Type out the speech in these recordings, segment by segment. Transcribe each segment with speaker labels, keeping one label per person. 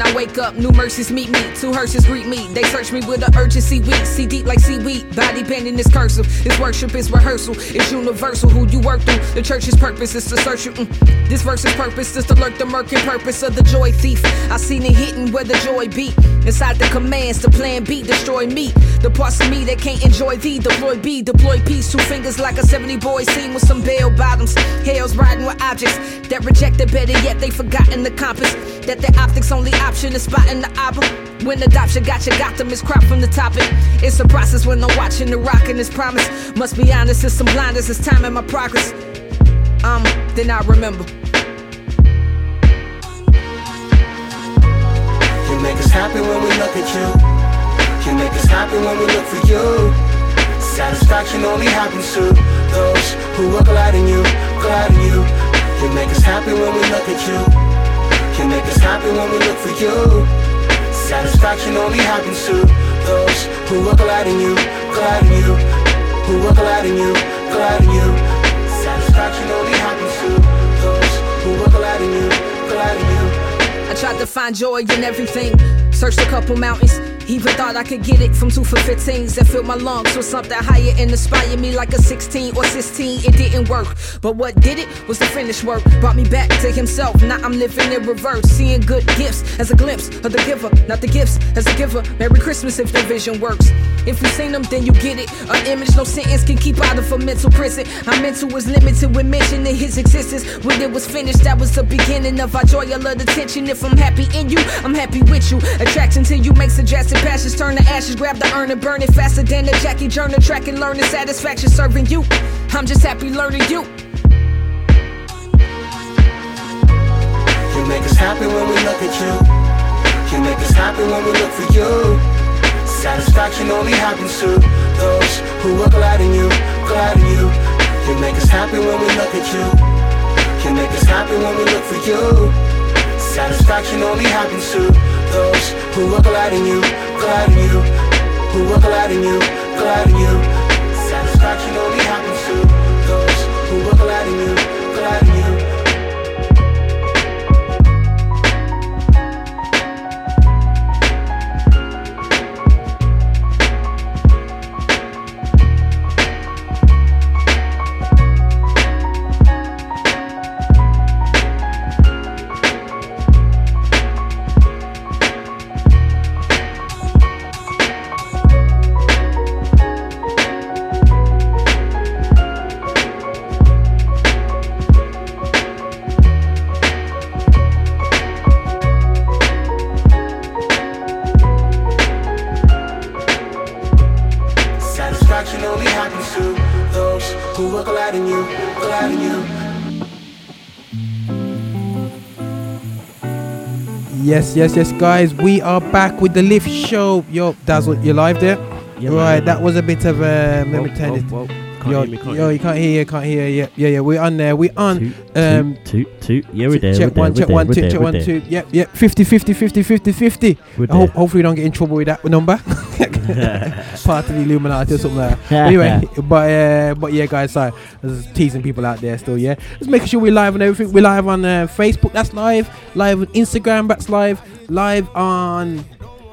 Speaker 1: When I wake up, new mercies meet me. Two hearses greet me. They search me with an urgency weak. See deep like seaweed. Body bending is cursive. It's worship, it's rehearsal. It's universal. Who you work through. The church's purpose is to search you. Mm. This verse's purpose is to lurk the murk and purpose of the joy thief. I seen it hitting where the joy be. Inside the commands, the plan B, destroy me. The parts of me that can't enjoy thee. Deploy B, deploy peace. Two fingers like a 70 boy scene with some bell bottoms. Hell's riding with objects that reject rejected better yet they forgotten the compass. That their optics only option is spotting the album. When adoption got you, got them is crop from the topic. It's a process when I'm watching the rock and this promise. Must be honest, it's some blinders, it's time in my progress. Um, then I remember.
Speaker 2: You make us happy when we look at you. You make us happy when we look for you. Satisfaction only happens to those who are glad in you, glad in you. You make us happy when we look at you. You make us happy when we look for you. Satisfaction only happens to those who are glad in you, glad in you. Who are glad in you, glad in you. Satisfaction only happens to those who are glad in you, glad in you.
Speaker 1: I tried to find joy in everything. Searched a couple mountains. Even thought I could get it from two for 15s that filled my lungs with something higher and inspired me like a 16 or 16. It didn't work, but what did it was the finished work. Brought me back to himself. Now I'm living in reverse, seeing good gifts as a glimpse of the giver, not the gifts as a giver. Merry Christmas if the vision works. If you've seen them, then you get it. An image no sentence can keep out of a mental prison. Our mental was limited with mentioning his existence. When it was finished, that was the beginning of our joy. I love the tension. If I'm happy in you, I'm happy with you. Attraction to you makes a drastic passions turn to ashes. Grab the urn and burn it faster than the Jackie Journal track and learning satisfaction serving you. I'm just happy learning you.
Speaker 2: You make us happy when we look at you. You make us happy when we look for you. Satisfaction only happens to those who are glad in you, glad in you. You make us happy when we look at you. You make us happy when we look for you. Satisfaction only happens to those who are glad in you, glad in you. Who are glad in you, glad in you.
Speaker 3: Yes, yes, yes, guys. We are back with the lift show. Yo, Dazzle, you live there?
Speaker 4: Yeah,
Speaker 3: right,
Speaker 4: yeah,
Speaker 3: that was a bit of a. Let me turn
Speaker 4: whoa. Can't
Speaker 3: yo,
Speaker 4: hear me, can't
Speaker 3: yo,
Speaker 4: hear
Speaker 3: you can't hear, you can't hear. Yeah, yeah, yeah. We're on there. We're on.
Speaker 4: Toot,
Speaker 3: Um,
Speaker 4: toot, toot. Yeah, we're there.
Speaker 3: check
Speaker 4: we're
Speaker 3: one,
Speaker 4: there,
Speaker 3: check
Speaker 4: we're
Speaker 3: one,
Speaker 4: there,
Speaker 3: two,
Speaker 4: we're
Speaker 3: check
Speaker 4: there,
Speaker 3: one, two. Yep, yep. 50, 50, 50, 50, 50.
Speaker 4: We're
Speaker 3: I hope, hopefully, we don't get in trouble with that number. Part of the Illuminati or something like that. anyway, but uh, but yeah, guys, sorry, teasing people out there still. Yeah, just making sure we're live on everything. We're live on uh, Facebook. That's live. Live on Instagram. That's live. Live on.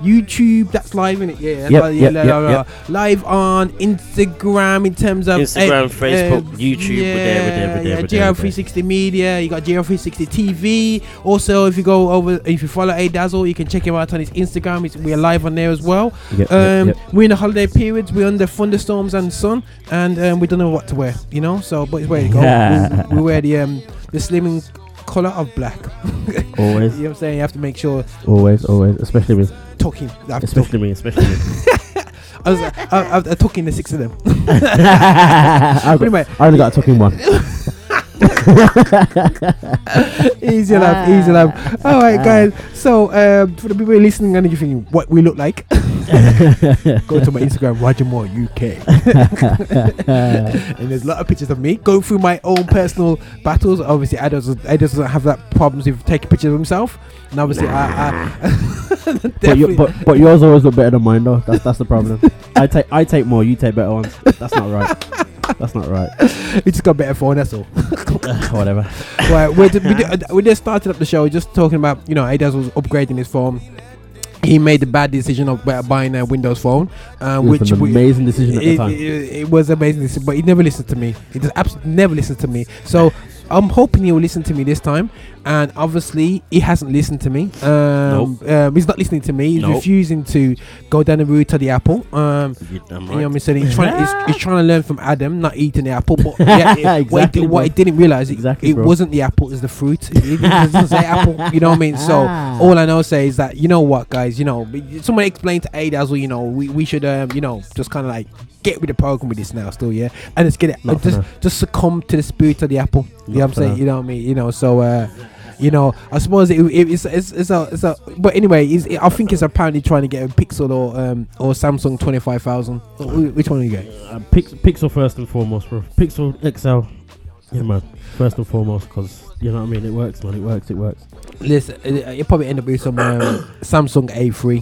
Speaker 3: YouTube, that's live in it, yeah,
Speaker 4: Yep,
Speaker 3: live,
Speaker 4: yep,
Speaker 3: yeah,
Speaker 4: yep,
Speaker 3: la- la- la.
Speaker 4: yep.
Speaker 3: live on Instagram in terms of
Speaker 4: Instagram,
Speaker 3: uh,
Speaker 4: Facebook,
Speaker 3: uh,
Speaker 4: YouTube, we're there, we're there, we're there,
Speaker 3: yeah,
Speaker 4: we're there, we're there.
Speaker 3: GL360 Media, you got GL360 TV. Also, if you go over, if you follow A Dazzle, you can check him out on his Instagram. It's, we're live on there as well. Um. We're in the holiday periods. We're under thunderstorms and sun, and um, we don't know what to wear. You know, so but it's where to go. we, we wear the um, the slimming color of black.
Speaker 4: Always,
Speaker 3: you know what I'm saying? You have to make sure
Speaker 4: always, always. Especially me.
Speaker 3: talking. I talk.
Speaker 4: Especially me. Especially me.
Speaker 3: I was, I, I, I took in the six of them.
Speaker 4: I've
Speaker 3: Anyway.
Speaker 4: I only got a talking one.
Speaker 3: easy enough, easy enough. All right, guys. So um, for the people listening and you thinking what we look like, go to my Instagram, Roger Moore UK, and there's a lot of pictures of me going through my own personal battles. Obviously, Ed doesn't, doesn't have that problems with taking pictures of himself, and obviously, I, I
Speaker 4: but, you, but but yours always look better than mine though. That's that's the problem. I take I take more. You take better ones. That's not right. That's not right.
Speaker 3: we just got a better phone. That's all.
Speaker 4: Whatever.
Speaker 3: right, ju- we, ju- we just started up the show just talking about you know Adaz was upgrading his phone. He made the bad decision of buying a Windows phone, uh,
Speaker 4: It was
Speaker 3: which
Speaker 4: an
Speaker 3: we-
Speaker 4: amazing decision at the
Speaker 3: it,
Speaker 4: time.
Speaker 3: it, it was amazing, but he never listened to me. He just absolutely never listened to me. So I'm hoping he will listen to me this time. And obviously, he hasn't listened to me. Um, um, he's not listening to me. He's
Speaker 4: Nope.
Speaker 3: refusing to go down the route to the apple. Um,
Speaker 4: You
Speaker 3: you know what I'm saying? He's trying, he's, he's trying to learn from Adam, not eating the apple. But yeah, it- what, he,
Speaker 4: Exactly,
Speaker 3: did, what he didn't realize, it,
Speaker 4: Exactly,
Speaker 3: it
Speaker 4: bro.
Speaker 3: wasn't the apple, it's the fruit. It, it doesn't say apple. You know what I mean? So
Speaker 4: Ah.
Speaker 3: all I know say is that you know what, guys. You know, someone explain to Ada as well. You know, we, we should um, you know, just kind of like get with the program with this now, still, yeah, and let's get it.
Speaker 4: Not
Speaker 3: just
Speaker 4: now.
Speaker 3: just succumb to the spirit of the apple. you know what I'm saying?
Speaker 4: now.
Speaker 3: You know what I mean? You know, so. uh you know, I suppose it, it, it's, it's it's a it's a. But anyway, it's, I think it's apparently trying to get a Pixel or um or Samsung twenty five thousand. Which one do you get?
Speaker 4: Uh, Pix- Pixel first and foremost, bro. Pixel XL. Yeah, man. First and foremost, because you know what I mean. It works, man. It works. It works.
Speaker 3: Listen, it, you probably end up with some um, Samsung A3.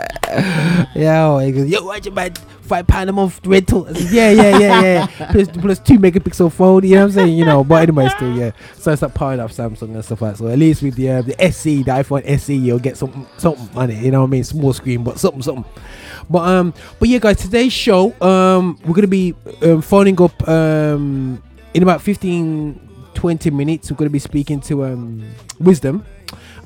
Speaker 3: yeah, he goes, yo, what you man? Five pound a month rental. Said, yeah, yeah, yeah, yeah. plus, plus two megapixel phone. You know what I'm saying? You know, but anyway, still, yeah. So it's like powering up Samsung and stuff like that. So at least with the uh, the SE, the iPhone SE, you'll get something, something on it. You know what I mean? Small screen, but something, something. But um, but yeah, guys, today's show, um, we're gonna be um, phoning up um in about 15 20 minutes we're to be speaking to um wisdom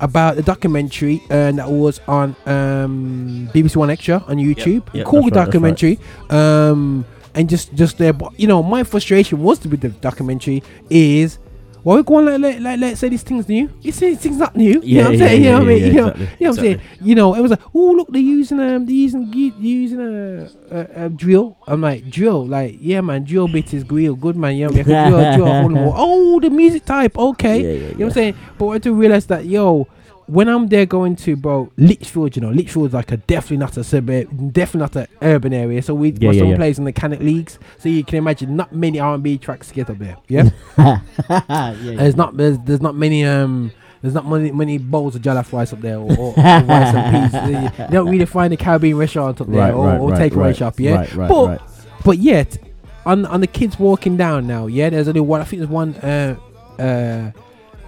Speaker 3: about the documentary uh, that was on um bbc one extra on youtube.
Speaker 4: Yep,
Speaker 3: cool
Speaker 4: right,
Speaker 3: documentary. um and just just there but you know my frustration was with the documentary is why we going like, like, like let's say this thing's new? This thing's not new. You know what i'm saying? you
Speaker 4: yeah,
Speaker 3: know what i mean? you know,
Speaker 4: exactly,
Speaker 3: you know what i'm saying? you know it was like oh look they're using um they're using using a, a, a drill. I'm like drill? Like yeah man drill bit is real good man. You know what I mean? drill, drill, oh the music type. Okay. You know what i'm saying? But i had to realize that yo when I'm there going to bro Lichfield, you know, Lichfield's like a definitely not a suburb, definitely not an urban area. So we
Speaker 4: Yeah,
Speaker 3: my
Speaker 4: yeah,
Speaker 3: son
Speaker 4: yeah.
Speaker 3: plays in the Canic leagues, so you can imagine not many R&B tracks get up there. Yeah,
Speaker 4: yeah, yeah.
Speaker 3: there's not there's, there's not many um there's not many many bowls of jollof rice up there or, or, or rice and peas. You don't really find a Caribbean restaurant up there
Speaker 4: Right,
Speaker 3: or,
Speaker 4: right,
Speaker 3: or
Speaker 4: right,
Speaker 3: takeaway
Speaker 4: right,
Speaker 3: shop. Yeah,
Speaker 4: right, right,
Speaker 3: but
Speaker 4: right.
Speaker 3: but yet on on the kids walking down now. Yeah, there's only one. I think there's one. Uh, uh,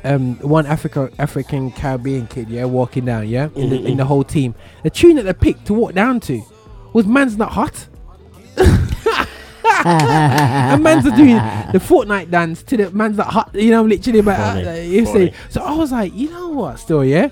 Speaker 3: um, one Africa African Caribbean kid, yeah, walking down, yeah, in the, in the whole team. The tune that they picked to walk down to was "Man's Not Hot." and man's are doing the Fortnite dance to the man's not hot, you know, literally. But uh, you say, so I was like, you know what, still, yeah,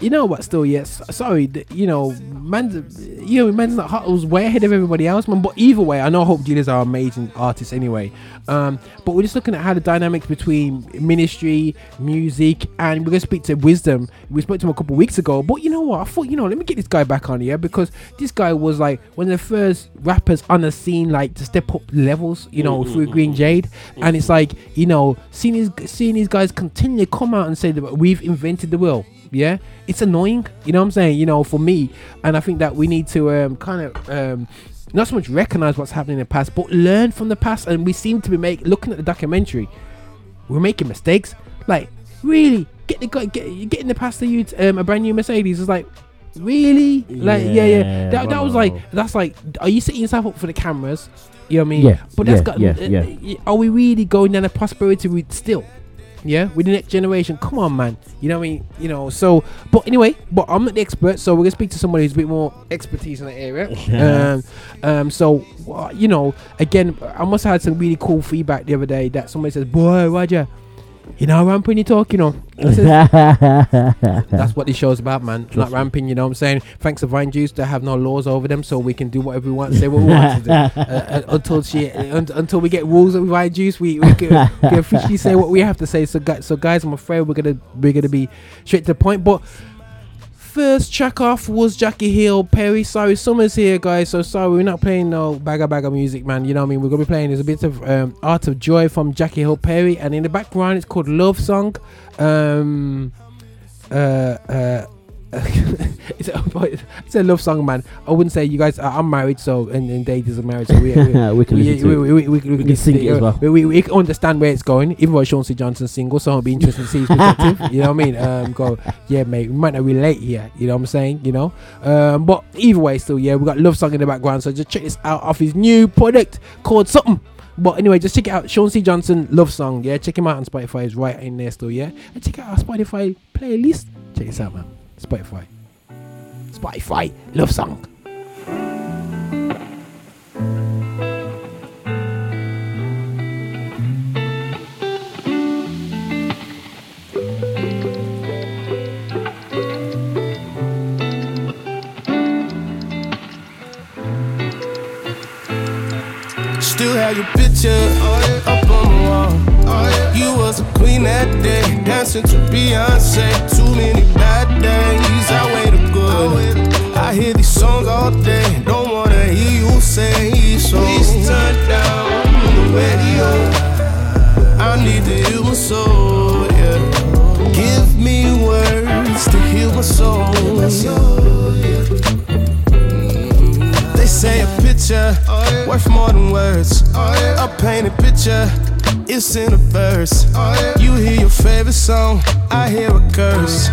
Speaker 3: you know what, still, yes. Sorry, you know, man's, you know, man's not was way ahead of everybody else, man. But either way, I know Hope Dealers are amazing artists anyway. Um, but we're just looking at how the dynamics between ministry, music, and we're gonna speak to Wisdom. We spoke to him a couple weeks ago, but you know what? I thought, you know, let me get this guy back on here because this guy was like one of the first rappers on the scene, like to step up levels, you know, through Green Jade. And it's like, you know, seeing these seeing these guys continue to come out and say that we've invented the wheel. Yeah, it's annoying. You know what I'm saying? You know, for me, and I think that we need to um, kind of um, not so much recognize what's happening in the past, but learn from the past. And we seem to be make looking at the documentary, we're making mistakes. Like, really, get the guy, get get in the past to you um, a brand new Mercedes. It's like, really, like, yeah, yeah.
Speaker 4: Yeah,
Speaker 3: That, that was like, that's like, are you setting yourself up for the cameras? You know what I mean?
Speaker 4: Yeah,
Speaker 3: But that's
Speaker 4: yeah,
Speaker 3: got.
Speaker 4: yeah,
Speaker 3: uh,
Speaker 4: yeah.
Speaker 3: uh, Are we really going down a prosperity route still? Yeah, with the next generation. Come on, man. You know what I mean? You know. So, but anyway, but I'm not the expert, so we're gonna speak to somebody who's a bit more expertise in the area. um, um. So, uh, you know, again, I must have had some really cool feedback the other day that somebody says, "Boy, Roger, you know, ramping you talk, you know." That's what this show's about, man. Not
Speaker 4: Trust me.
Speaker 3: ramping, you know what I'm saying? Thanks to Vine Juice to have no laws over them so we can do whatever we want, say what we want to do. Uh, uh, until she, uh, until we get rules with Vine Juice, we, we, can, we can officially say what we have to say. So, guys, so guys, I'm afraid we're gonna we're gonna be straight to the point. But first track off was Jackie Hill, Perry. Sorry, Summer's here, guys. So sorry, we're not playing no bagger bagger music, man. You know what I mean? We're gonna be playing there's a bit of um, Art of Joy from Jackie Hill Perry, and in the background it's called Love Song. Um, uh, uh, it's, a, it's a love song, man. I wouldn't say you guys. Uh, I'm married, so and, and Dave is married, so we, we,
Speaker 4: we can
Speaker 3: we,
Speaker 4: listen to
Speaker 3: we,
Speaker 4: it.
Speaker 3: we, we, we,
Speaker 4: We can sing it as well.
Speaker 3: We, we, we can understand where it's going, even though Sean C. Johnson's single, so it'll be interesting to see his perspective. you know what I mean? Um, go, yeah, mate, we might not relate here. You know what I'm saying? You know, um, but either way, still, yeah, we got love song in the background. So just check this out off his new product called something. But anyway, just check it out. Sean C. Johnson love song. Yeah, check him out on Spotify. It's right in there still. Yeah, and check out our Spotify playlist. Check this out, man. Spotify. Spotify love song.
Speaker 5: Still have your picture up on the wall. You was a queen that day, dancing to Beyonce. Too many bad days, I waited good. I hear these songs all day, don't wanna hear you say so. Please turn down the radio. I need to hear my soul, yeah. Give me words to heal my soul. They say a picture worth more than words. A painted picture, it's in a verse. You hear your favorite song, I hear a curse.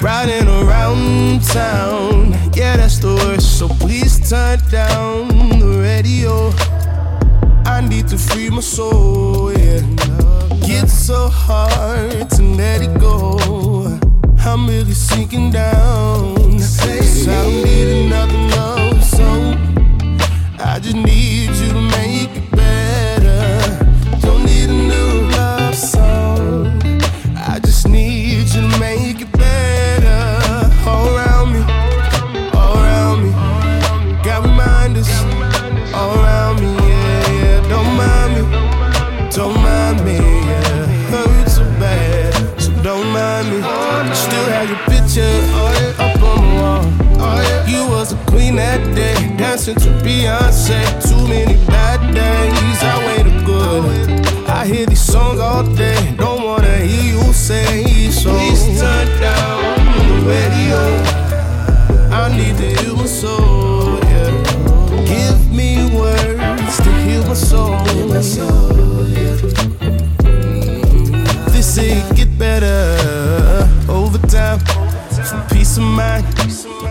Speaker 5: Riding around town, yeah, that's the worst. So please turn down the radio. I need to free my soul, yeah. Gets so hard to let it go. I'm really sinking down. Cause I don't need another love song. I just need you to make it just need you to make it better. All around me, all around me. Got reminders all around me, yeah, yeah. Don't mind me, don't mind me, yeah. Hurt so bad, so don't mind me. Still have your picture up on the wall. You was a queen that day, dancing to Beyonce. Too many bad days, I waited good. I hear these songs all day, radio. I need to hear my soul, yeah. Give me words to heal my soul. They say it get better over time. For peace of mind,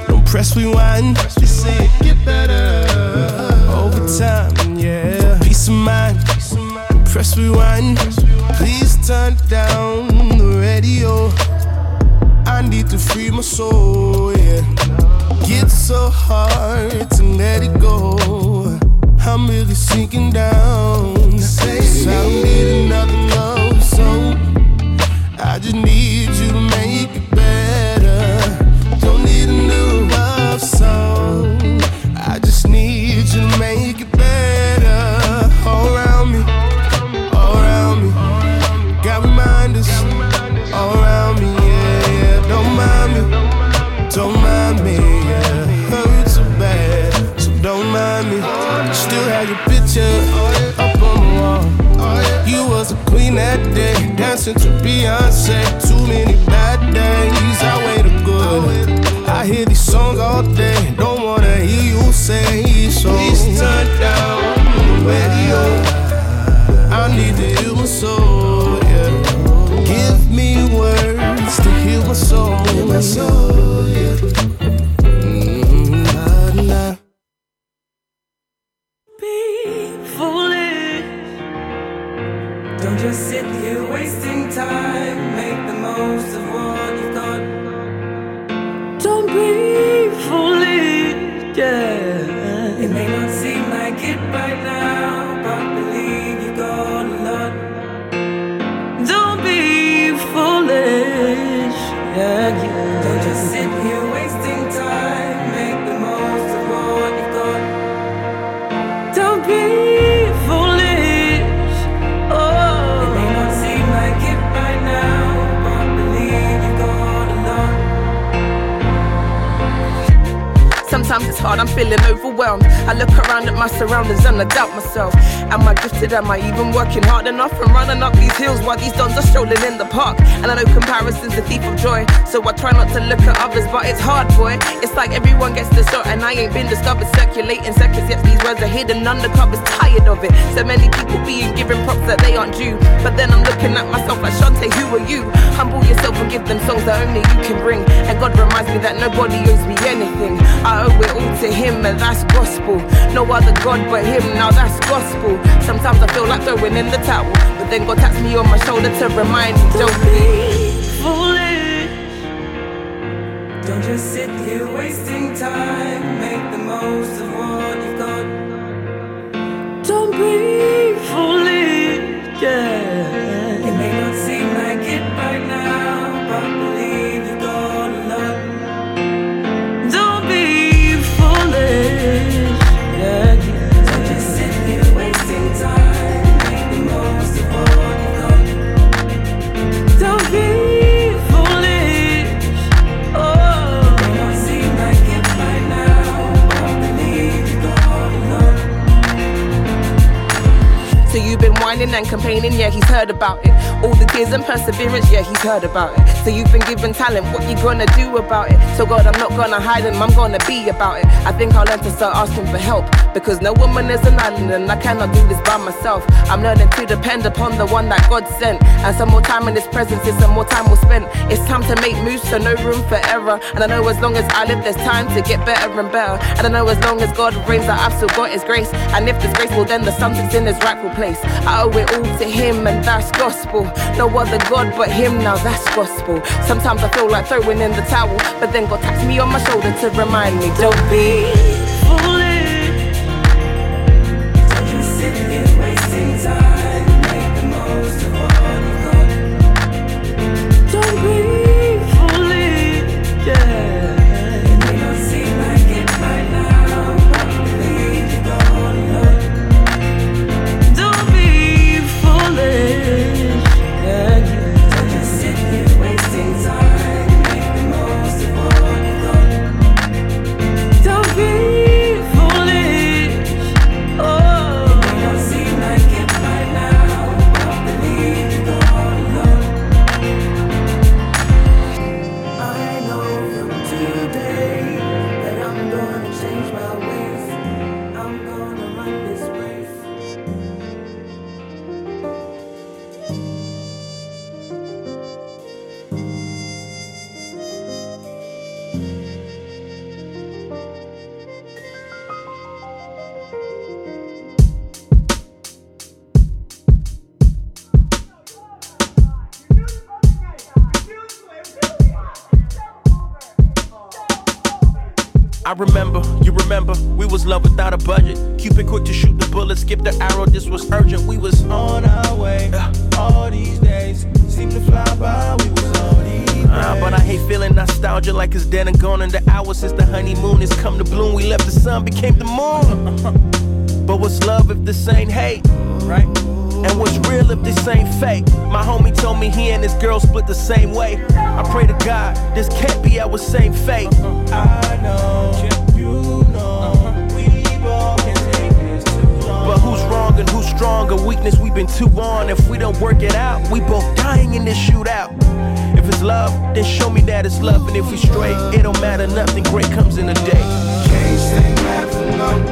Speaker 5: don't press rewind. They say it get better over time, yeah. Peace of mind, don't press rewind. Please turn down the radio. I need to free my soul, yeah. Gets so hard to let it go. I'm really sinking down. Cause I don't need another love song. I just need you to make it better. Don't need a new dancing to Beyonce. Too many bad days, I waited good. I hear these songs all day, don't wanna hear you say so. Please turn down the radio. I need to hear my soul, yeah. Give me words to heal my soul. Mm,
Speaker 6: here wasting time. Make the most of what you've got. Don't be foolish, yeah.
Speaker 7: Hard, I'm feeling overwhelmed. I look around at my surroundings and I doubt myself. Am I gifted? Am I even working hard enough? And running up these hills while these dons are strolling in the park. And I know comparison's a thief of joy, so I try not to look at others, but it's hard, boy. It's like everyone gets the shot, and I ain't been discovered circulating seconds. Yet these words are hidden undercovers, tired of it. So many people being given props that they aren't due. But then I'm looking at myself like Shantae, who are you? Humble yourself and give them songs that only you can bring. And God reminds me that nobody owes me anything. I owe it all to Him, and that's gospel. No other God but Him, now that's gospel. Sometimes I feel like throwing in the towel, but then God taps me on my shoulder to remind me, don't be
Speaker 8: foolish. Don't just sit here wasting time. Make the most of what you've got. Don't be
Speaker 7: and complaining, yeah, he's heard about it. All the tears and perseverance, yeah, he's heard about it. So you've been given talent, what you gonna do about it? So God, I'm not gonna hide him, I'm gonna be about it. I think I'll learn to start asking for help. Because no woman is an island and I cannot do this by myself. I'm learning to depend upon the one that God sent. And some more time in his presence is some more time we'll spend. It's time to make moves, so no room for error. And I know as long as I live, there's time to get better and better. And I know as long as God reigns, that I've still got his grace. And if there's grace, well then the sits in his rightful place. I owe it all to him, and that's gospel. No other God but him, now that's gospel. Sometimes I feel like throwing in the towel, but then God taps me on my shoulder to remind me, don't be
Speaker 9: the same way. I pray to God, this can't be our same fate. I know, you know, we both can take this too long. But who's wrong and who's strong? A weakness we've been too on. If we don't work it out, we both dying in this shootout. If it's love, then show me that it's love. And if we straight, it don't matter, nothing great comes in a day.
Speaker 5: Can't stay mad for long.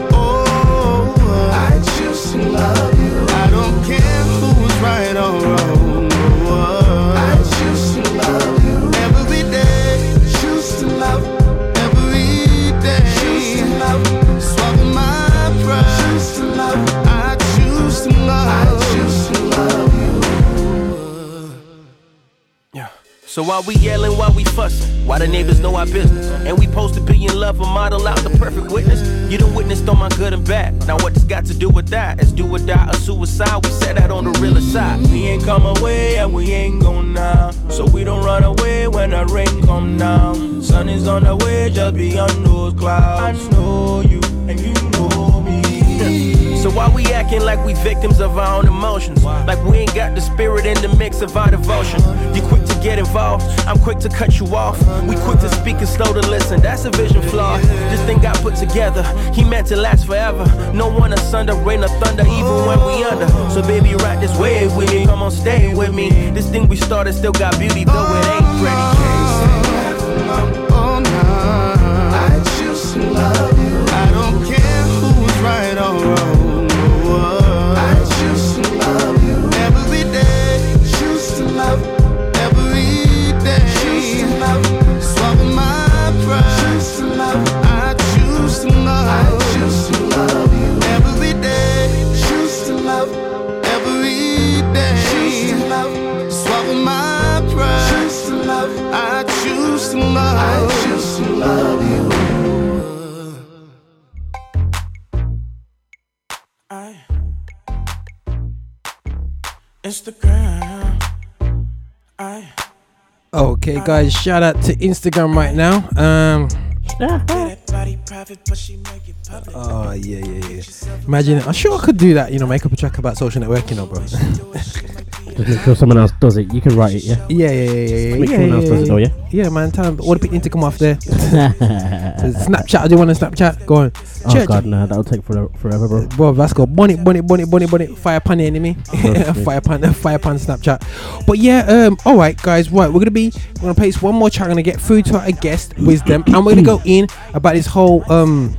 Speaker 9: While we yelling, why we fussing, why the neighbors know our business, and we supposed to be in love and model out the perfect witness. You done witnessed on my good and bad. Now what this got to do with that? It's do or die or suicide. We said that on the realer side. We ain't come away and we ain't gone now. So we don't run away when the rain come down. Sun is on the way just beyond those clouds. I know you and you know me. So why we acting like we victims of our own emotions? Like we ain't got the spirit in the mix of our devotion.
Speaker 10: Get involved. I'm quick to cut you off. We quick to speak and slow to listen. That's a vision flaw. This thing got put together. He meant to last forever. No one asunder, rain or thunder, even when we under. So baby, ride this wave with me. Come on, stay with me. This thing we started still got beauty, though it ain't ready.
Speaker 3: Okay, guys, shout out to Instagram right now. Um,
Speaker 10: that body private, but she make it public.
Speaker 3: oh yeah, yeah, yeah. Imagine, I'm sure I could do that. You know, make up a track about social networking, you know, bro.
Speaker 4: Just make sure someone else does it. You can write it, yeah.
Speaker 3: yeah, yeah, yeah, yeah,
Speaker 4: Make
Speaker 3: yeah,
Speaker 4: someone else
Speaker 3: yeah,
Speaker 4: does it, though, yeah.
Speaker 3: yeah, man. Them all the people need to come off there. Snapchat, I do want to Snapchat. Go on.
Speaker 4: Oh
Speaker 3: Church.
Speaker 4: god, nah, that'll take forever, forever bro.
Speaker 3: Bro, let's go. Bonnet, bonnet, bonnet, bonnet, bonnet. Fire pan the enemy. Fire pan, fire pan Snapchat. But yeah, um, all right, guys. Right, we're gonna be, we're gonna place one more track. We're gonna get through to our guest wisdom, and we're gonna go in about this whole, um,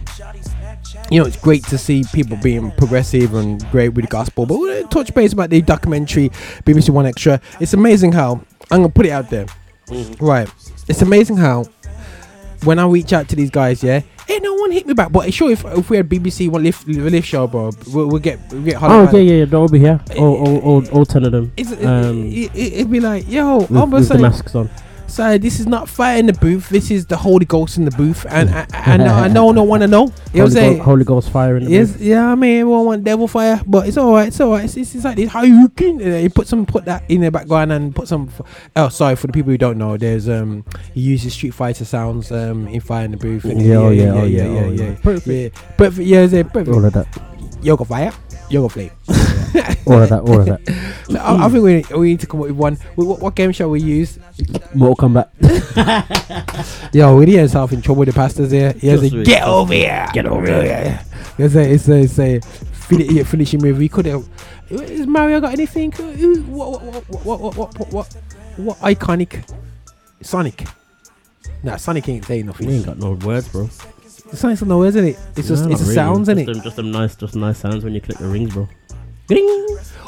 Speaker 3: you know, it's great to see people being progressive and great with the gospel. But we're gonna touch base about the documentary BBC One Extra. It's amazing how I'm gonna put it out there. Right, it's amazing how when I reach out to these guys, yeah, ain't no one hit me back. But sure, if, if we had BBC one lift lift show, bro, we'll, we'll get we'll get.
Speaker 4: Oh yeah,
Speaker 3: at.
Speaker 4: yeah, yeah. They'll be here. All, all, all, all ten of them.
Speaker 3: It's,
Speaker 4: Um,
Speaker 3: it, it, it'd be like, yo,
Speaker 4: with,
Speaker 3: I'm
Speaker 4: with the masks on.
Speaker 3: So this is not fire in the booth. This is the Holy Ghost in the booth, and I, I, I know I know no want to know. You know what I'm
Speaker 4: Holy,
Speaker 3: saying?
Speaker 4: Go- Holy Ghost fire in the
Speaker 3: Yes,
Speaker 4: booth.
Speaker 3: yeah, I mean, everyone want devil fire, but it's all right. It's all right. It's, it's, it's like this. How you can you put some put that in the background and put some. F- oh, sorry for the people who don't know. There's um he uses Street Fighter sounds um in fire in the booth. and-
Speaker 4: Yeah, oh, yeah, oh, yeah, oh, yeah.
Speaker 3: Perfect. Yeah, perfect. Yeah, perfect.
Speaker 4: All of that.
Speaker 3: Yoga fire, yoga flame.
Speaker 4: All of that. All of that.
Speaker 3: So I, I think we, we need to come up with one. What, what, what game shall we use?
Speaker 4: Mortal Kombat.
Speaker 3: Yo, we need yourself in trouble with the pastors here. He has
Speaker 4: Just
Speaker 3: a
Speaker 4: wait.
Speaker 3: get over here.
Speaker 4: Get over
Speaker 3: here. It's a it's a, it's a fin- yeah, finishing move. We could have. Has Mario got anything? Who- What what what what what what what, what, what iconic? Sonic. Nah, Sonic ain't saying
Speaker 4: We
Speaker 3: nothing.
Speaker 4: ain't got no words, bro.
Speaker 3: Sonic's no words, isn't it? It's just
Speaker 4: Nah,
Speaker 3: it's
Speaker 4: not
Speaker 3: a
Speaker 4: really.
Speaker 3: sounds, isn't
Speaker 4: just
Speaker 3: it?
Speaker 4: Them, just them nice, just nice sounds when you click the rings, bro.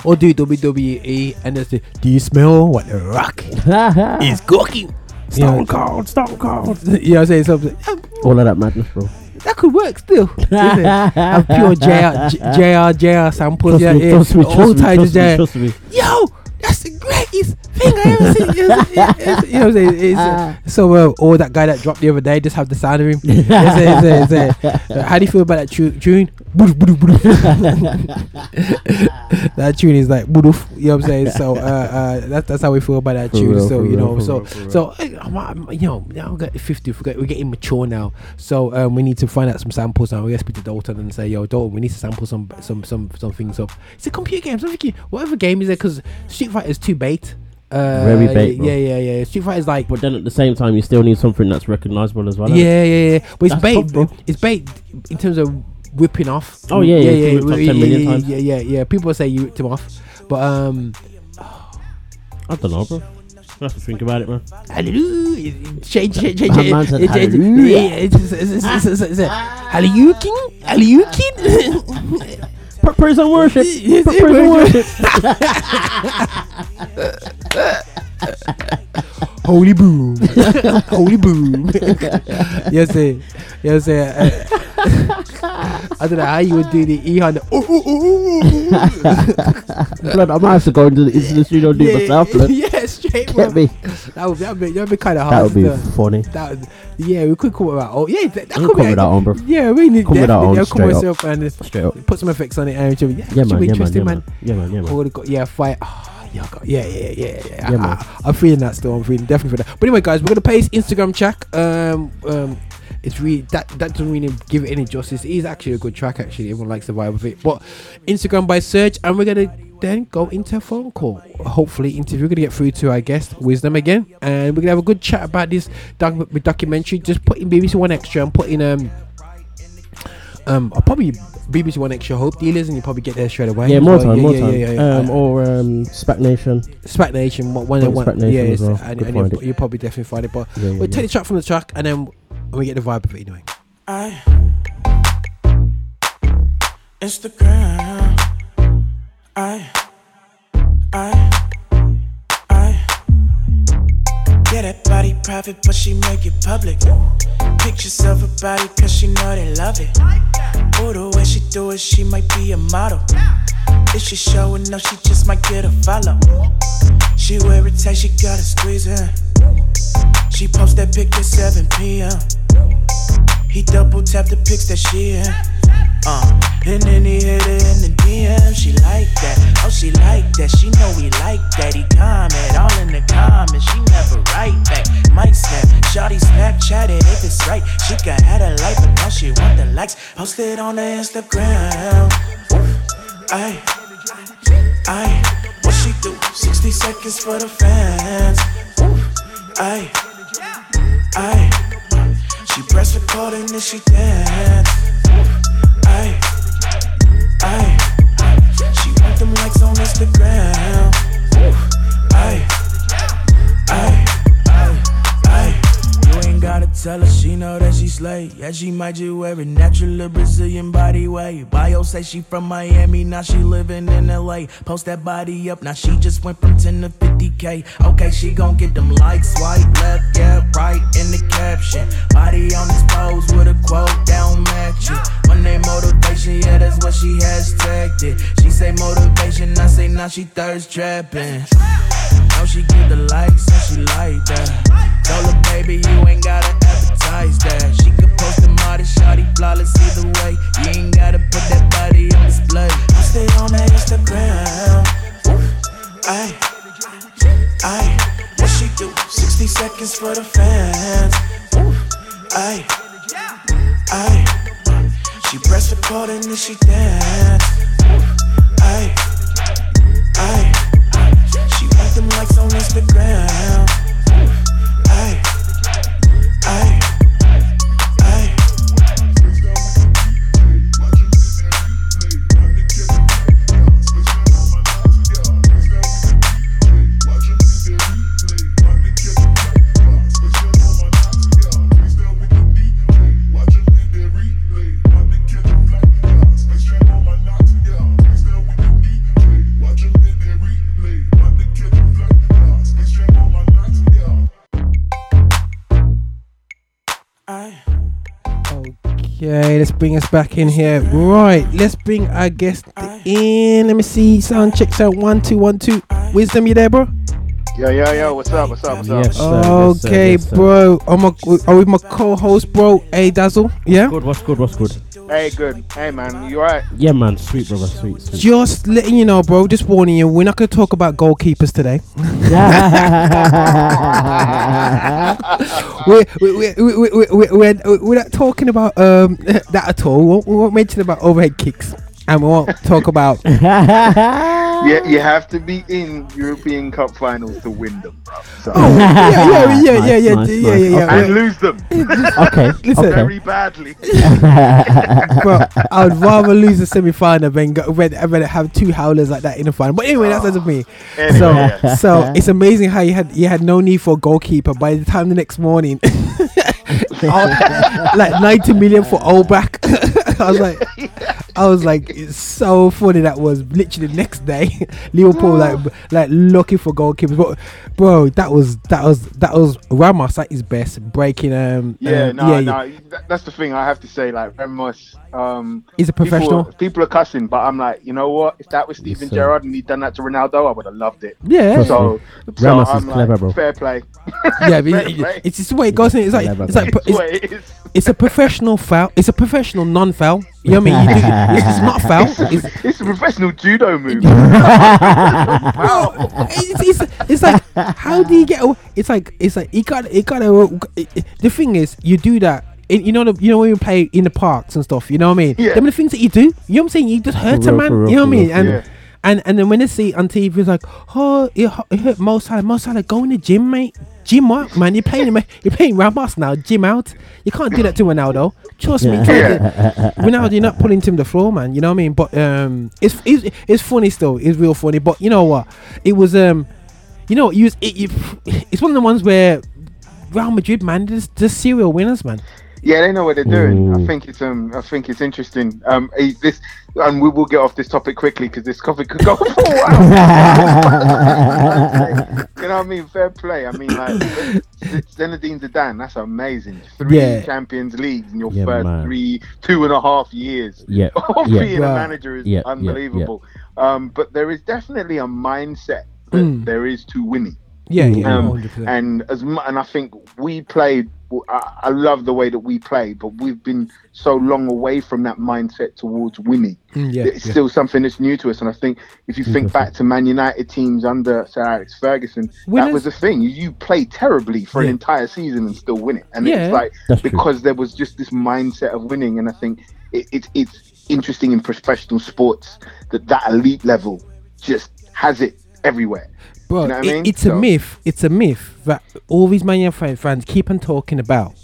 Speaker 3: Or do WWE and there's the Do you smell what the rock is cooking?
Speaker 4: Stone Cold, Stone Cold.
Speaker 3: You know what I'm saying? Something. Oh.
Speaker 4: All of that madness, bro.
Speaker 3: That could work still. isn't it? Have pure JR, JR, JR samples.
Speaker 4: Trust
Speaker 3: yeah,
Speaker 4: me,
Speaker 3: yeah.
Speaker 4: trust me,
Speaker 3: All
Speaker 4: trust me,
Speaker 3: types of
Speaker 4: trust me,
Speaker 3: JR.
Speaker 4: trust me.
Speaker 3: Yo, that's the greatest thing I ever seen. You know what I'm saying? You know what I'm saying? It's, uh, so, uh, or that guy that dropped the other day, just have the sound of him. It's, it's, it's, uh, how do you feel about that tu- tune? That tune is like boof. You know what I'm saying? So, uh, uh, that's that's how we feel about that
Speaker 4: For
Speaker 3: tune.
Speaker 4: real,
Speaker 3: so, you know,
Speaker 4: for
Speaker 3: so
Speaker 4: real, for real.
Speaker 3: so uh, I'm, I'm- you know, now we got 50. We're, getting mature now. So, um, we need to find out some samples now. We got to speak to Dalton and say, yo, Dalton, we need to sample some some some some things up. It's a computer game. So I'm thinking, whatever game is it? Because Street Fighter is too bait. Uh,
Speaker 4: Very bait, bro.
Speaker 3: Yeah, yeah, yeah. Street Fighter is like.
Speaker 4: But then at the same time, you still need something that's recognizable as well. innit?
Speaker 3: Yeah, yeah, yeah. But it's
Speaker 4: That's
Speaker 3: bait,
Speaker 4: tough, bro.
Speaker 3: It's bait in terms of whipping off.
Speaker 4: Oh, yeah, yeah, it's been whipped off
Speaker 3: yeah,
Speaker 4: 10 million
Speaker 3: yeah,
Speaker 4: times.
Speaker 3: yeah, yeah, yeah. People say you whipped him off, but um,
Speaker 4: I don't know, bro. I have to think about it, man.
Speaker 3: hallelujah, change, change, change,
Speaker 4: My
Speaker 3: change.
Speaker 4: man said
Speaker 3: It- it-
Speaker 4: hallelujah.
Speaker 3: yeah, it's- it's- it's- it's- it's- it's- it's- Hallelujah, hallelujah.
Speaker 4: Pra- Praise and worship.
Speaker 3: Yes,
Speaker 4: Praise and
Speaker 3: worship. Holy boom, holy boom. yes, sir. Yes, sir. Uh, I don't know how you would do the E on the. Ooh, ooh, ooh, ooh, ooh.
Speaker 4: blood, I might have to go into the, the studio and do it myself, blood.
Speaker 3: yeah, straight.
Speaker 4: Get me.
Speaker 3: That would that would be, that'd be kind of hard.
Speaker 4: That would be
Speaker 3: to-
Speaker 4: funny.
Speaker 3: that would, yeah, we could come with our own. Yeah, that, that could be
Speaker 4: with our own, bro.
Speaker 3: Yeah, we need
Speaker 4: our own,
Speaker 3: I'll come myself and
Speaker 4: Straight up.
Speaker 3: put some effects on it. And it should be, yeah,
Speaker 4: Yeah, man. Yeah, man.
Speaker 3: interesting,
Speaker 4: Yeah,
Speaker 3: man.
Speaker 4: man. Yeah, man. Yeah, man.
Speaker 3: Oh, go- yeah, fight. Oh, yeah, go- yeah, yeah, yeah, yeah.
Speaker 4: Yeah,
Speaker 3: I, I'm feeling that still. I'm feeling definitely for that. But anyway, guys, we're gonna play his Instagram track. Um, um, it's really that that doesn't really give it any justice. It is actually a good track. Actually, everyone likes the vibe of it. But Instagram by Search, and we're gonna then go into a phone call. Hopefully, interview. We're gonna get through to our guest, Wisdom again, and we're gonna have a good chat about this doc- documentary. Just put in BBC One Extra and put in um um I'll probably BBC One Extra Hope Dealers, and you probably get there straight away.
Speaker 4: Yeah, more
Speaker 3: well.
Speaker 4: time,
Speaker 3: yeah,
Speaker 4: more
Speaker 3: yeah,
Speaker 4: time.
Speaker 3: Yeah, yeah, yeah.
Speaker 4: Um, or um, Spac Nation.
Speaker 3: Spac Nation, one, one,
Speaker 4: Probably
Speaker 3: one
Speaker 4: Spac Nation
Speaker 3: yeah,
Speaker 4: as well.
Speaker 3: and, and you'll, you'll probably definitely find it. But
Speaker 4: Yeah, yeah,
Speaker 3: we'll take the track from the track, and then and we get the vibe of it anyway.
Speaker 10: I Instagram. I I That body private, but she make it public. Pictures of her body, cause she know they love it. Ooh, the way she do it, she might be a model. If she showing up, she just might get a follow. She wear it tight, she gotta squeeze in. She post that pic at 7 p.m. He double tap the pics that she in. Uh, and then he hit her in the DM. She like that. Oh, she like that. She know he like that. He comment all in the comments. She never write back. Might snap. Shawty Snapchat it if it's right. She can have a life, but now she want the likes. Posted on the Instagram. Ay, ay, what she do? 60 seconds for the fans. Ay, ay. She press record and then she dance. Ay. She want them likes on Instagram. Ay, gotta tell her, she know that she slay. Yeah, she might just wear a natural Brazilian body way. Bio say she from Miami, now she living in LA. Post that body up, now she just went from 10 to 50k. Okay, she gon' get them likes, swipe left, yeah, right in the caption. Body on this pose with a quote down matching. Name motivation, yeah, that's what she hashtagged it. She say motivation, I say now she thirst trapping. Now she get the likes and she like that. Tell her, baby, you ain't gotta advertise that. She could post a modest shawty flawless either way. You ain't gotta put that body on display. I stay on that Instagram. Ay, ay, what she do? 60 seconds for the fans. Ay, ay, she press record and then she dance. Ay, ay. She want them likes on Instagram.
Speaker 3: Okay, let's bring us back in here. Right, let's bring our guest in. Let me see. Sound checks out one two one two. Wisdom, you there, bro?
Speaker 11: Yo, yo, yo, what's up? What's up? What's up?
Speaker 4: Yes, sir, yes, sir,
Speaker 3: okay,
Speaker 4: yes, sir.
Speaker 3: bro. I'm a, are we my co-host, bro. A Dazzle. Yeah.
Speaker 4: Good, what's good, what's good?
Speaker 11: Hey, good. Hey, man, you alright?
Speaker 4: Yeah, man, sweet, brother, sweet, sweet.
Speaker 3: Just letting you know, bro. Just warning you, we're not gonna talk about goalkeepers today. we're, we we we we we we're, we're not talking about um that at all. We won't, we won't mention about overhead kicks, and we won't talk about
Speaker 11: Yeah, you have to be in European Cup finals to win them, bro. So,
Speaker 3: Oh, yeah, yeah, yeah, yeah, yeah,
Speaker 4: Nice,
Speaker 3: yeah,
Speaker 4: nice,
Speaker 3: yeah, yeah.
Speaker 11: and lose them
Speaker 4: okay,
Speaker 3: Listen.
Speaker 4: okay.
Speaker 11: very badly.
Speaker 3: Bro, I would rather lose the semi final than go, than, than have two howlers like that in the final. But anyway, that's as me.
Speaker 11: Oh, anyway,
Speaker 3: So,
Speaker 11: yeah.
Speaker 3: so it's amazing how you had you had no need for a goalkeeper. By the time the next morning, like ninety million for Oblak. I was like, I was like, it's so funny. That was literally the next day, Liverpool like like looking for goalkeepers. But bro, that was that was that was Ramos at his best, breaking um
Speaker 11: Yeah,
Speaker 3: um,
Speaker 11: no,
Speaker 3: yeah,
Speaker 11: no, that- that's the thing. I have to say, like Ramos, um,
Speaker 3: He's a professional.
Speaker 11: People, people are cussing, but I'm like, you know what? If that was Steven
Speaker 4: sir.
Speaker 11: Gerrard and he'd done that to Ronaldo, I would have loved it.
Speaker 3: yeah.
Speaker 11: So, so
Speaker 4: Ramos
Speaker 11: I'm
Speaker 4: is
Speaker 11: like,
Speaker 4: clever, bro.
Speaker 11: Fair play.
Speaker 3: yeah, but
Speaker 11: Fair
Speaker 3: it-
Speaker 11: play.
Speaker 3: it's just the way it goes. Isn't? It's like
Speaker 4: Clever,
Speaker 3: it's like
Speaker 11: It's
Speaker 3: it's,
Speaker 11: what it is.
Speaker 3: it's a professional foul. It's a professional non-foul. You know what I mean? You do, it's not a foul. It's,
Speaker 11: It's a professional judo move.
Speaker 3: bro, it's, it's, it's like how do you get? aw- It's like it's like you got it got to. The thing is, you do that. in- You know, the, you know when you play in the parks and stuff. You know what I mean?
Speaker 11: Yeah.
Speaker 3: Them the things that you do. You know what I'm saying? You just hurt a man.
Speaker 4: real,
Speaker 3: you know what I mean? And
Speaker 11: yeah.
Speaker 3: And and then when they see it on TV, it's like, oh, it, hu- it hurt Mo Salah. Mo Salah, go in the gym, mate. Gym up, man. You're playing, you're playing Ramos now. Gym out. You can't do that to Ronaldo. Trust me. you Ronaldo, you're not pulling him to the floor, man. You know what I mean? But um, it's it's, it's funny still. It's real funny. But you know what? It was um, you know, you it, it, it's one of the ones where Real Madrid, man, just- serial winners, man.
Speaker 11: Yeah, they know what they're doing. I think it's um, I think it's interesting. Um, eh, this, and we will get off this topic quickly because this topic could go for a while. you know what I mean? Fair play. I mean, like Zinedine Zidane, that's amazing. Three
Speaker 3: Yeah.
Speaker 11: Champions Leagues in your
Speaker 4: Yeah,
Speaker 11: first
Speaker 4: man.
Speaker 11: three, two and a half years
Speaker 4: Yeah,
Speaker 11: of
Speaker 4: yeah.
Speaker 11: being a manager is
Speaker 4: Yeah, yeah, yeah.
Speaker 11: unbelievable. Um, but there is definitely a mindset that
Speaker 3: Mm.
Speaker 11: there is to winning.
Speaker 3: Yeah, yeah,
Speaker 11: Um, and as and I think we played. I, I love the way that we play, but we've been so long away from that mindset towards winning.
Speaker 3: Mm, yeah,
Speaker 11: it's
Speaker 3: yeah.
Speaker 11: still something that's new to us. And I think if you think back to Man United teams under Sir Alex Ferguson, that was the thing. You, play terribly for
Speaker 3: Yeah.
Speaker 11: an entire season and still win it. And it's like
Speaker 4: That's true.
Speaker 11: because there was just this mindset of winning. And I think it, it, it's interesting in professional sports that that elite level just has it everywhere.
Speaker 3: Bro,
Speaker 11: You know what I mean?
Speaker 3: it's a myth. It's a myth that all these Man United fans keep on talking about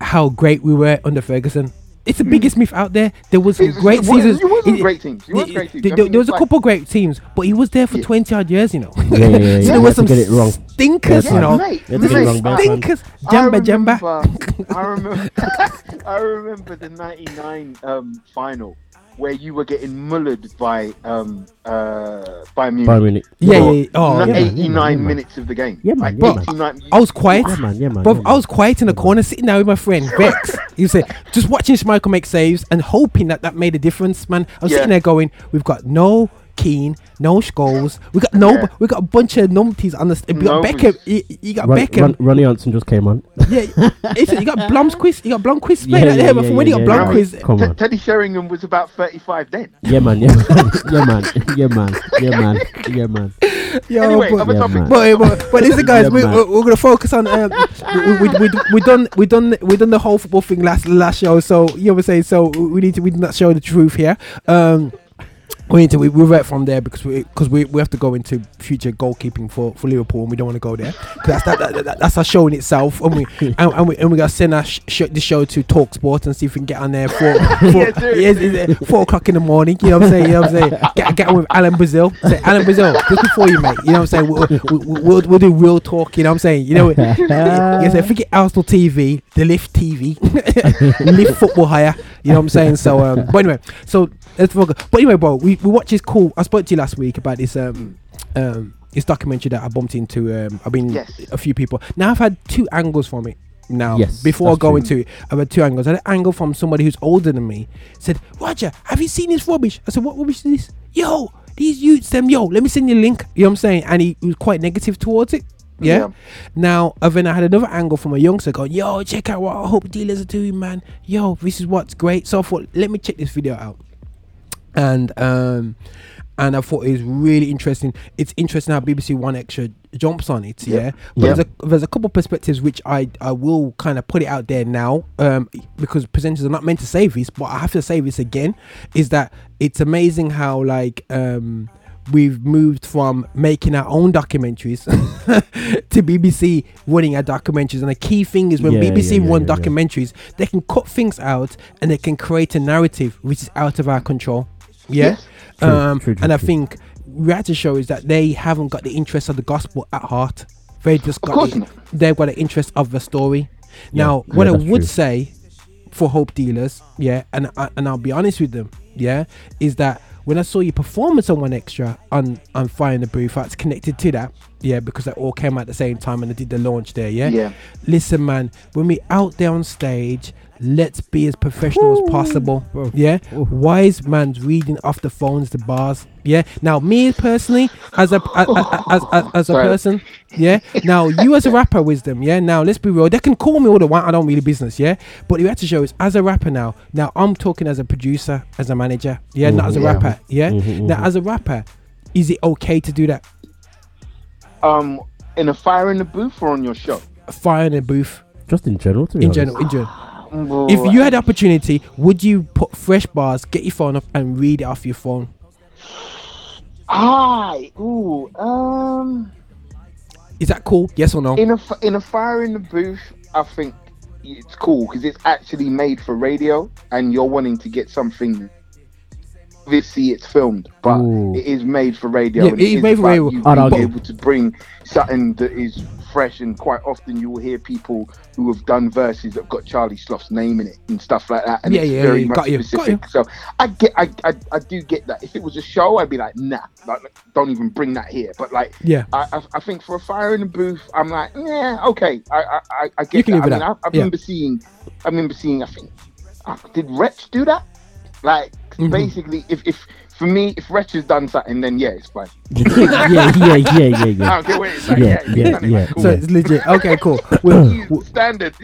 Speaker 3: how great we were under Ferguson. It's the biggest myth out there. There was some.
Speaker 11: It's-
Speaker 3: great
Speaker 11: it
Speaker 3: seasons.
Speaker 11: you wasn't
Speaker 3: It-
Speaker 11: great teams. You wasn't great teams.
Speaker 3: There,
Speaker 11: I
Speaker 3: there was a
Speaker 11: it's
Speaker 3: couple great teams, but he was there for
Speaker 11: Yeah.
Speaker 3: 20 odd years, you know.
Speaker 4: Yeah, yeah, yeah,
Speaker 3: so
Speaker 4: yeah.
Speaker 3: there
Speaker 4: You
Speaker 3: was some
Speaker 4: get it wrong.
Speaker 3: stinkers,
Speaker 4: Yeah,
Speaker 3: you know.
Speaker 11: mate,
Speaker 4: You had to
Speaker 11: mate,
Speaker 4: wrong, man.
Speaker 3: Stinkers.
Speaker 11: I
Speaker 3: Jamba Jamba.
Speaker 11: remember- I remember. I remember the '99 um, final where you were getting mullered by um, uh, by Munich.
Speaker 4: Bayern Munich.
Speaker 3: Yeah, yeah, yeah. Oh,
Speaker 4: yeah, man,
Speaker 11: 89
Speaker 4: yeah, man,
Speaker 11: minutes of the game.
Speaker 4: Yeah, man,
Speaker 11: like
Speaker 4: yeah, man.
Speaker 3: I was quiet.
Speaker 4: Yeah, man. Yeah, man.
Speaker 3: Bro,
Speaker 4: yeah,
Speaker 3: I was quiet in the corner, sitting there with my friend Vex. You said just watching Schmeichel make saves and hoping that that made a difference, man. I was
Speaker 11: Yeah.
Speaker 3: sitting there going, we've got no Keane, no Scholes, we got no,
Speaker 11: Yeah.
Speaker 3: we got a bunch of numpties on the. st- We got Beckham. You, you got
Speaker 4: Ron,
Speaker 3: Beckham.
Speaker 4: Ron, Ronny Johnsen just came on.
Speaker 3: Yeah, it's, you got Blomqvist. You got Blomqvist.
Speaker 4: Yeah,
Speaker 3: Yeah,
Speaker 4: yeah,
Speaker 3: yeah,
Speaker 4: yeah,
Speaker 3: but from when
Speaker 4: yeah,
Speaker 3: you
Speaker 4: yeah,
Speaker 3: got
Speaker 4: yeah.
Speaker 3: Blomqvist,
Speaker 4: Come
Speaker 11: T-
Speaker 4: on.
Speaker 11: Teddy Sheringham was about 35 then.
Speaker 4: Yeah, man. Yeah, man. yeah, man. Yeah, man. Yeah, man. Yeah, man.
Speaker 3: Yo,
Speaker 11: anyway,
Speaker 3: but,
Speaker 11: other
Speaker 4: Yeah,
Speaker 11: topic.
Speaker 4: man.
Speaker 3: but, but, but listen, guys,
Speaker 4: Yeah,
Speaker 3: we,
Speaker 4: man.
Speaker 3: we're, we're gonna focus on. Um, we, we, we, we done we done we done the whole football thing last last show. So you know what I'm saying. So we need to we did not show the truth here. Um, we need to we went from there because we because we, we have to go into future goalkeeping for, for Liverpool and we don't want to go there because that's that, that, that, that's our show in itself and we and, and we and we gotta send our sh- sh- the show to Talk Sport and see if we can get on there for, for
Speaker 11: Yeah,
Speaker 3: four o'clock in the morning. You know what I'm saying? You know what I'm saying? Get, get on with Alan Brazil. Say Alan Brazil, just before you, mate. You know what I'm saying? We'll, we'll, we'll, we'll do real talk. You know what I'm saying? You know, what yes, I forget Arsenal TV, the Lift TV, Lift Football Hire. You know what I'm saying? So, um, but anyway, so let's focus. But anyway, bro, we, we watched this cool. I spoke to you last week about this um um this documentary that I bumped into. Um, I've been
Speaker 11: Yes.
Speaker 3: a few people. Now I've had two angles from it. Now,
Speaker 4: Yes,
Speaker 3: before I
Speaker 4: that's
Speaker 3: go
Speaker 4: true.
Speaker 3: into it, I've had two angles. I had an angle from somebody who's older than me. Said, Roger, have you seen this rubbish? I said, What rubbish is this? Yo, these youths, them, yo, let me send you a link. You know what I'm saying? And he, was quite negative towards it. Yeah.
Speaker 11: Yeah.
Speaker 3: Now, and then I had another angle from a youngster going, Yo, check out what I hope dealers are doing, man. Yo, this is what's great. So I thought, let me check this video out. And um and I thought it was really interesting. It's interesting how BBC One Extra jumps on it, yeah. But
Speaker 11: Yeah.
Speaker 3: there's a there's a couple perspectives which I I will kind of put it out there now, um, because presenters are not meant to say this, but I have to say this again, is that it's amazing how like um we've moved from making our own documentaries to BBC running our documentaries. And the key thing is when
Speaker 4: Yeah,
Speaker 3: BBC
Speaker 4: yeah, yeah,
Speaker 3: run
Speaker 4: yeah, yeah.
Speaker 3: documentaries, they can cut things out and they can create a narrative which is out of our control. Yeah.
Speaker 11: Yes.
Speaker 4: True,
Speaker 3: um,
Speaker 4: true, true,
Speaker 3: and I
Speaker 4: true.
Speaker 3: think reality show is that they haven't got the interest of the gospel at heart. They just got
Speaker 11: course
Speaker 3: the,
Speaker 11: not.
Speaker 3: they've got the interest of the story.
Speaker 4: Yeah,
Speaker 3: Now,
Speaker 4: yeah,
Speaker 3: what I would
Speaker 4: true.
Speaker 3: say for hope dealers, yeah, and I, and I'll be honest with them, yeah, is that when I saw your performance on One Extra on on Fire in the Booth, that's connected to that, yeah, because they all came at the same time and I did the launch there, yeah.
Speaker 11: Yeah.
Speaker 3: Listen, man, when we out there on stage, let's be as professional as possible.
Speaker 4: Bro.
Speaker 3: Yeah.
Speaker 4: Ooh.
Speaker 3: Wise man's reading off the phones, the bars. Yeah. Now, me personally, as a as, as, as, as a
Speaker 11: Sorry.
Speaker 3: person, yeah. Now, you as a rapper, wisdom. Yeah. Now, let's be real. They can call me all the want. I don't really business. Yeah. But you have to show is as a rapper now. Now, I'm talking as a producer, as a manager. Yeah. Not as a
Speaker 11: Mhm.
Speaker 3: rapper. Yeah.
Speaker 4: Mhm,
Speaker 3: Now,
Speaker 4: mhm.
Speaker 3: as a rapper, is it okay to do that?
Speaker 11: Um, in a fire in the booth or on your show?
Speaker 3: A Fire in a booth.
Speaker 4: Just in general, to be
Speaker 3: In
Speaker 4: honest.
Speaker 3: general. In general. If you had the opportunity, would you put fresh bars, get your phone up, and read it off your phone?
Speaker 11: I ooh um
Speaker 3: Is that cool? Yes or no?
Speaker 11: in a in a fire in the booth, I think it's cool because it's actually made for radio, and you're wanting to get something. Obviously, it's filmed, but
Speaker 4: Ooh.
Speaker 11: it is made for radio.
Speaker 3: Yeah,
Speaker 11: and
Speaker 3: it is made for radio.
Speaker 11: You being
Speaker 4: argue.
Speaker 11: able to bring something that is fresh, and quite often you will hear people who have done verses that got Charlie Sloth's name in it and stuff like that, and
Speaker 3: Yeah,
Speaker 11: it's
Speaker 3: yeah,
Speaker 11: very
Speaker 3: yeah,
Speaker 11: much
Speaker 3: got you, got
Speaker 11: specific. So I get, I, I, I do get that. If it was a show, I'd be like, nah, like, don't even bring that here. But like,
Speaker 3: Yeah.
Speaker 11: I, I, I think for a fire in the booth, I'm like, yeah, okay, I, I, I, get
Speaker 3: You can
Speaker 11: that. I mean,
Speaker 3: that.
Speaker 11: I, I
Speaker 3: Yeah.
Speaker 11: remember seeing, I remember seeing, I think, uh, did Wretch do that? Like,
Speaker 3: Mhm.
Speaker 11: basically, if, if for me, if Wretch has done something, then yeah, it's fine.
Speaker 4: yeah, yeah, yeah, yeah,
Speaker 11: I
Speaker 4: yeah.
Speaker 11: don't care what it's like.
Speaker 4: Yeah,
Speaker 11: Yeah, he's
Speaker 4: yeah, yeah.
Speaker 11: cool.
Speaker 3: So it's legit. Okay, cool. We'll,
Speaker 11: He's standard.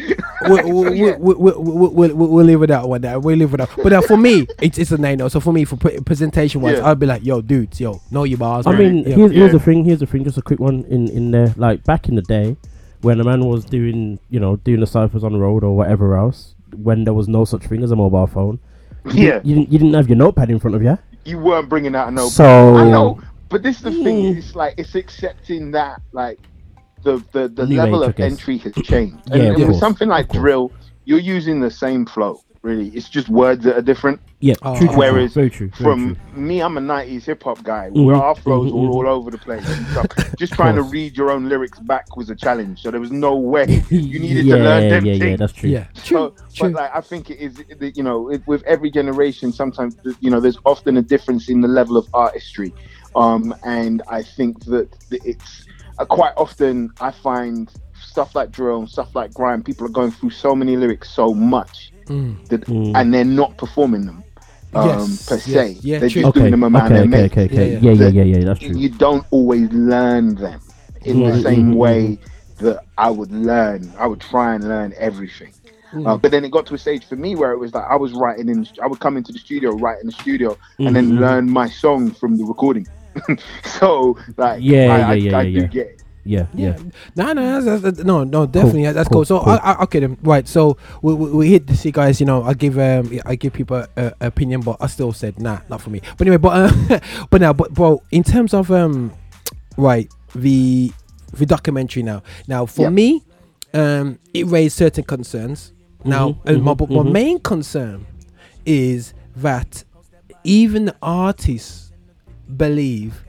Speaker 3: we'll, we'll,
Speaker 11: Yeah.
Speaker 3: we'll, we'll, we'll, we'll, we'll, we'll live with that one. There. We'll live with that. But uh, for me, it's, it's a name. though. So for me, for presentation wise,
Speaker 11: Yeah.
Speaker 3: I'd be like, yo, dudes, yo, know your bars.
Speaker 4: I
Speaker 3: man.
Speaker 4: mean,
Speaker 3: Yeah.
Speaker 4: here's, here's
Speaker 11: Yeah.
Speaker 4: the thing. Here's the thing. Just a quick one in in there. Like back in the day, when a man was doing, you know, doing the ciphers on the road or whatever else, when there was no such thing as a mobile phone. You
Speaker 11: Yeah.
Speaker 4: didn't, you didn't, you didn't have your notepad in front of you.
Speaker 11: You weren't bringing out a no.
Speaker 4: So
Speaker 11: I know, but this is the thing.
Speaker 4: Mm.
Speaker 11: It's like it's accepting that like the the, the
Speaker 4: New
Speaker 11: level
Speaker 4: age,
Speaker 11: of entry has changed. And,
Speaker 4: of
Speaker 11: and with something like drill, you're using the same flow. Really, it's just words that are different.
Speaker 4: yeah,
Speaker 3: Oh.
Speaker 4: true, true, true.
Speaker 11: Whereas
Speaker 4: very true. Very
Speaker 11: From
Speaker 4: true.
Speaker 11: me, I'm a '90s hip hop guy.
Speaker 4: Mhm,
Speaker 11: Where our flows
Speaker 4: mhm,
Speaker 11: all, all over the place. and just trying to read your own lyrics back was a challenge. So there was no way you needed
Speaker 4: yeah,
Speaker 11: to learn them
Speaker 4: yeah, yeah,
Speaker 11: things.
Speaker 4: that's true.
Speaker 3: yeah.
Speaker 11: So,
Speaker 3: True. True.
Speaker 11: but like I think it is, you know, it, with every generation, sometimes you know, there's often a difference in the level of artistry, um, and I think that it's uh, quite often I find stuff like drill and stuff like grime, people are going through so many lyrics so much
Speaker 3: Mm.
Speaker 11: that,
Speaker 4: Mm.
Speaker 11: and they're not performing them um,
Speaker 3: Yes,
Speaker 11: per
Speaker 3: yes,
Speaker 11: se.
Speaker 3: yeah,
Speaker 11: they're
Speaker 3: true.
Speaker 11: just
Speaker 4: Okay,
Speaker 11: doing them
Speaker 4: okay,
Speaker 11: around their
Speaker 4: okay, okay, okay.
Speaker 3: Yeah,
Speaker 4: Yeah, yeah,
Speaker 11: yeah.
Speaker 4: yeah, yeah. That's true.
Speaker 11: You don't always learn them in
Speaker 4: Mhm,
Speaker 11: the same
Speaker 4: mhm,
Speaker 11: way that I would learn. I would try and learn everything.
Speaker 3: Mm.
Speaker 11: Uh, but then it got to a stage for me where it was like I was writing in. I would come into the studio, write in the studio, and then learn my song from the recording. so like,
Speaker 4: Yeah,
Speaker 11: I, I,
Speaker 4: yeah, yeah,
Speaker 11: I
Speaker 4: yeah,
Speaker 11: do get it.
Speaker 4: Yeah, yeah.
Speaker 3: No, no, that's, that's, no, no, definitely,
Speaker 4: Cool,
Speaker 3: that's
Speaker 4: cool,
Speaker 3: cool. So,
Speaker 4: cool.
Speaker 3: I, I, okay, then, right. So we, we, we hit this, you guys. You know, I give um, I give people a, a opinion, but I still said nah, not for me. But anyway, but uh, but now, but bro, in terms of um, right, the the documentary now. Now, for
Speaker 11: Yep.
Speaker 3: me, um, it raised certain concerns. Now,
Speaker 4: Mhm,
Speaker 3: and my,
Speaker 4: mhm,
Speaker 3: but my
Speaker 4: mhm.
Speaker 3: main concern is that even the artists believe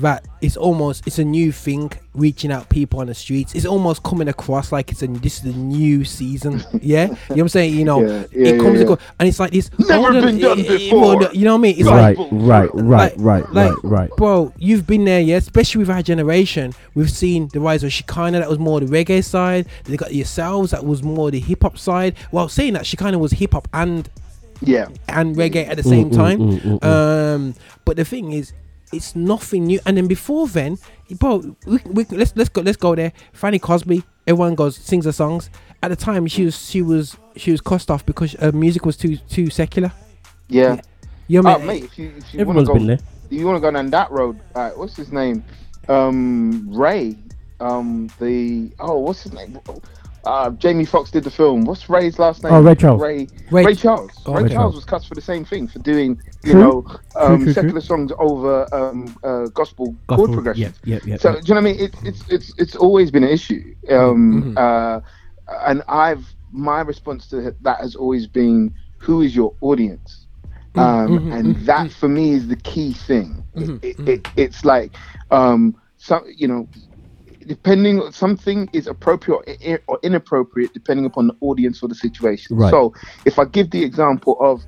Speaker 3: that it's almost it's a new thing reaching out people on the streets. It's almost coming across like it's a this is a new season. Yeah? You know what i'm saying? You know
Speaker 11: Yeah, yeah,
Speaker 3: it comes
Speaker 11: yeah,
Speaker 3: across and it's like this
Speaker 11: Never
Speaker 3: older-
Speaker 11: been done
Speaker 3: eh, eh,
Speaker 11: before.
Speaker 3: well, you know what i mean? It's
Speaker 4: Right,
Speaker 3: like
Speaker 4: right, right,
Speaker 3: Like-
Speaker 4: right,
Speaker 3: like-
Speaker 4: right, right.
Speaker 3: bro you've been there yeah? Especially with our generation we've seen the rise of Shekinah that was more the reggae side. They got yourselves that was more the hip-hop side. Well saying that Shekinah was hip-hop and
Speaker 11: Yeah,
Speaker 3: and reggae at the same
Speaker 4: Mm, mm,
Speaker 3: time.
Speaker 4: mm, mm, mm.
Speaker 3: Um, but the thing is, it's nothing new. And then before then, bro, we, we, let's let's go let's go there. Fanny Crosby, everyone goes sings her songs. At the time, she was she was she was cost off because her music was too too secular.
Speaker 11: yeah.
Speaker 3: You know
Speaker 11: Oh,
Speaker 3: what I mean?
Speaker 11: mate, if you if you want to
Speaker 4: Everyone's
Speaker 11: go,
Speaker 4: been there.
Speaker 11: you want to go down that road. Uh, what's his name? Um, Ray. Um, the oh, what's his name? Uh, Jamie Foxx did the film. What's Ray's last name?
Speaker 4: Oh, Ray Charles.
Speaker 11: Ray.
Speaker 3: Ray-
Speaker 11: Ray, Charles.
Speaker 3: Oh,
Speaker 11: Ray
Speaker 3: Ray
Speaker 11: Charles
Speaker 4: Charles.
Speaker 11: was cut for the same thing for doing, you
Speaker 4: True.
Speaker 11: know, um,
Speaker 4: true, true.
Speaker 11: secular songs over um, uh, gospel, chord progressions.
Speaker 4: Yeah, yeah, yeah.
Speaker 11: So do you know what I mean? It, it's it's it's always been an issue, um,
Speaker 3: Mhm.
Speaker 11: uh, and I've my response to that has always been who is your audience, um,
Speaker 3: mhm,
Speaker 11: and
Speaker 3: mhm,
Speaker 11: that for me is the key thing.
Speaker 3: Mhm,
Speaker 11: It, it, it, it's like um, some you know. Depending, something is appropriate or inappropriate depending upon the audience or the situation.
Speaker 4: Right.
Speaker 11: So, if I give the example of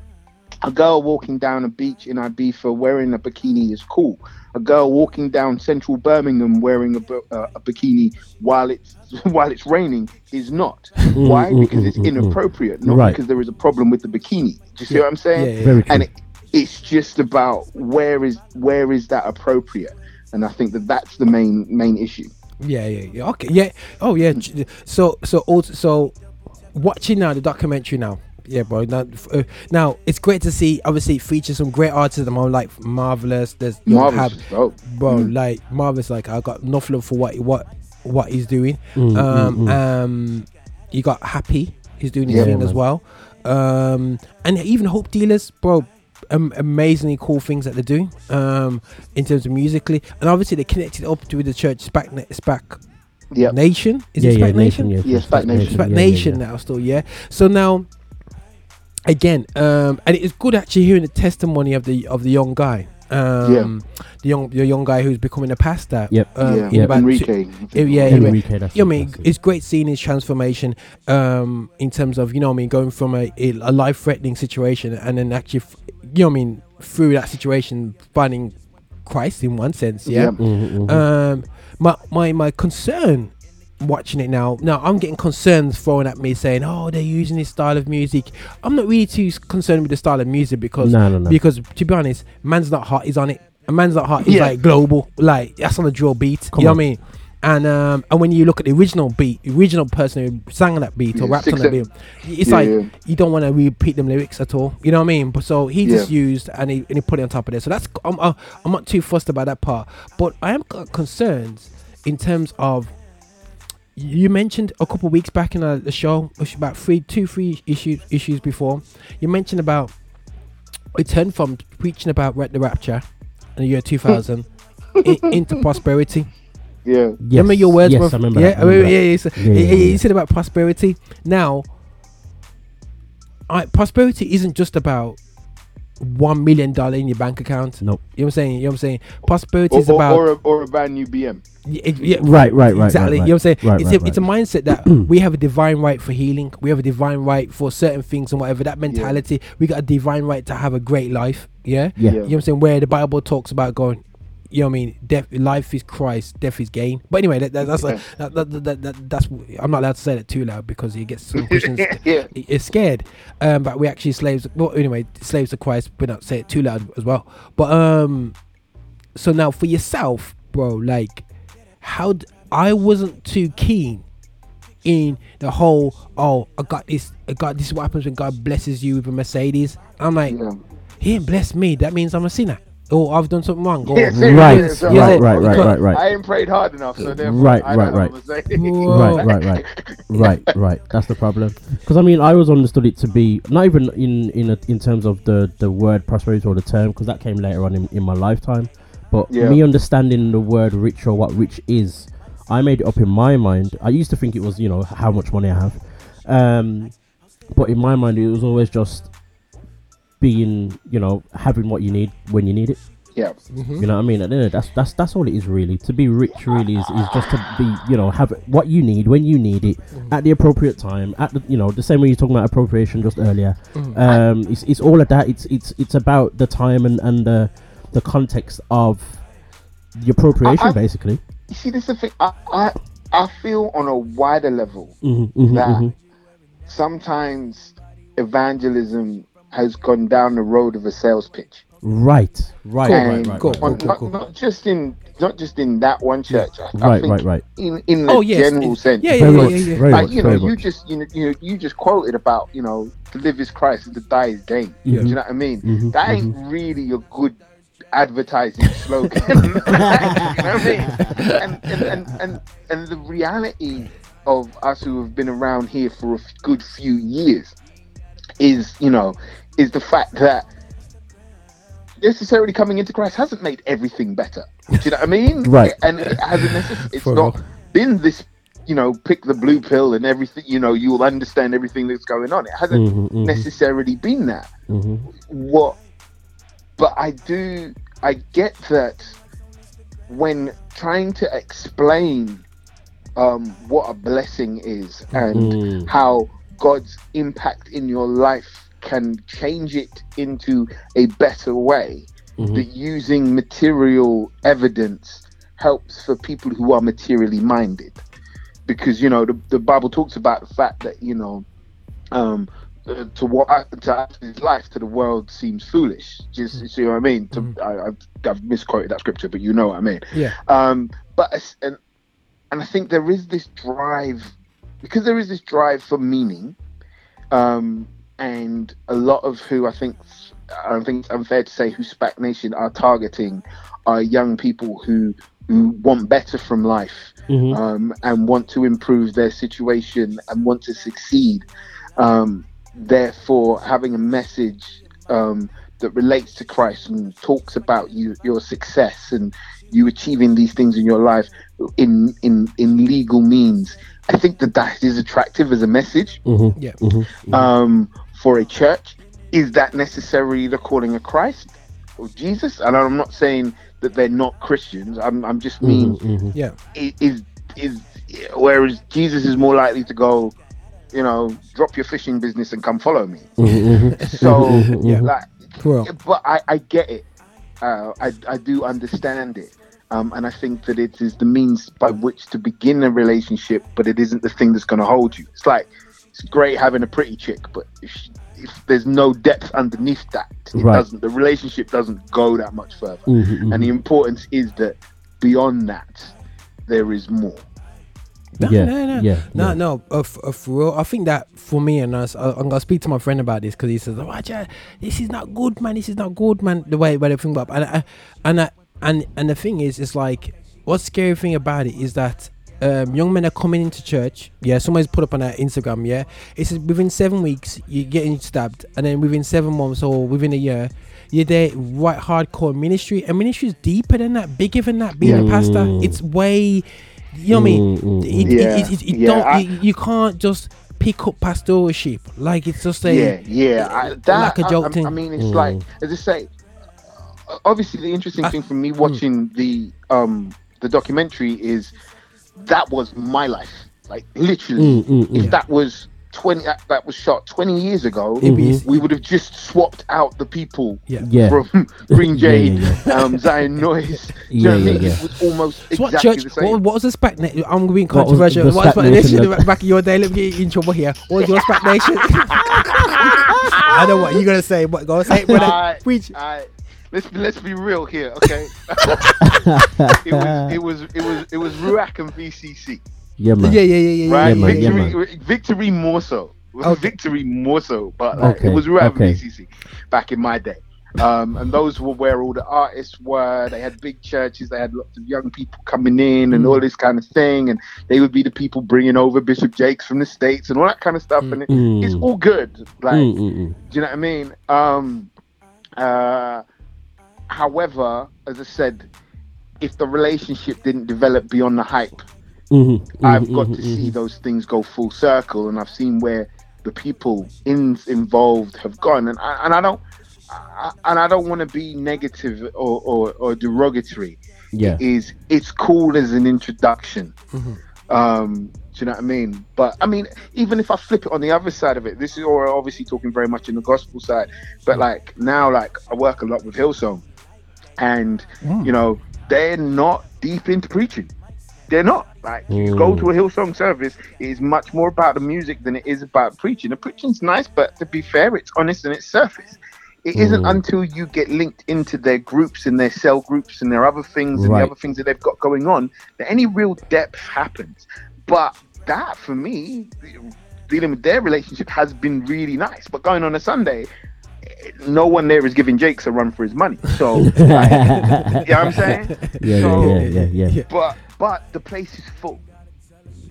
Speaker 11: a girl walking down a beach in Ibiza wearing a bikini is cool. A girl walking down central Birmingham wearing a, uh, a bikini while it's while it's raining is not. Why?
Speaker 4: mm,
Speaker 11: Because
Speaker 4: mm,
Speaker 11: it's
Speaker 4: mm, mm.
Speaker 11: inappropriate, not
Speaker 4: Right.
Speaker 11: because there is a problem with the bikini. Do you see what I'm saying?
Speaker 3: Yeah, yeah.
Speaker 11: And it, it's just about where is where is that appropriate, and I think that that's the main main issue.
Speaker 3: Yeah, yeah, yeah. Okay, yeah. Oh, yeah. So, so also, so watching now the documentary now. Yeah, bro. Now, uh, now it's great to see. Obviously, it features some great artists. at the moment, like marvelous. There's
Speaker 11: Marvelous,
Speaker 3: Hab,
Speaker 11: is dope.
Speaker 3: bro.
Speaker 11: Mm.
Speaker 3: Like marvelous. Like I got enough love for what what what he's doing.
Speaker 4: Mm,
Speaker 3: um,
Speaker 4: mm, mm.
Speaker 3: um, you got Happy. He's doing his
Speaker 11: Yeah,
Speaker 3: thing as well. Um, and even Hope Dealers, bro. Um, amazingly cool things that they do um, in terms of musically, and obviously they connected up to the church SPAC Ne- SPAC
Speaker 11: Yeah.
Speaker 3: Nation. Is
Speaker 4: yeah,
Speaker 3: it
Speaker 4: yeah,
Speaker 3: SPAC Nation?
Speaker 4: yeah,
Speaker 11: Yeah, Spac Nation.
Speaker 3: SPAC
Speaker 4: yeah,
Speaker 3: Nation
Speaker 4: yeah, yeah.
Speaker 3: now still, yeah. So now, again, um, and it's good actually hearing the testimony of the of the young guy. Um, the young the young guy who's becoming a pastor.
Speaker 4: Yep.
Speaker 3: Um,
Speaker 11: yeah,
Speaker 3: in about two-
Speaker 11: Enrique.
Speaker 3: yeah, yeah,
Speaker 4: Enrique, that's
Speaker 3: yeah, I mean, it's great seeing his transformation um, in terms of, you know, what I mean, going from a, a life threatening situation and then actually, f- you know, what I mean, through that situation, finding Christ in one sense, yeah.
Speaker 11: Yeah.
Speaker 4: Mhm, mhm.
Speaker 3: Um, my my my concern watching it now. Now I'm getting concerns thrown at me saying, "Oh, they're using this style of music." I'm not really too concerned with the style of music because
Speaker 4: No, no, no.
Speaker 3: because to be honest, man's not hot is on it. A man's not hot is
Speaker 11: Yeah.
Speaker 3: like global, like that's on a drill beat.
Speaker 4: Come
Speaker 3: you know what I mean? And um, and when you look at the original beat, the original person who sang on that beat or
Speaker 11: Yeah,
Speaker 3: rapped on that beat, it's
Speaker 11: Yeah,
Speaker 3: like
Speaker 11: yeah.
Speaker 3: you don't want to repeat them lyrics at all. You know what I mean? But so he just used and he, and he put it on top of there. So that's I'm uh, I'm not too fussed about that part. But I am concerned in terms of you mentioned a couple of weeks back in uh, the show, about three, two, three issues issues before. You mentioned about it turned from preaching about the rapture in the year 2000 i- into prosperity.
Speaker 11: Yeah.
Speaker 4: yes.
Speaker 3: Remember your words?
Speaker 4: Yes,
Speaker 3: were-
Speaker 4: I remember.
Speaker 3: Yeah,
Speaker 4: that, I remember
Speaker 3: yeah,
Speaker 4: that.
Speaker 3: yeah, yeah, so-
Speaker 4: Yeah, yeah,
Speaker 3: yeah, yeah,
Speaker 4: yeah.
Speaker 3: You said about prosperity. Now, I, prosperity isn't just about one million dollar in your bank account.
Speaker 4: Nope.
Speaker 3: You know what I'm saying? You know what I'm saying? Prosperity
Speaker 11: Or,
Speaker 3: is
Speaker 11: or,
Speaker 3: about
Speaker 11: or, a, or a brand new BM.
Speaker 3: yeah, yeah,
Speaker 4: Right, right, right,
Speaker 3: Exactly.
Speaker 4: right,
Speaker 3: You know what I'm saying?
Speaker 4: right,
Speaker 3: it's,
Speaker 4: right,
Speaker 3: a, it's a mindset that we have a divine right for healing. We have a divine right for certain things and whatever. That mentality, we got a divine right to have a great life. Yeah.
Speaker 4: Yeah.
Speaker 3: You know what I'm saying? Where the Bible talks about going, you know what I mean? Death, life is Christ, death is gain. But anyway, that, that, that's
Speaker 11: Yeah.
Speaker 3: like, that, that, that, that, that, that's I'm not allowed to say that too loud because you gets some Christians
Speaker 11: yeah.
Speaker 3: is scared. Um, but we actually slaves. Well, anyway, slaves to Christ. But not say it too loud as well. But um, so now for yourself, bro, like how d- I wasn't too keen in the whole. Oh, I got this. I got this. is What happens when God blesses you with a Mercedes? I'm like,
Speaker 11: Yeah.
Speaker 3: He blessed me. That means I'm a sinner. Or I've done something wrong. Or,
Speaker 11: Yeah, seriously,
Speaker 4: Right,
Speaker 11: so
Speaker 3: yeah,
Speaker 11: I-
Speaker 3: right,
Speaker 4: right, right, right.
Speaker 11: I ain't prayed hard enough, so therefore
Speaker 4: Right,
Speaker 11: I
Speaker 4: right,
Speaker 11: don't
Speaker 4: right.
Speaker 11: what I'm saying.
Speaker 3: Whoa.
Speaker 4: Right, right, right, right, right. That's the problem. Because I mean, I always understood it to be not even in in a, in terms of the the word prosperity or the term, because that came later on in, in my lifetime. But
Speaker 11: Yeah.
Speaker 4: me understanding the word rich or what rich is, I made it up in my mind. I used to think it was you know how much money I have, um, but in my mind it was always just being you know having what you need when you need it.
Speaker 11: Yeah.
Speaker 3: Mhm.
Speaker 4: You know what I mean? And, That's that's that's all it is really. To be rich really is, is just to be you know have what you need when you need it at the appropriate time. At the you know the same way you're talking about appropriation just earlier.
Speaker 3: Mhm.
Speaker 4: Um, it's it's all of that. It's it's it's about the time and and the the context of the appropriation
Speaker 11: I-
Speaker 4: basically.
Speaker 11: You see, this is the thing. I, I, I feel on a wider level
Speaker 4: Mhm, mhm,
Speaker 11: that
Speaker 4: mhm.
Speaker 11: sometimes evangelism has gone down the road of a sales pitch.
Speaker 4: Right, right,
Speaker 3: Cool,
Speaker 4: right,
Speaker 11: And
Speaker 4: right,
Speaker 3: cool,
Speaker 4: right,
Speaker 11: on-
Speaker 4: right,
Speaker 11: not,
Speaker 3: cool.
Speaker 11: not just in not just in that one church. I, I
Speaker 4: right,
Speaker 11: think
Speaker 4: right, right.
Speaker 11: in in the
Speaker 3: Oh, yes,
Speaker 11: general
Speaker 3: it-
Speaker 11: sense.
Speaker 3: yeah, yeah, yeah, yeah, yeah.
Speaker 11: like you know, you
Speaker 4: much.
Speaker 11: just you know, you know, you just quoted about you know, to live is Christ and to die is gain.
Speaker 4: Yeah.
Speaker 11: Do you know what I mean?
Speaker 4: Mhm,
Speaker 11: That ain't really a good advertising slogan. you know what I mean? And and, and and and the reality of us who have been around here for a good few years is, you know, is the fact that necessarily coming into Christ hasn't made everything better. Do you know what I mean?
Speaker 4: Right.
Speaker 11: And it hasn't necess- it's
Speaker 3: For
Speaker 11: not
Speaker 3: real.
Speaker 11: been this you know, pick the blue pill and everything, you know, you'll understand everything that's going on. It hasn't
Speaker 4: Mhm, mhm,
Speaker 11: necessarily been that.
Speaker 4: mhm.
Speaker 11: What, but I do, I get that when trying to explain um, what a blessing is and
Speaker 4: Mm.
Speaker 11: how God's impact in your life can change it into a better way,
Speaker 4: Mhm.
Speaker 11: that using material evidence helps for people who are materially minded. Because you know the, the bible talks about the fact that you know um uh, to what to act his life to the world seems foolish. Just see what i mean? To, I, I've, I've misquoted that scripture but you know what i mean.
Speaker 3: Yeah.
Speaker 11: um but and and i think there is this drive because there is this drive for meaning um and a lot of who i think i don't think it's unfair to say who spac nation are targeting are young people who who want better from life
Speaker 4: Mhm.
Speaker 11: um, and want to improve their situation and want to succeed. Um, therefore, having a message um, that relates to Christ and talks about you your success and you achieving these things in your life in in in legal means, I think that that is attractive as a message
Speaker 4: Mm-hmm.
Speaker 3: Yeah.
Speaker 11: um, for a church. Is that necessarily the calling of Christ or Jesus? And I'm not saying that they're not Christians. I'm I'm just mean
Speaker 4: Mm-hmm.
Speaker 3: Yeah.
Speaker 11: i- is is whereas Jesus is more likely to go, you know, drop your fishing business and come follow me.
Speaker 4: Mm-hmm.
Speaker 11: So
Speaker 3: Yeah.
Speaker 11: like,
Speaker 3: Cool.
Speaker 11: but I I get it. Uh, I I do understand it. Um, and I think that it is the means by which to begin a relationship, but it isn't the thing that's going to hold you. It's like it's great having a pretty chick, but if, she, if there's no depth underneath that, it
Speaker 4: Right.
Speaker 11: doesn't. The relationship doesn't go that much further.
Speaker 4: Mhm,
Speaker 11: And the importance is that beyond that, there is more.
Speaker 3: No,
Speaker 4: Yeah,
Speaker 3: no, no,
Speaker 4: yeah,
Speaker 3: no,
Speaker 4: yeah.
Speaker 3: no. Uh, f- uh, for real, I think that for me and us, I, I'm gonna speak to my friend about this because he says, "Oh, Jack, this is not good, man. This is not good, man." The way, way they think about, and I, and I, and and the thing is, it's like what's scary thing about it is that um, young men are coming into church. Yeah, somebody's put up on their Instagram. Yeah, it says within seven weeks you're getting stabbed, and then within seven months or within a year. You're there, right? Hardcore ministry, and ministry is deeper than that, bigger than that. Being a pastor,
Speaker 4: Mm.
Speaker 3: it's way, you know what I mean?
Speaker 4: Mm, mm,
Speaker 3: It-
Speaker 4: mm.
Speaker 11: Yeah,
Speaker 3: it- it- it
Speaker 11: yeah,
Speaker 3: don't,
Speaker 11: I-
Speaker 3: you, you can't just pick up pastoralship like it's just a
Speaker 11: yeah, yeah. I, that,
Speaker 3: like a joke
Speaker 11: I, I,
Speaker 3: thing.
Speaker 11: I mean, it's
Speaker 4: Mm.
Speaker 11: like as I say. Obviously, the interesting
Speaker 3: I-
Speaker 11: thing for me watching the um the documentary is that was my life. Like literally,
Speaker 4: Mm, mm, mm.
Speaker 11: if that was twenty, that, that was shot twenty years ago,
Speaker 3: It'd be-
Speaker 4: Mhm.
Speaker 11: we would have just swapped out the people
Speaker 3: yeah.
Speaker 4: Yeah.
Speaker 11: from Green
Speaker 4: Yeah,
Speaker 11: Jade,
Speaker 4: yeah,
Speaker 11: um, Zion Noise. Do you
Speaker 4: Yeah,
Speaker 11: know what I
Speaker 4: yeah,
Speaker 11: mean?
Speaker 4: yeah.
Speaker 11: It was almost
Speaker 3: So what
Speaker 11: exactly
Speaker 3: church?
Speaker 11: the same.
Speaker 3: What, what was the SPAC? Na- I'm being
Speaker 4: What was
Speaker 3: controversial.
Speaker 4: the
Speaker 3: What was
Speaker 4: SPAC
Speaker 3: SPAC
Speaker 4: nation
Speaker 3: nation back in your day? Let me get in trouble here. What was your SPAC nation? I know what you're gonna say. But go say it, brother.
Speaker 11: Alright,
Speaker 3: Preach.
Speaker 11: alright. Let's be, let's be real here, okay? it was it was it was it was Ruach and VCC,
Speaker 4: Yeah, man.
Speaker 3: Yeah, yeah, yeah, yeah,
Speaker 11: right?
Speaker 4: Yeah, man, yeah,
Speaker 11: victory, victory more so,
Speaker 3: Okay.
Speaker 11: victory more so, but like,
Speaker 4: Okay,
Speaker 11: it was Ruach
Speaker 4: okay.
Speaker 11: and VCC back in my day. Um, and those were where all the artists were. They had big churches. They had lots of young people coming in and
Speaker 3: Mm.
Speaker 11: all this kind of thing. And they would be the people bringing over Bishop Jakes from the states and all that kind of stuff. And it,
Speaker 4: Mm.
Speaker 11: it's all good. Like
Speaker 4: Mm, mm, mm.
Speaker 11: do you know what I mean? Um, uh, however, as I said, if the relationship didn't develop beyond the hype,
Speaker 4: Mhm,
Speaker 11: I've
Speaker 4: mhm,
Speaker 11: got
Speaker 4: mhm,
Speaker 11: to see
Speaker 4: mhm.
Speaker 11: those things go full circle, and I've seen where the people in, involved have gone, and I, and I don't. I, and I don't want to be negative or, or, or derogatory.
Speaker 4: Yeah.
Speaker 11: It is it's cool as an introduction.
Speaker 3: Mhm.
Speaker 11: Um, do you know what I mean? But I mean, even if I flip it on the other side of it, this is or obviously talking very much in the gospel side, but like now, like I work a lot with Hillsong, and
Speaker 3: Mm.
Speaker 11: you know they're not deep into preaching. They're not. Like you go
Speaker 4: Mm.
Speaker 11: to a Hillsong service, it is much more about the music than it is about preaching. The preaching's nice, but to be fair, it's honest and it's surface. It not
Speaker 4: Mm.
Speaker 11: until you get linked into their groups and their cell groups and their other things and
Speaker 4: Right.
Speaker 11: the other things that they've got going on that any real depth happens. But that for me, dealing with their relationship has been really nice. But going on a Sunday, no one there is giving Jakes a run for his money. So, like, you know what I'm saying?
Speaker 4: Yeah,
Speaker 11: So-
Speaker 4: yeah, yeah, yeah, yeah.
Speaker 11: But but the place is full.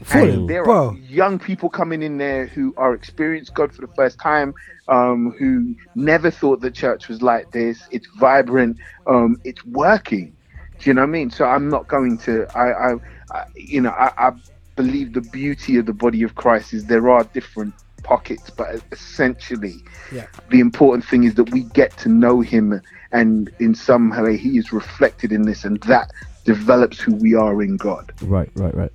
Speaker 3: Full,
Speaker 11: And there
Speaker 3: bro.
Speaker 11: are young people coming in there who are experienced God for the first time, um, who never thought the church was like this. It's vibrant. Um, it's working. Do you know what I mean? So I'm not going to. I, I, I you know, I, I believe the beauty of the body of Christ is there are different pockets, but essentially,
Speaker 3: Yeah.
Speaker 11: the important thing is that we get to know Him, and in some way, He is reflected in this, and that develops who we are in God.
Speaker 4: Right, right, right.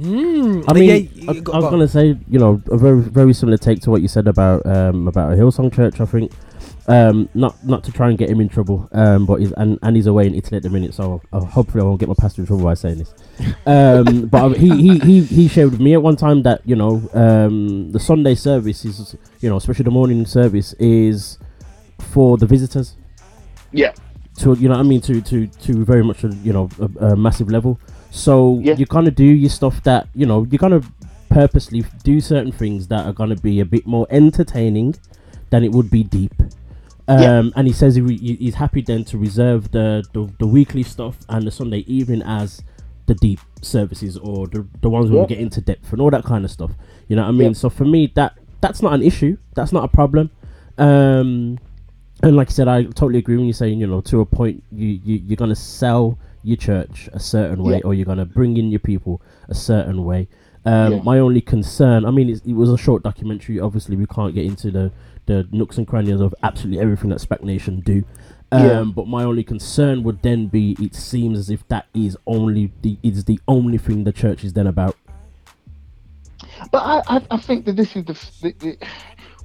Speaker 3: Mm,
Speaker 4: I mean,
Speaker 3: yeah,
Speaker 4: I,
Speaker 3: you-
Speaker 4: I was
Speaker 3: go.
Speaker 4: gonna say, you know, a very very similar take to what you said about um about a Hillsong Church. I think, um, not not to try and get him in trouble, um, but he's and, and he's away in Italy at the minute, so uh, hopefully I won't get my pastor in trouble by saying this. Um, but uh, he, he he he shared with me at one time that you know um the Sunday service is you know especially the morning service is for the visitors
Speaker 11: Yeah.
Speaker 4: to you know what I mean to to to very much a, you know a, a massive level. So
Speaker 11: Yeah.
Speaker 4: you kind of do your stuff that you know you kind of purposely do certain things that are going to be a bit more entertaining than it would be deep. Um,
Speaker 11: Yeah.
Speaker 4: And he says he re- he's happy then to reserve the, the the weekly stuff and the Sunday evening as the deep services or the, the ones where
Speaker 11: Yeah.
Speaker 4: we get into depth and all that kind of stuff. You know what I mean?
Speaker 11: Yeah.
Speaker 4: So for me, that that's not an issue. That's not a problem. Um, and like I said, I totally agree when you're saying, you know, to a point, you, you you're gonna sell your church a certain way, or you're gonna bring in your people a certain way. Um,
Speaker 11: Yeah.
Speaker 4: My only concern, I mean, it's, it was a short documentary. Obviously, we can't get into the the nooks and crannies of absolutely everything that Spac Nation do. Um,
Speaker 11: Yeah.
Speaker 4: But my only concern would then be, it seems as if that is only the is the only thing the church is then about.
Speaker 11: But I, I, I think that this is the, the, the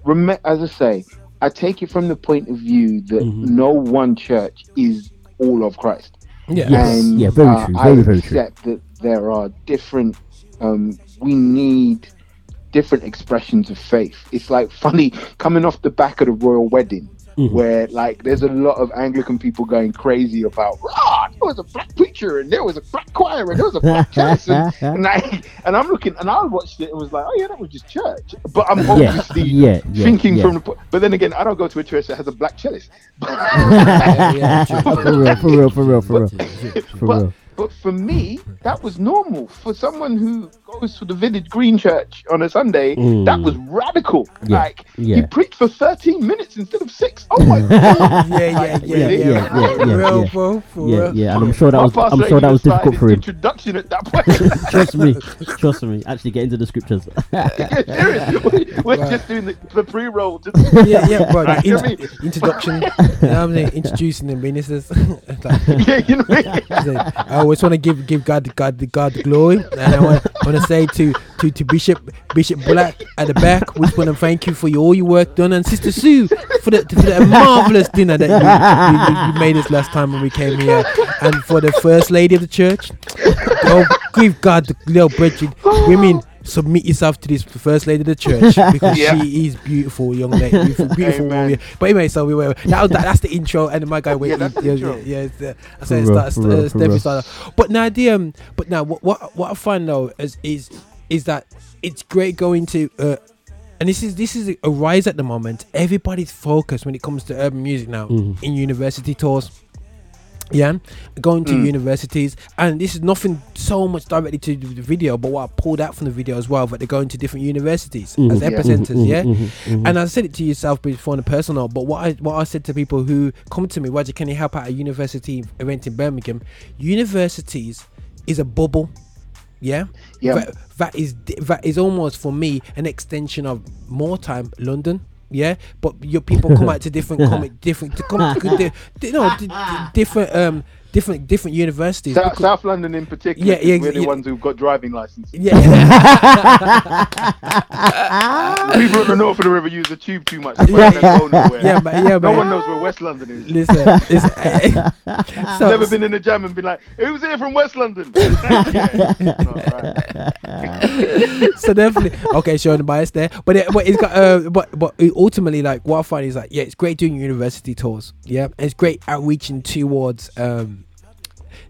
Speaker 11: rem- as I say, I take it from the point of view that
Speaker 4: Mhm.
Speaker 11: no one church is all of Christ.
Speaker 3: Yeah.
Speaker 4: Yes.
Speaker 11: And
Speaker 4: yeah, very
Speaker 11: uh,
Speaker 4: true.
Speaker 11: I
Speaker 4: Very, very true.
Speaker 11: accept that there are different. Um, we need different expressions of faith. It's like funny coming off the back of the royal wedding.
Speaker 4: Mhm.
Speaker 11: Where like there's a lot of Anglican people going crazy about ah there was a black preacher and there was a black choir and there was a black church and, and I and I'm looking and I watched it and was like oh yeah that was just church but I'm obviously
Speaker 4: yeah, yeah,
Speaker 11: thinking
Speaker 4: yeah.
Speaker 11: from the but then again I don't go to a church that has a black cellist
Speaker 4: for real, for real, for real, for real, for real.
Speaker 11: But for me, that was normal. For someone who goes to the Village Green Church on a Sunday,
Speaker 4: Mm.
Speaker 11: that was radical.
Speaker 4: Yeah,
Speaker 11: Like
Speaker 4: yeah.
Speaker 11: he preached for 13 minutes instead of six. Oh my god!
Speaker 3: yeah, yeah, yeah,
Speaker 4: Yeah,
Speaker 3: yeah,
Speaker 4: yeah, yeah, yeah,
Speaker 3: real,
Speaker 4: yeah.
Speaker 3: bro, for
Speaker 4: Yeah, yeah, and I'm sure that
Speaker 11: My
Speaker 4: was, I'm sure that was difficult for him.
Speaker 11: Introduction at that point.
Speaker 4: Trust me, trust me. Actually, get into the scriptures.
Speaker 11: Serious. We're
Speaker 3: Right.
Speaker 11: just doing the, the pre-roll. Just,
Speaker 3: yeah, yeah, bro. Like,
Speaker 11: You know
Speaker 3: int- introduction. you know what I'm? Introducing the ministers. like,
Speaker 11: yeah, you know what I mean?
Speaker 3: Always want to give give God God the God the glory, and I want, to say to to to Bishop Bishop Black at the back, we want to thank you for your, all your work done, and Sister Sue for the for the marvelous dinner that you, you, you made us last time when we came here, and for the First Lady of the Church. Oh, give God the little brethren, women. Submit yourself to this first lady of the church because
Speaker 11: Yeah.
Speaker 3: she is beautiful, young lady, beautiful, beautiful
Speaker 11: Amen.
Speaker 3: warrior. But anyway, so we were that was that, that's the intro, and my guy went,
Speaker 11: Yeah, that's
Speaker 3: yeah, yeah, yeah, it's, uh, I
Speaker 4: For
Speaker 3: said
Speaker 4: real,
Speaker 3: start,
Speaker 4: for real,
Speaker 3: uh,
Speaker 4: for
Speaker 3: Steffi
Speaker 4: real.
Speaker 3: started. But now the um, but now what what what I find though is is is that it's great going to uh, and this is this is a rise at the moment. Everybody's focused when it comes to urban music now
Speaker 4: Mhm.
Speaker 3: in university tours. Yeah, going to
Speaker 11: Mm.
Speaker 3: universities, and this is nothing so much directly to do with the video, but what I pulled out from the video as well. That they're going to different universities
Speaker 4: Mhm.
Speaker 3: as
Speaker 11: Yeah.
Speaker 3: epicenters.
Speaker 4: Mhm,
Speaker 3: yeah,
Speaker 4: mhm, mhm.
Speaker 3: and I said it to yourself before on a personal, but what I what I said to people who come to me, Roger, can you help out a university event in Birmingham? Universities is a bubble. Yeah.
Speaker 11: Yeah.
Speaker 3: That, that is that is almost for me an extension of more time London. Yeah, but your people come out to different comic, different, to come, di- no, di- di- different, um, different, different universities.
Speaker 11: South,
Speaker 3: because-
Speaker 11: South London in particular.
Speaker 3: Yeah, yeah,
Speaker 11: we're the
Speaker 3: yeah.
Speaker 11: ones who've got driving licenses.
Speaker 3: yeah,
Speaker 11: People at the north of the river use the tube too much. They don't
Speaker 3: yeah, but yeah,
Speaker 11: No
Speaker 3: but
Speaker 11: one knows where West London is.
Speaker 3: listen, listen so,
Speaker 11: Never been in a jam and been like, "Who's here from West London?" Yeah. No, right.
Speaker 3: so definitely okay showing the bias there but it, but it's got uh but but ultimately like what i find is like yeah it's great doing university tours yeah and it's great outreaching towards um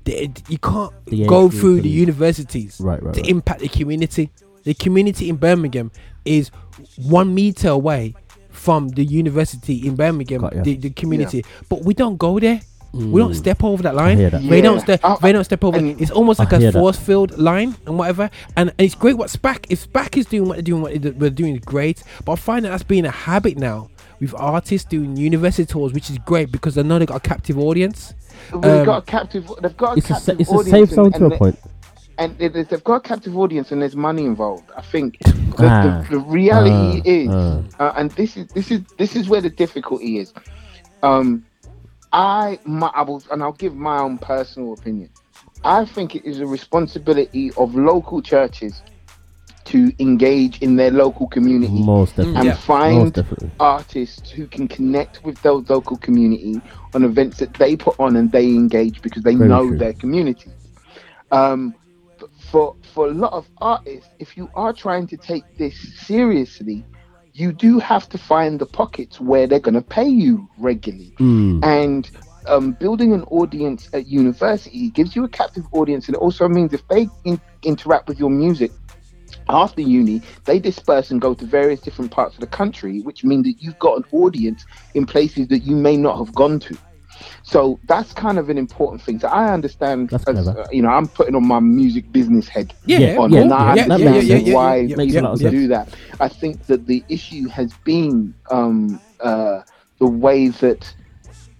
Speaker 3: the, you can't
Speaker 4: The
Speaker 3: go
Speaker 4: entry
Speaker 3: through the
Speaker 4: the-
Speaker 3: universities
Speaker 4: Right, right,
Speaker 3: to
Speaker 4: right.
Speaker 3: impact the community the community in birmingham is one meter away from the university in birmingham
Speaker 4: Got ya.
Speaker 3: the, the community but we don't go there we don't
Speaker 4: Mm.
Speaker 3: step over that line
Speaker 4: hear that.
Speaker 3: they don't step.
Speaker 11: I-
Speaker 3: they don't step over. It's almost like a
Speaker 4: hear that.
Speaker 3: force field line and whatever. And, and it's great what SPAC. If SPAC is doing what they're doing, what they're we're doing is great. But I find that that's being a habit now with artists doing university tours, which is great because they know they got a captive audience. Um,
Speaker 11: got a captive. They've got a
Speaker 4: It's a,
Speaker 11: captive
Speaker 4: sa- it's a
Speaker 11: audience
Speaker 4: safe zone
Speaker 11: and,
Speaker 4: to a point.
Speaker 11: and it they've got a captive audience and there's money involved. I think the,
Speaker 4: Ah.
Speaker 11: the, the reality
Speaker 4: Ah,
Speaker 11: is,
Speaker 4: ah.
Speaker 11: uh, and this is this is this is where the difficulty is. Um, I my, I will, and I'll give my own personal opinion. I think it is a responsibility of local churches to engage in their local community
Speaker 4: Most definitely.
Speaker 11: and
Speaker 3: Yeah.
Speaker 4: Most
Speaker 11: find
Speaker 4: definitely.
Speaker 11: artists who can connect with those local community on events that they put on and they engage because they
Speaker 4: Very
Speaker 11: know
Speaker 4: true.
Speaker 11: their community. Um, for for a lot of artists, if you are trying to take this seriously, you do have to find the pockets where they're going to pay you regularly
Speaker 4: Mm.
Speaker 11: and um, building an audience at university gives you a captive audience and it also means if they in- interact with your music after uni they disperse and go to various different parts of the country which means that you've got an audience in places that you may not have gone to so that's kind of an important thing so i understand as, uh, you know i'm putting on my music business head
Speaker 3: Yeah,
Speaker 4: Yeah,
Speaker 11: on
Speaker 4: yeah,
Speaker 11: and I
Speaker 4: yeah,
Speaker 11: understand
Speaker 4: makes sense.
Speaker 11: why
Speaker 3: yeah, yeah,
Speaker 4: a lot of
Speaker 11: to
Speaker 3: yeah.
Speaker 11: do that. I think that the issue has been um, uh, the way that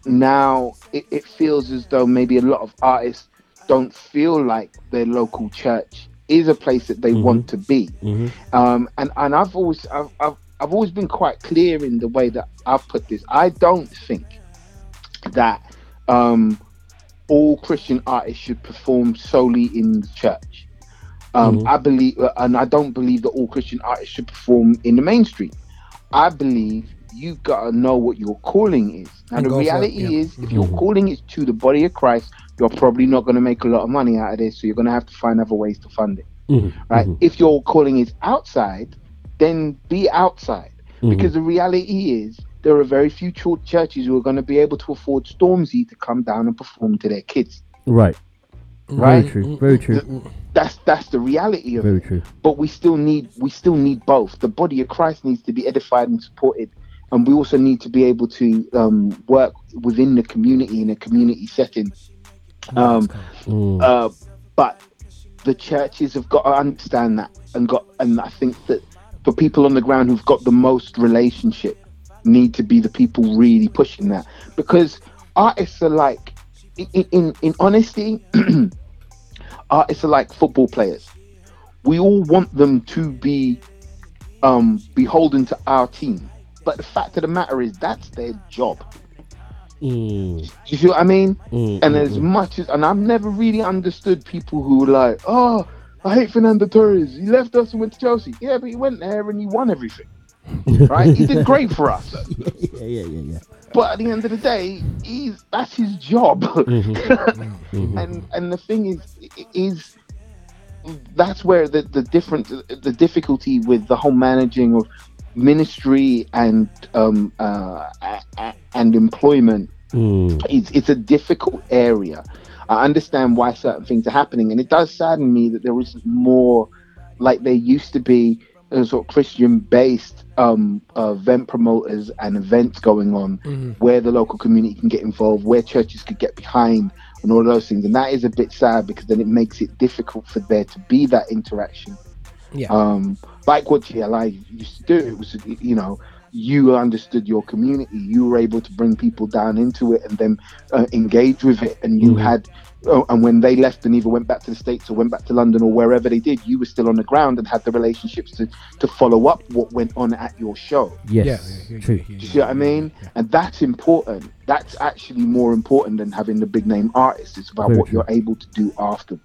Speaker 11: now it, it feels as though maybe a lot of artists don't feel like their local church is a place that they
Speaker 4: Mhm.
Speaker 11: want to be.
Speaker 4: Mhm.
Speaker 11: Um, and and I've always I've, I've I've always been quite clear in the way that I've put this. I don't think that um, all Christian artists should perform solely in the church. Um,
Speaker 4: Mhm.
Speaker 11: I believe, uh, and I don't believe that all Christian artists should perform in the mainstream. I believe you've gotta know what your calling is. Now
Speaker 3: And
Speaker 11: the
Speaker 3: go for it,
Speaker 11: reality
Speaker 3: yeah.
Speaker 11: is, if your
Speaker 4: Mhm.
Speaker 11: calling is to the body of Christ, you're probably not gonna make a lot of money out of this. So you're gonna have to find other ways to fund it
Speaker 4: Mhm.
Speaker 11: right?
Speaker 4: Mhm.
Speaker 11: If your calling is outside, then be outside.
Speaker 4: Mhm.
Speaker 11: Because the reality is, there are very few ch- churches who are going to be able to afford Stormzy to come down and perform to their kids.
Speaker 4: Right.
Speaker 11: Right.
Speaker 4: Very true. Very true.
Speaker 11: That's that's the reality of
Speaker 4: Very
Speaker 11: it.
Speaker 4: true.
Speaker 11: But we still need we still need both. The body of Christ needs to be edified and supported, and we also need to be able to um, work within the community in a community setting. Um,
Speaker 4: Mm.
Speaker 11: uh, but the churches have got to understand that and got and I think that the people on the ground who've got the most relationship need to be the people really pushing that. Because artists are like in in, in honesty artists are like football players. We all want them to be um beholden to our team. But the fact of the matter is that's their job
Speaker 4: Mm.
Speaker 11: you see what I mean?
Speaker 4: Mm,
Speaker 11: And
Speaker 4: mm,
Speaker 11: as
Speaker 4: mm.
Speaker 11: much as, and I've never really understood people who were like, oh, I hate Fernando Torres. He left us and went to Chelsea. Yeah, but he went there and he won everything, right? he did great for us.
Speaker 4: yeah, yeah, yeah, yeah.
Speaker 11: But at the end of the day, he's that's his job.
Speaker 4: Mhm.
Speaker 11: and and the thing is, is that's where the the different the difficulty with the whole managing of ministry and um uh a- a- and employment
Speaker 4: Mm.
Speaker 11: it's, it's a difficult area. I understand why certain things are happening, and it does sadden me that there isn't more like there used to be uh, sort of Christian-based um, uh, event promoters and events going on where the local community can get involved, where churches could get behind, and all those things. And that is a bit sad because then it makes it difficult for there to be that interaction.
Speaker 3: Yeah.
Speaker 11: Um, like what GLI used to do, it was you know you understood your community, you were able to bring people down into it and then uh, engage with it, and you
Speaker 4: Mhm.
Speaker 11: had. Oh, and when they left and either went back to the states or went back to London or wherever they did, you were still on the ground and had the relationships to, to follow up what went on at your show.
Speaker 4: Yes.
Speaker 3: Yeah, yeah,
Speaker 4: True.
Speaker 3: yeah, yeah,
Speaker 11: You see what I mean? And that's important. That's actually more important than having the big name artist. It's about
Speaker 4: Very
Speaker 11: what
Speaker 4: true.
Speaker 11: you're able to do after.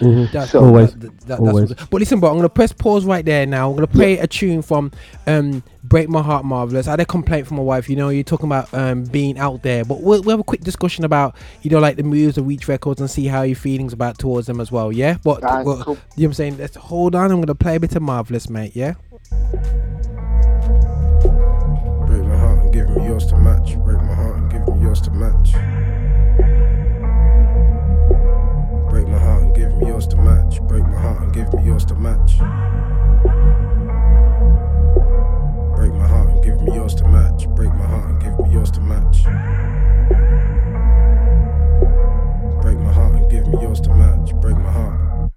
Speaker 4: Mhm.
Speaker 3: That's
Speaker 11: So-
Speaker 4: Always.
Speaker 3: that- that- that's
Speaker 4: Always.
Speaker 3: what- but listen, but I'm gonna press pause right there now. I'm gonna play a tune from um, "Break My Heart," marvelous. I had a complaint from my wife. You know, you're talking about um, being out there, but we'll, we'll have a quick discussion about you know like the moves of Reach Records and see how your feelings about towards them as well. Yeah, but well,
Speaker 11: cool.
Speaker 3: you know what I'm saying. Let's hold on. I'm gonna play a bit of marvelous, mate. Yeah.
Speaker 5: Break my heart and give me yours to match. Break my heart and give me yours to match. Me yours to match. Break my heart and give me yours to match. Break my heart and give me yours to match. Break my heart and give me yours to match. Break my heart and give me yours to match. Break my heart.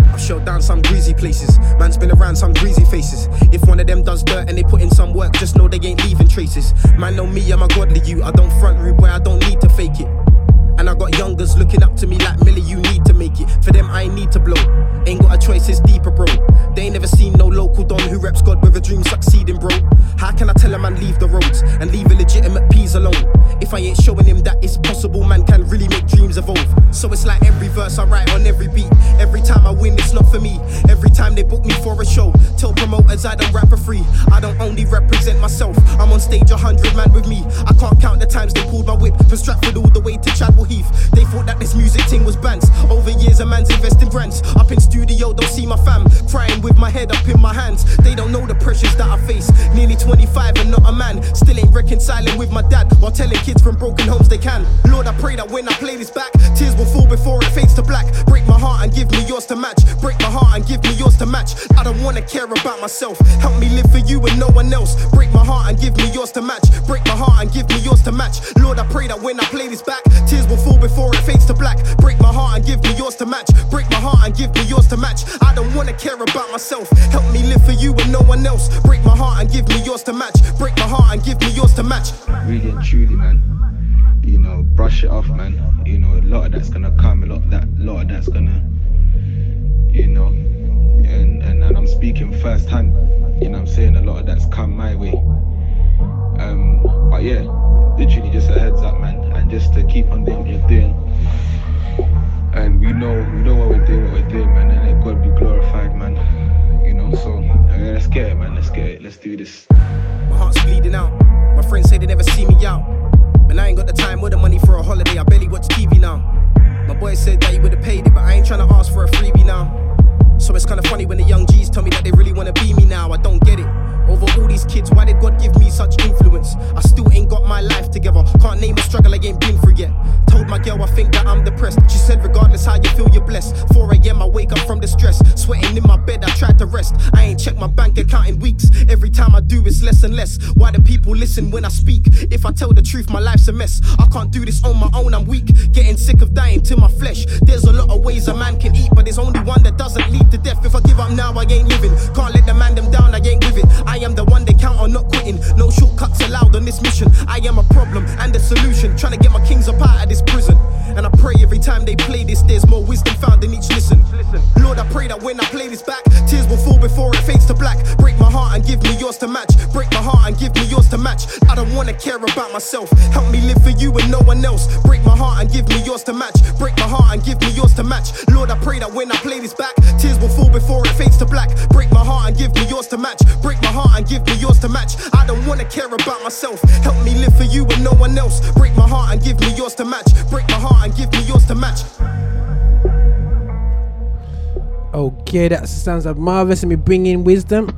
Speaker 12: I've shut down some greasy places. Man's been around some greasy faces. If one of them does dirt and they put in some work, just know they ain't leaving traces. Man, know me, I'm a godly you. I don't front rude boy, I don't need to fake it. And I got youngers looking up to me like Millie, you need to make it. For them, I need to blow. Ain't got a choice, it's deeper, bro. They ain't never seen no local don who reps God with a dream succeeding, bro. How can I tell a man leave the roads and leave a legitimate peas alone? If I ain't showing him that it's possible, man can really make dreams evolve. So it's like every verse I write on every beat. Every time I win, it's not for me. Every time they book me for a show, tell promoters I don't rap for free. I don't only represent myself, I'm on stage, a hundred man with me. I can't count the times they pulled my whip from Stratford all the way to Chadwell Heath. They thought that this music thing was bants. Over years, a man's investing brands. Up in studio, don't see my fam. Crying with my head up in my hands. They don't know the pressures that I face. Nearly 25 and not a man. Still ain't reconciling with my dad while telling kids from broken homes they can. Lord, I pray that when I play this back, tears will fall before it fades to black. Break my heart and give me yours to match. Break my heart and give me yours to match. I don't wanna care about myself. Help me live for you and no one else. Break my heart and give me yours to match. Break my heart and give me yours to match. Lord, I pray that when I play this back, tears will fall before it fades to black. Break my heart and give me yours to match. Break my heart and give me yours to match. I don't wanna care about myself. Help me live for you and no one else. Break my heart and give me yours to match. Break my heart and give me yours to match.
Speaker 13: really and truly, man. You know, brush it off, man. You know, a lot of that's gonna come, a lot of that, lot of that's gonna, you know, and and, and I'm speaking firsthand. You know, I'm saying a lot of that's come my way. Um, but yeah, literally just a heads up, man, just to keep on doing what you're doing. And we know, we know what we're doing, what we're doing, man, and let God be glorified, man. You know, so yeah, let's get it, man. Let's get it. Let's do this.
Speaker 12: My heart's bleeding out. My friends say they never see me out. But I ain't got the time or the money for a holiday. I barely watch TV now. My boy said that he would've paid it, but I ain't trying to ask for a freebie now. So it's kinda funny when the young G's tell me that they really wanna be me now. I don't get it. Over all these kids, why did God give me such influence? I still ain't got my life together. Can't name a struggle I ain't been through yet. Told my girl I think that I'm depressed. She said, regardless how you feel, you're blessed. 4 a.m. I wake up from the stress. Sweating in my bed, I tried to rest. I ain't checked my bank account in weeks. Every time I do, it's less and less. Why do people listen when I speak? If I tell the truth, my life's a mess. I can't do this on my own, I'm weak. Getting sick of dying to my flesh. There's a lot of ways a man can eat, but there's only one that doesn't lead to death. If I give up now, I ain't living. Can't let the man them down, I ain't it. I am the one they count on not quitting. No shortcuts allowed on this mission. I am a problem and a solution. Trying to get my kings up out of this prison. And I pray every time they play this, there's more wisdom found in each listen. Lord, I pray that when I play this back, tears will fall before it fades to black. Break my heart and give me yours to match. Break my heart and give me yours to match. I don't wanna care about myself. Help me live for you and no one else. Break my heart and give me yours to match. Break my heart and give me yours to match. Lord, I pray that when I play this back, tears will fall before it fades to black. Break my heart and give me yours to match. Break my heart and give me yours to match. I don't wanna care about myself. Help me live for you and no one else. Break my heart and give me yours to match. Break my heart and give me yours to match.
Speaker 3: Okay, that sounds like marvelous. Let me bring in wisdom.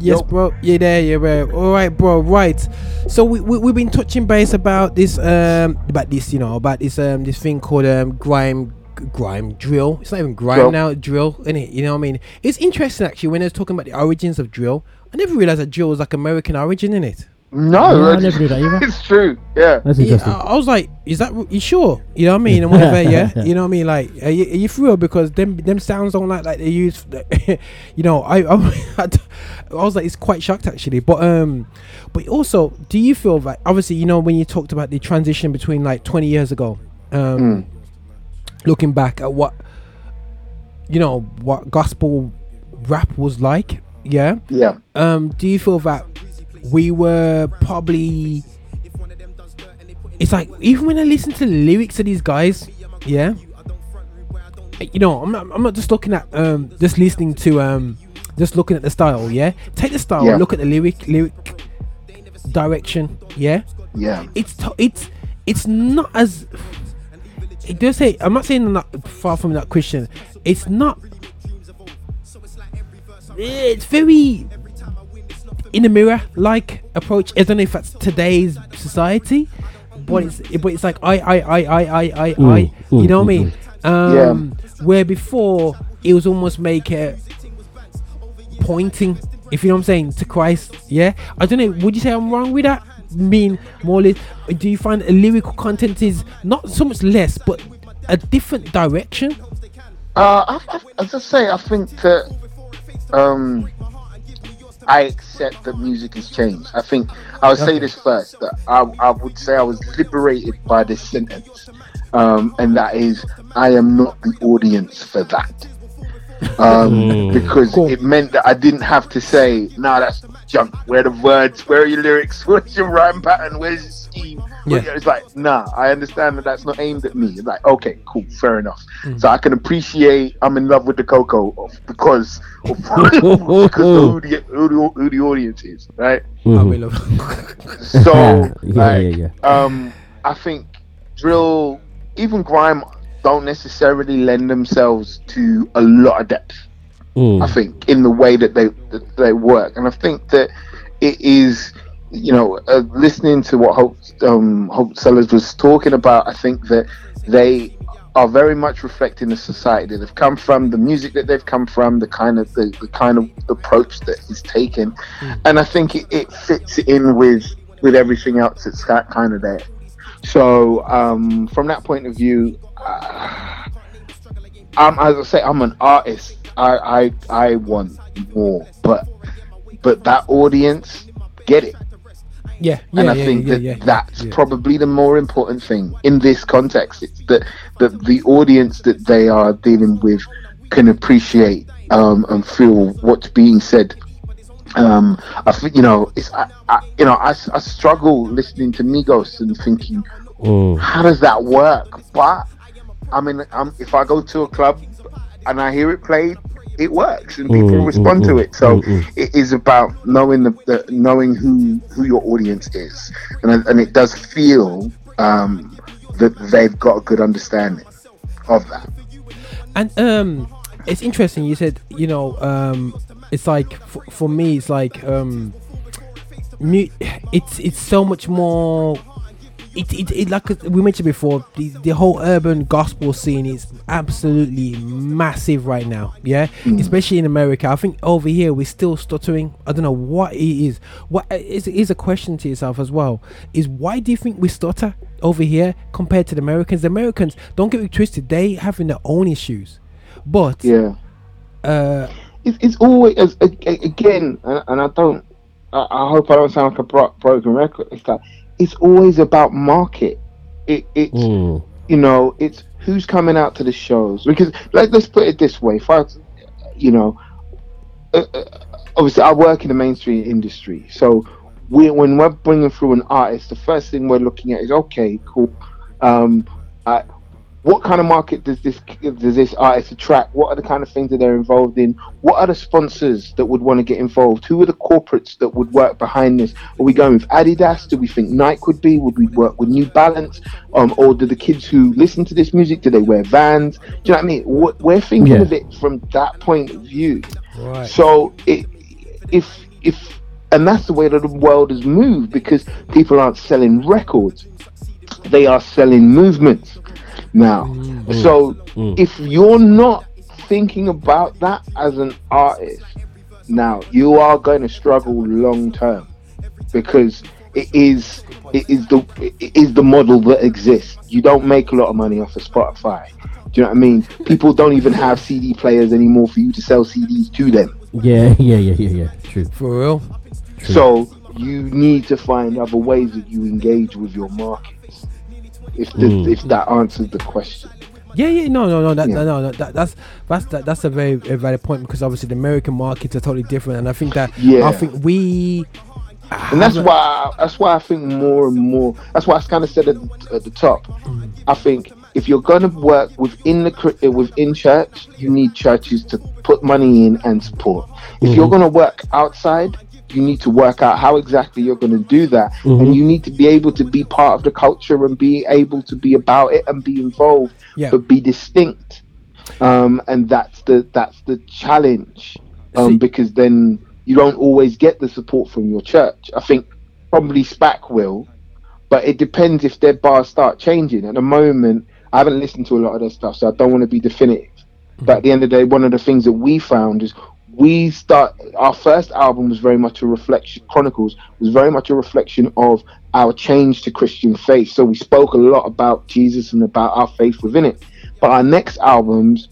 Speaker 3: Yes, bro. Yeah, there, yeah, bro. All right, bro. Right. So we, we we've been touching base about this um about this you know about this um this thing called um grime grime drill. It's not even grime
Speaker 11: Drill.
Speaker 3: now. Drill, innit? You know what I mean? It's interesting actually when I was talking about the origins of drill. I never realized that drill was like American origin in it.
Speaker 11: No,
Speaker 4: I never knew that either.
Speaker 11: it's true. Yeah.
Speaker 4: That's
Speaker 3: Yeah. I, I was like, is that you sure? You know what I mean? And whatever, yeah. You know what I mean? Like, are you, are you for real? Because them them sounds don't like like they use. you know, I, I I, was like, it's quite shocked actually. But um, but also, do you feel like obviously you know when you talked about the transition between like 20 years ago, um, looking back at what you know what gospel rap was like, yeah.
Speaker 11: Yeah.
Speaker 3: Um, do you feel that we were probably? It's like even when I listen to the lyrics of these guys, yeah. You know, I'm not. I'm not just looking at um, just listening to um, just looking at the style, yeah. Take the style,
Speaker 11: Yeah.
Speaker 3: look at the lyric, lyric direction, yeah.
Speaker 11: Yeah.
Speaker 3: It's to, it's it's not as. It does say. I'm not saying I'm not far from that Christian. It's not. It's very in the mirror like approach. I don't know if that's today's society, but it's but it's like I I I I I I I.
Speaker 4: Mm,
Speaker 3: You
Speaker 4: mm,
Speaker 3: know what I
Speaker 4: mm,
Speaker 3: mean? Um, Where before it was almost make it pointing, if you know what I'm saying, to Christ. Yeah, I don't know. Would you say I'm wrong with that? Mean more or less, do you find a lyrical content is not so much less, but a different direction?
Speaker 11: Uh, I, I, as I say, I think that um, I accept that music has changed. I think I would say this first that I, I would say I was liberated by this sentence, um, and that is I am not the audience for that. Um,
Speaker 4: Mm.
Speaker 11: because it meant that I didn't have to say, "Nah, that's junk." Where are the words? Where are your lyrics? Where's your rhyme pattern? Where's your?
Speaker 3: Yeah.
Speaker 11: It's like, nah, I understand that that's not aimed at me. It's like, okay, cool, fair enough.
Speaker 3: Mm.
Speaker 11: So I can appreciate I'm in love with the cocoa of, because of because of who the, who, the, who the audience is, right?
Speaker 3: I
Speaker 4: Mhm.
Speaker 3: will love.
Speaker 11: So,
Speaker 4: Yeah,
Speaker 11: like,
Speaker 4: yeah,
Speaker 11: um, I think drill, even grime, don't necessarily lend themselves to a lot of depth.
Speaker 4: Mm.
Speaker 11: I think in the way that they that they work, and I think that it is, you know, uh, listening to what Hope um, Hope Dealers was talking about. I think that they are very much reflecting the society that they've come from, the music that they've come from, the kind of the, the kind of approach that is taken, and I think it, it fits in with with everything else that's that kind of there. So um, from that point of view, uh, I'm as I say, I'm an artist. I I I want more, but but that audience get it.
Speaker 3: Yeah, yeah,
Speaker 11: and I
Speaker 3: yeah,
Speaker 11: think
Speaker 3: yeah,
Speaker 11: that
Speaker 3: yeah,
Speaker 11: that's
Speaker 3: yeah.
Speaker 11: probably the more important thing in this context. It's that that the audience that they are dealing with can appreciate um, and feel what's being said. Um, I think you know, it's I, I, you know, I, I struggle listening to Migos and thinking,
Speaker 4: Mm.
Speaker 11: how does that work? But I mean, um, if I go to a club and I hear it played, it works and people
Speaker 4: Mm,
Speaker 11: respond
Speaker 4: mm,
Speaker 11: to
Speaker 4: mm,
Speaker 11: it. So
Speaker 4: mm, mm.
Speaker 11: it is about knowing the, the knowing who who your audience is, and and it does feel um, that they've got a good understanding of that.
Speaker 3: And um, it's interesting. You said you know um, it's like for, for me, it's like um, mu- it's it's so much more. It, it, it like we mentioned before, the, the whole urban gospel scene is absolutely massive right now. Yeah, especially in America. I think over here we're still stuttering. I don't know what it is. What is is a question to yourself as well? Is why do you think we stutter over here compared to the Americans? The Americans, don't get me twisted, they having their own issues, but
Speaker 11: Yeah.
Speaker 3: uh,
Speaker 11: it's, it's always as- a- a- again, and and I don't. I, I hope I don't sound like a bro- broken record. It's like it's always about market. It, it's
Speaker 4: Mm.
Speaker 11: you know, it's who's coming out to the shows because like let's put it this way: if I, you know, uh, uh, obviously I work in the mainstream industry, so we when we're bringing through an artist, the first thing we're looking at is okay, cool. Um, what kind of market does this does this artist attract? What are the kind of things that they're involved in? What are the sponsors that would want to get involved? Who are the corporates that would work behind this? Are we going with Adidas? Do we think Nike would be? Would we work with New Balance? Um, or do the kids who listen to this music do they wear Vans? Do you know what I mean? What, we're thinking
Speaker 4: Yeah.
Speaker 11: of it from that point of view.
Speaker 3: Right.
Speaker 11: So it, if if and that's the way that the world has moved because people aren't selling records, they are selling movements now.
Speaker 3: Mm.
Speaker 11: So
Speaker 4: Mm.
Speaker 11: if you're not thinking about that as an artist, now you are going to struggle long term because it is it is the it is the model that exists. You don't make a lot of money off of Spotify. Do you know what I mean? People don't even have CD players anymore for you to sell CDs to them.
Speaker 4: Yeah, yeah, yeah, yeah, yeah. True.
Speaker 3: for real.
Speaker 4: True.
Speaker 11: So you need to find other ways that you engage with your markets. If
Speaker 4: Mm.
Speaker 11: if that answers the question.
Speaker 3: Yeah, yeah, no, no, no, that,
Speaker 11: Yeah.
Speaker 3: no, no, that, that's that's that, that's a very, very valid point because obviously the American markets are totally different, and I think that
Speaker 11: Yeah.
Speaker 3: I think we
Speaker 11: and that's why that's why I think more and more. That's why I kind of said at, at the top. I think if you're going to work within the uh, within church, you need churches to put money in and support. If you're going to work outside, you need to work out how exactly you're going to do that, and you need to be able to be part of the culture and be able to be about it and be involved,
Speaker 3: Yeah.
Speaker 11: but be distinct. Um, and that's the that's the challenge, um,
Speaker 3: See-
Speaker 11: because then you don't always get the support from your church. I think probably SPAC will, but it depends if their bars start changing. At the moment, I haven't listened to a lot of their stuff, so I don't want to be definitive. But at the end of the day, one of the things that we found is we start our first album was very much a reflection. Chronicles was very much a reflection of our change to Christian faith. So we spoke a lot about Jesus and about our faith within it. But our next albums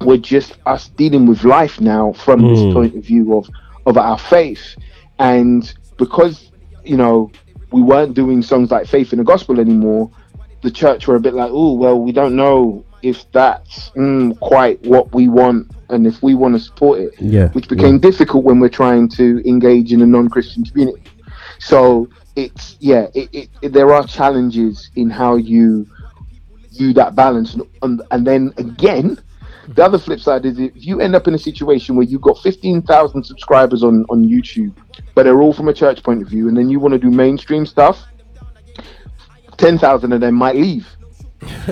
Speaker 11: were just us dealing with life now from
Speaker 4: Mm.
Speaker 11: this point of view of of our faith, and because you know we weren't doing songs like faith in the gospel anymore the church were a bit like oh well we don't know if that's mm, quite what we want and if we want to support it
Speaker 4: Yeah.
Speaker 11: which became difficult when we're trying to engage in a non-christian community so it's yeah it, it, it- there are challenges in how you do that balance and, and, and then again the other flip side is if you end up in a situation where you've got 15,000 subscribers on, on YouTube, but they're all from a church point of view, and then you want to do mainstream stuff, 10,000 of them might leave.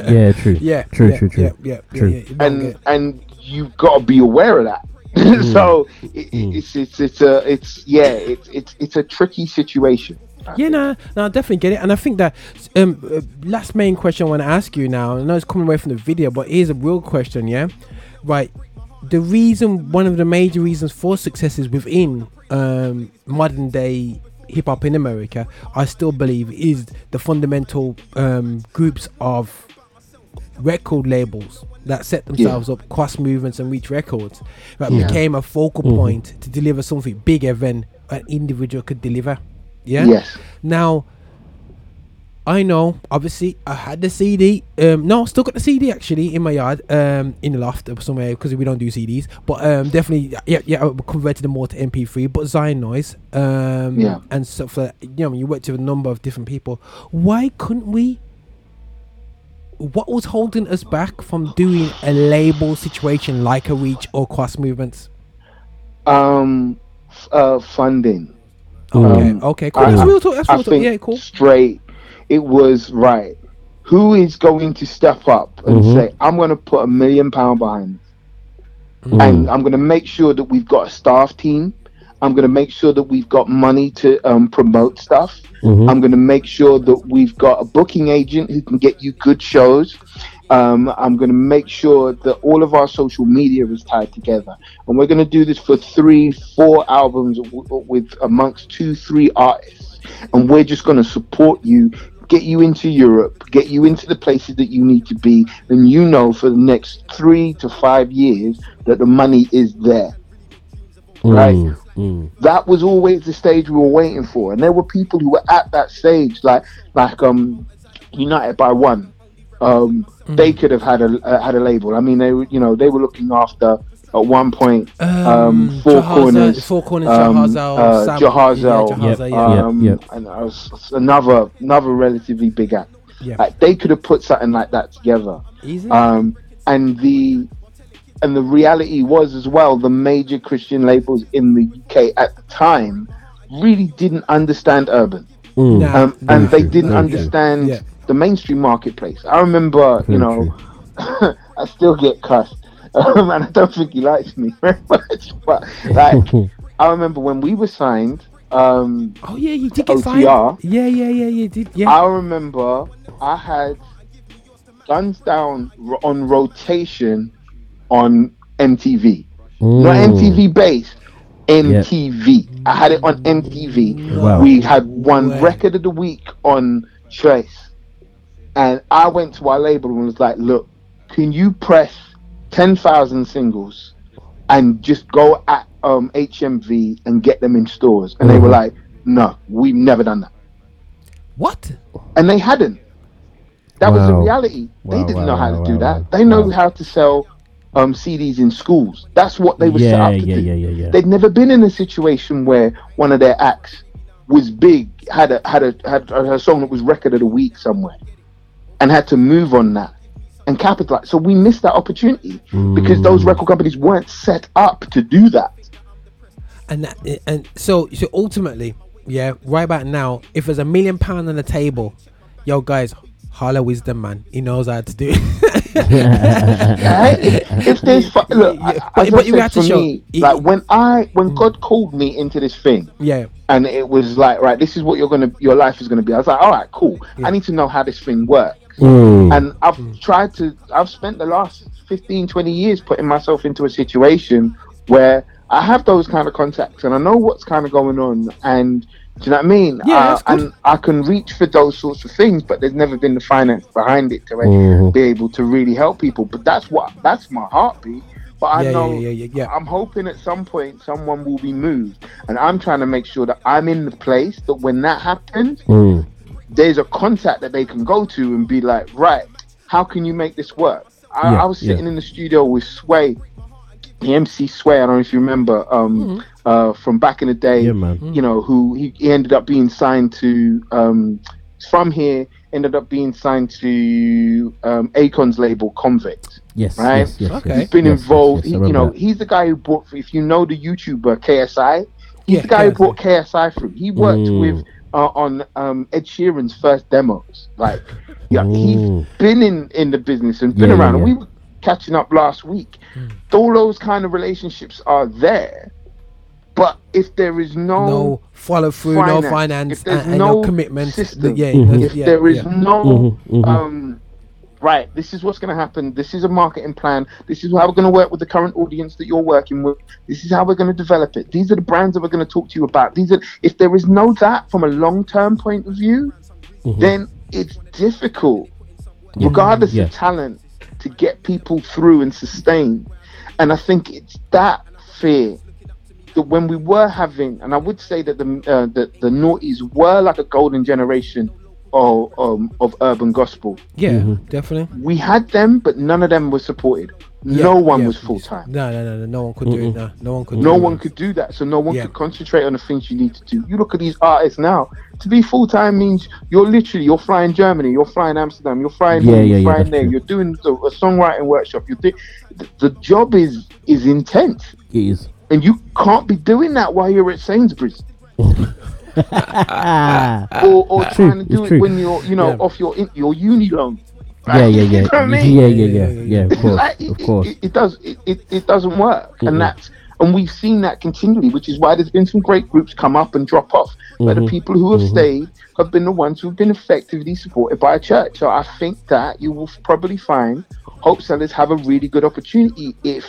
Speaker 4: Yeah, true.
Speaker 3: yeah,
Speaker 4: True,
Speaker 3: yeah,
Speaker 4: true, true.
Speaker 3: yeah, yeah, yeah,
Speaker 4: True.
Speaker 3: yeah, you
Speaker 11: And
Speaker 3: get-
Speaker 11: and you've got to be aware of that. so it, it's it's it's a it's yeah it's it's it's a tricky situation.
Speaker 3: Yeah, no, no, I definitely get it, and I think that um, uh, last main question I want to ask you now. I know it's coming away from the video, but here's a real question. Yeah, right. The reason, one of the major reasons for success is within um, modern day hip hop in America. I still believe is the fundamental um, groups of record labels that set themselves up cross movements and reach records that
Speaker 11: Yeah.
Speaker 3: became a focal
Speaker 4: Mhm.
Speaker 3: point to deliver something bigger than an individual could deliver Yeah.
Speaker 11: Yes.
Speaker 3: Now, I know. Obviously, I had the CD. Um, no, still got the CD actually in my yard. Um, in the loft or somewhere because we don't do CDs. But um, definitely, yeah, yeah. I converted them more to MP3. But Zion Noise. Um,
Speaker 11: Yeah.
Speaker 3: And stuff like you know, you worked with a number of different people. Why couldn't we? What was holding us back from doing a label situation like a Reach or Cross Movements?
Speaker 11: Um, uh, funding.
Speaker 3: Okay,
Speaker 11: Um,
Speaker 3: okay, cool.
Speaker 11: I-
Speaker 3: That's real talk. That's real talk.
Speaker 11: think
Speaker 3: Yeah, cool.
Speaker 11: Straight, it was right. Who is going to step up and
Speaker 4: Mhm.
Speaker 11: say, "I'm going to put a million pound behind
Speaker 4: Mm.
Speaker 11: and I'm going to make sure that we've got a staff team. I'm going to make sure that we've got money to um, promote stuff.
Speaker 4: Mhm.
Speaker 11: I'm going to make sure that we've got a booking agent who can get you good shows. Um, I'm going to make sure that all of our social media is tied together. And we're going to do this for three, four albums w- with amongst two, three artists. And we're just going to support you, get you into Europe, get you into the places that you need to be. And you know for the next three to five years that the money is there. Right?
Speaker 4: Mm, mm.
Speaker 11: that was always the stage we were waiting for and there were people who were at that stage like like um united by one um they could have had a uh, had a label i mean they were you know they were looking after at one point um, four
Speaker 3: Jahaza-
Speaker 11: corners
Speaker 3: Four Corners,
Speaker 11: um,
Speaker 3: Jahaziel,
Speaker 11: uh,
Speaker 3: Sam-
Speaker 11: Jahaziel,
Speaker 3: yeah, Jahaziel, yeah.
Speaker 11: um,
Speaker 4: Yep,
Speaker 11: and another another relatively big act
Speaker 3: Yeah.
Speaker 11: like they could have put something like that together
Speaker 3: Easy.
Speaker 11: um, and the and the reality was as well the major Christian labels in the UK at the time really didn't understand urban,
Speaker 4: Mm.
Speaker 3: Nah.
Speaker 11: um, and they didn't
Speaker 4: very
Speaker 11: understand
Speaker 3: Yeah.
Speaker 11: the mainstream marketplace. I remember,
Speaker 4: Very
Speaker 11: you know, I still get cussed, um, and I don't think he likes me very much. But like, I remember when we were signed. Um,
Speaker 3: Oh yeah, you did get
Speaker 11: OTR.
Speaker 3: signed. Yeah, yeah, yeah, you did. Yeah.
Speaker 11: I remember I had Guns Down on rotation on MTV. Not
Speaker 4: Mm.
Speaker 11: MTV base, MTV. I had it on MTV.
Speaker 4: Wow.
Speaker 11: We had one
Speaker 3: way.
Speaker 11: record of the week on Trace. And I went to our label and was like, look, can you press 10,000 singles and just go at um, HMV and get them in stores? And they were
Speaker 4: Mhm.
Speaker 11: like, no, we've never done that
Speaker 3: What?
Speaker 11: and they hadn't. That was the
Speaker 4: Wow.
Speaker 11: reality. They didn't
Speaker 4: wow,
Speaker 11: know how
Speaker 4: wow,
Speaker 11: to do that.
Speaker 4: wow.
Speaker 11: They know
Speaker 4: Wow.
Speaker 11: how to sell um, CDs in schools. That's what they were set
Speaker 4: yeah,
Speaker 11: up to
Speaker 4: yeah,
Speaker 11: do.
Speaker 4: yeah, yeah, yeah.
Speaker 11: They'd never been in a situation where one of their acts was big, had a had a had a, a song that was record of the week somewhere, and had to move on that and capitalize. So we missed that opportunity because those
Speaker 4: Mm.
Speaker 11: record companies weren't set up to do that.
Speaker 3: And that, and so so ultimately, yeah, right about now, if there's a million pound on the table, yo guys, holla wisdom man. He knows how to do it.
Speaker 11: Right? if, if there's fu- look,
Speaker 3: Yeah,
Speaker 11: I-
Speaker 3: but- but you
Speaker 11: said,
Speaker 3: have to
Speaker 11: for
Speaker 3: show-
Speaker 11: me,
Speaker 3: it-
Speaker 11: like when I when God called me into this thing,
Speaker 3: yeah.
Speaker 11: and it was like, right, this is what you're gonna, your life is gonna be. I was like, all right, cool.
Speaker 3: Yeah.
Speaker 11: I need to know how this thing works.
Speaker 4: Mm.
Speaker 11: And I've tried to, I've spent the last 15, 20 years putting myself into a situation where I have those kind of contacts and I know what's kind of going on. And do you know what I mean?
Speaker 3: Yeah,
Speaker 11: Uh, and I can reach for those sorts of things, but there's never been the finance behind it to
Speaker 4: Mhm.
Speaker 11: be able to really help people. But that's what, that's my heartbeat. But I
Speaker 3: Yeah,
Speaker 11: know
Speaker 3: yeah, yeah, yeah, yeah.
Speaker 11: I'm hoping at some point someone will be moved, and I'm trying to make sure that I'm in the place that when that happens,
Speaker 4: Mm.
Speaker 11: there's a contact that they can go to and be like, right, how can you make this work? I,
Speaker 4: Yeah,
Speaker 11: I was sitting
Speaker 4: yeah.
Speaker 11: in the studio with Sway, the MC Sway. I don't know if you remember um, uh, from back in the day.
Speaker 4: Yeah, man.
Speaker 11: You know who he, he ended up being signed to um, from here. Ended up being signed to um, Akon's label Konvict.
Speaker 4: Yes,
Speaker 11: Right?
Speaker 4: yes, yes,
Speaker 3: Okay.
Speaker 11: He's been
Speaker 4: yes,
Speaker 11: involved.
Speaker 4: yes, yes,
Speaker 11: he, you know,
Speaker 4: that.
Speaker 11: he's the guy who brought. If you know the YouTuber KSI, he's
Speaker 3: Yeah,
Speaker 11: the guy who
Speaker 3: KSI.
Speaker 11: brought KSI through. He worked
Speaker 4: Mm.
Speaker 11: with uh, on um, Ed Sheeran's first demos. Like, yeah,
Speaker 4: Mm.
Speaker 11: he's been in in the business and been
Speaker 4: Yeah, yeah,
Speaker 11: around. And we were catching up last week. All those kind of relationships are there, but if there is no,
Speaker 3: no follow through, no
Speaker 11: finance,
Speaker 3: finance,
Speaker 11: if
Speaker 3: and, and no
Speaker 11: no
Speaker 3: commitment.
Speaker 11: system,
Speaker 3: yeah,
Speaker 4: Mhm.
Speaker 11: if
Speaker 3: yeah,
Speaker 11: there is
Speaker 3: yeah.
Speaker 11: no
Speaker 4: Mhm, mhm.
Speaker 11: um right this is what's going to happen this is a marketing plan this is how we're going to work with the current audience that you're working with this is how we're going to develop it these are the brands that we're going to talk to you about these are if there is no that from a long-term point of view
Speaker 4: Mhm.
Speaker 11: then it's difficult
Speaker 4: Yeah.
Speaker 11: regardless
Speaker 4: Yeah.
Speaker 11: of talent to get people through and sustain and i think it's that fear that when we were having, and I would say that the uh, the, the noughties were like a golden generation of um, of urban gospel.
Speaker 3: Yeah,
Speaker 4: Mm-hmm.
Speaker 3: definitely.
Speaker 11: We had them, but none of them were supported.
Speaker 3: Yeah,
Speaker 11: no one
Speaker 3: yeah.
Speaker 11: was full time.
Speaker 3: No, no, no, no. No one could do it. No, no one could.
Speaker 11: No
Speaker 3: do
Speaker 11: one
Speaker 3: it.
Speaker 11: could do that, so no one
Speaker 3: Yeah.
Speaker 11: could concentrate on the things you need to do. You look at these artists now. To be full time means you're literally you're flying Germany, you're flying Amsterdam, you're flying
Speaker 4: Yeah,
Speaker 11: here,
Speaker 4: yeah,
Speaker 11: you're flying
Speaker 4: that's
Speaker 11: there,
Speaker 4: true.
Speaker 11: you're doing the, a songwriting workshop. You're doing the, the job is is intense,
Speaker 4: It is.
Speaker 11: And you can't be doing that while you're at Sainsbury's. Or, or trying to do it when you're, you know,
Speaker 3: Yeah.
Speaker 11: off your in- your uni loan.
Speaker 4: Yeah, yeah,
Speaker 11: You
Speaker 4: yeah,
Speaker 11: know what I mean?
Speaker 4: yeah, yeah, yeah, yeah. Of course,
Speaker 11: Like,
Speaker 4: of course.
Speaker 11: It, it does. It, it, it doesn't work,
Speaker 4: Mhm.
Speaker 11: and that's and we've seen that continually, which is why there's been some great groups come up and drop off. But the
Speaker 4: Mhm.
Speaker 11: people who have
Speaker 4: Mhm.
Speaker 11: stayed have been the ones who've been effectively supported by a church. So I think that you will probably find Hope Dealers have a really good opportunity if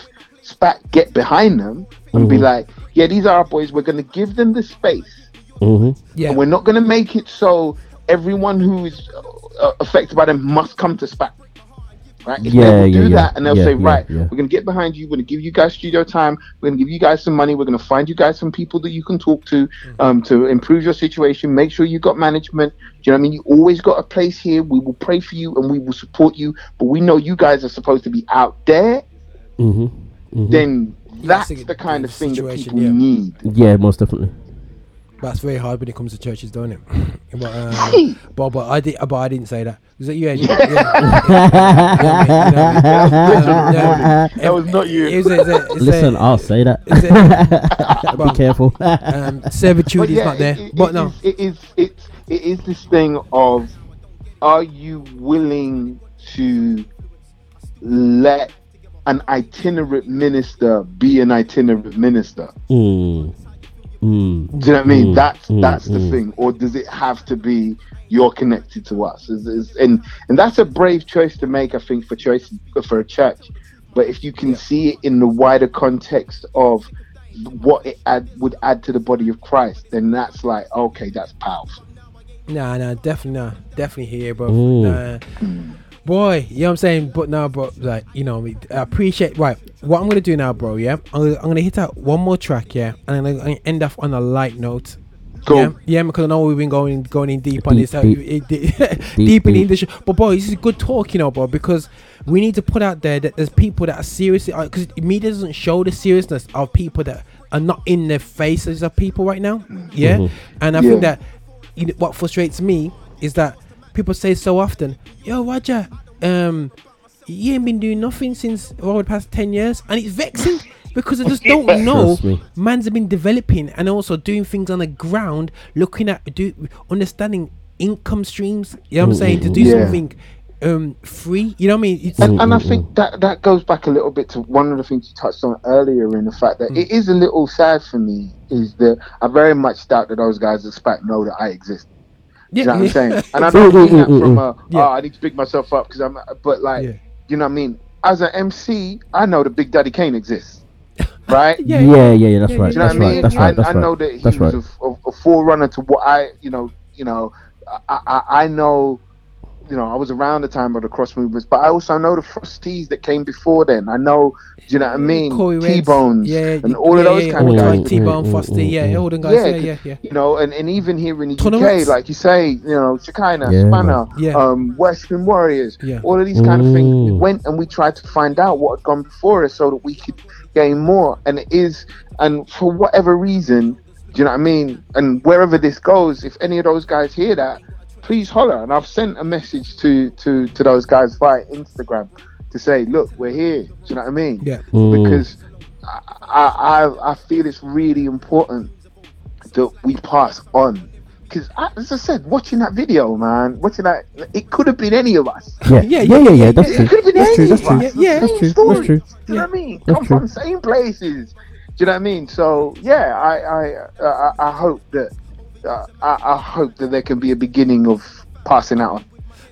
Speaker 11: SPAC get behind them and be
Speaker 4: Mhm.
Speaker 11: like, yeah, these are our boys. We're going to give them the space.
Speaker 4: hmm
Speaker 3: Yeah.
Speaker 11: And we're not going to make it so everyone who is uh, affected by them must come to SPAC. Right? If
Speaker 4: Yeah,
Speaker 11: they will
Speaker 4: yeah,
Speaker 11: do
Speaker 4: yeah.
Speaker 11: that and they'll
Speaker 4: Yeah,
Speaker 11: say, right,
Speaker 4: yeah.
Speaker 11: we're going to get behind you. We're going to give you guys studio time. We're going to give you guys some money. We're going to find you guys some people that you can talk to
Speaker 4: Mm-hmm.
Speaker 11: um, to improve your situation. Make sure you got management. Do you know what I mean? You always got a place here. We will pray for you and we will support you. But we know you guys are supposed to be out there.
Speaker 4: hmm hmm
Speaker 11: Then that's
Speaker 3: that's
Speaker 11: the kind of thing that people
Speaker 3: yeah.
Speaker 11: need.
Speaker 4: Yeah, most definitely.
Speaker 3: But it's very hard when it comes to churches, don't it? but, uh, but but I did, but I didn't say that. Was it you? Ed? Yeah. yeah.
Speaker 11: That was not you.
Speaker 3: It's a, it's a, it's
Speaker 4: Listen, I'll say that.
Speaker 3: it's a,
Speaker 4: Be careful.
Speaker 3: um, servitude
Speaker 11: But
Speaker 3: is not there.
Speaker 11: it- it-
Speaker 3: but no,
Speaker 11: it is it's it is this thing of are you willing to let an itinerant minister be an itinerant minister?
Speaker 4: Mm. Mm.
Speaker 11: Do you know what I mean?
Speaker 4: Mm,
Speaker 11: That's
Speaker 4: mm,
Speaker 11: that's the
Speaker 4: mm.
Speaker 11: thing, or does it have to be you're connected to us? Is, is, and and that's a brave choice to make, I think, for choice for a church. But if you can see it in the wider context of what it add, would add to the body of Christ, then that's like okay, that's powerful.
Speaker 3: Nah, nah, definitely, nah, definitely here, bro.
Speaker 4: Mm.
Speaker 3: Nah. Boy, you know what I'm saying? But no, bro, like, you know, I appreciate. Right, what I'm gonna do now, bro, yeah? I'm gonna, I'm gonna hit out one more track, yeah? And then I'm gonna end off on a light note.
Speaker 11: Cool.
Speaker 3: Yeah, yeah, because I know we've been going going in deep, on
Speaker 4: Deep,
Speaker 3: this, uh,
Speaker 4: deep.
Speaker 3: it- it- deep, in the
Speaker 4: deep.
Speaker 3: industry. But boy, this is good talk, you know, bro, because we need to put out there that there's people that are seriously because media doesn't show the seriousness of people that are not in the faces of people right now. Yeah,
Speaker 4: Mhm.
Speaker 3: and I
Speaker 11: Yeah.
Speaker 3: think that you know, what frustrates me is that people say so often, "Yo, Roger, um, you ain't been doing nothing since over the past ten years," and it's vexing because I just don't know.
Speaker 4: Trust me.
Speaker 3: Man's have been developing and also doing things on the ground, looking at do understanding income streams. You know what I'm saying to do
Speaker 11: Yeah.
Speaker 3: something um free. You know what I mean? It's
Speaker 11: And, and I
Speaker 4: Mm, mm,
Speaker 11: think that that goes back a little bit to one of the things you touched on earlier in the fact that it is a little sad for me is that I very much doubt that those guys at SPAC know that I exist.
Speaker 3: Yeah,
Speaker 11: you know what I'm saying? And I
Speaker 4: Mm,
Speaker 11: don't
Speaker 4: mm,
Speaker 11: mean that
Speaker 4: mm,
Speaker 11: from
Speaker 4: mm.
Speaker 11: a,
Speaker 3: Yeah.
Speaker 11: oh, I need to pick myself up because I'm, but like,
Speaker 3: Yeah.
Speaker 11: you know what I mean? As an MC, I know that Big Daddy Kane exists, right?
Speaker 3: Yeah,
Speaker 4: Yeah, yeah, yeah. That's
Speaker 3: Yeah,
Speaker 4: right.
Speaker 11: You know
Speaker 4: That's
Speaker 11: what I
Speaker 4: right.
Speaker 11: mean?
Speaker 4: That's
Speaker 11: I,
Speaker 4: right. That's
Speaker 11: I know
Speaker 4: right.
Speaker 11: that he
Speaker 4: That's
Speaker 11: was
Speaker 4: right.
Speaker 11: a, a, a forerunner to what I, you know, you know, I, I, I know, you know, I was around the time of the cross movements, but I also know the Frosties that came before then. I know, do you know what I mean? T Bones
Speaker 3: yeah,
Speaker 11: and all
Speaker 3: yeah,
Speaker 11: of those
Speaker 3: yeah,
Speaker 11: kind
Speaker 3: all
Speaker 11: of
Speaker 3: the
Speaker 11: guys.
Speaker 3: guys, T-Bone,
Speaker 4: Mm, mm, mm,
Speaker 3: yeah, all them guys,
Speaker 11: Yeah,
Speaker 3: yeah,
Speaker 11: 'cause-
Speaker 3: yeah, yeah.
Speaker 11: you know, and, and even here in the
Speaker 3: Ton
Speaker 11: UK, like you say, you know, Shekinah,
Speaker 4: Yeah,
Speaker 11: Spanner,
Speaker 3: Yeah.
Speaker 11: um, Western Warriors,
Speaker 3: Yeah.
Speaker 11: all of these kind of things. We went and we tried to find out what had gone before us so that we could gain more. And it is, and for whatever reason, do you know what I mean? And wherever this goes, if any of those guys hear that, please holler. And I've sent a message to to to those guys via Instagram to say, look, we're here. Do you know what I mean?
Speaker 3: Yeah.
Speaker 4: Mm.
Speaker 11: because I, I I feel it's really important that we pass on. Because as I said, watching that video, man, watching that, it could have been any of us.
Speaker 4: Yeah,
Speaker 3: Yeah,
Speaker 4: yeah,
Speaker 3: yeah,
Speaker 4: yeah, yeah.
Speaker 11: It
Speaker 4: That's true.
Speaker 11: could have been
Speaker 4: That's true.
Speaker 11: any
Speaker 4: That's
Speaker 11: of
Speaker 4: true.
Speaker 3: Yeah, yeah.
Speaker 4: That's true.
Speaker 11: stories,
Speaker 4: That's true.
Speaker 11: Do you know what I mean?
Speaker 4: That's
Speaker 11: Come
Speaker 4: true.
Speaker 11: from same places. Do you know what I mean? So yeah, I I I, I hope that I, I hope that there can be a beginning of passing out on.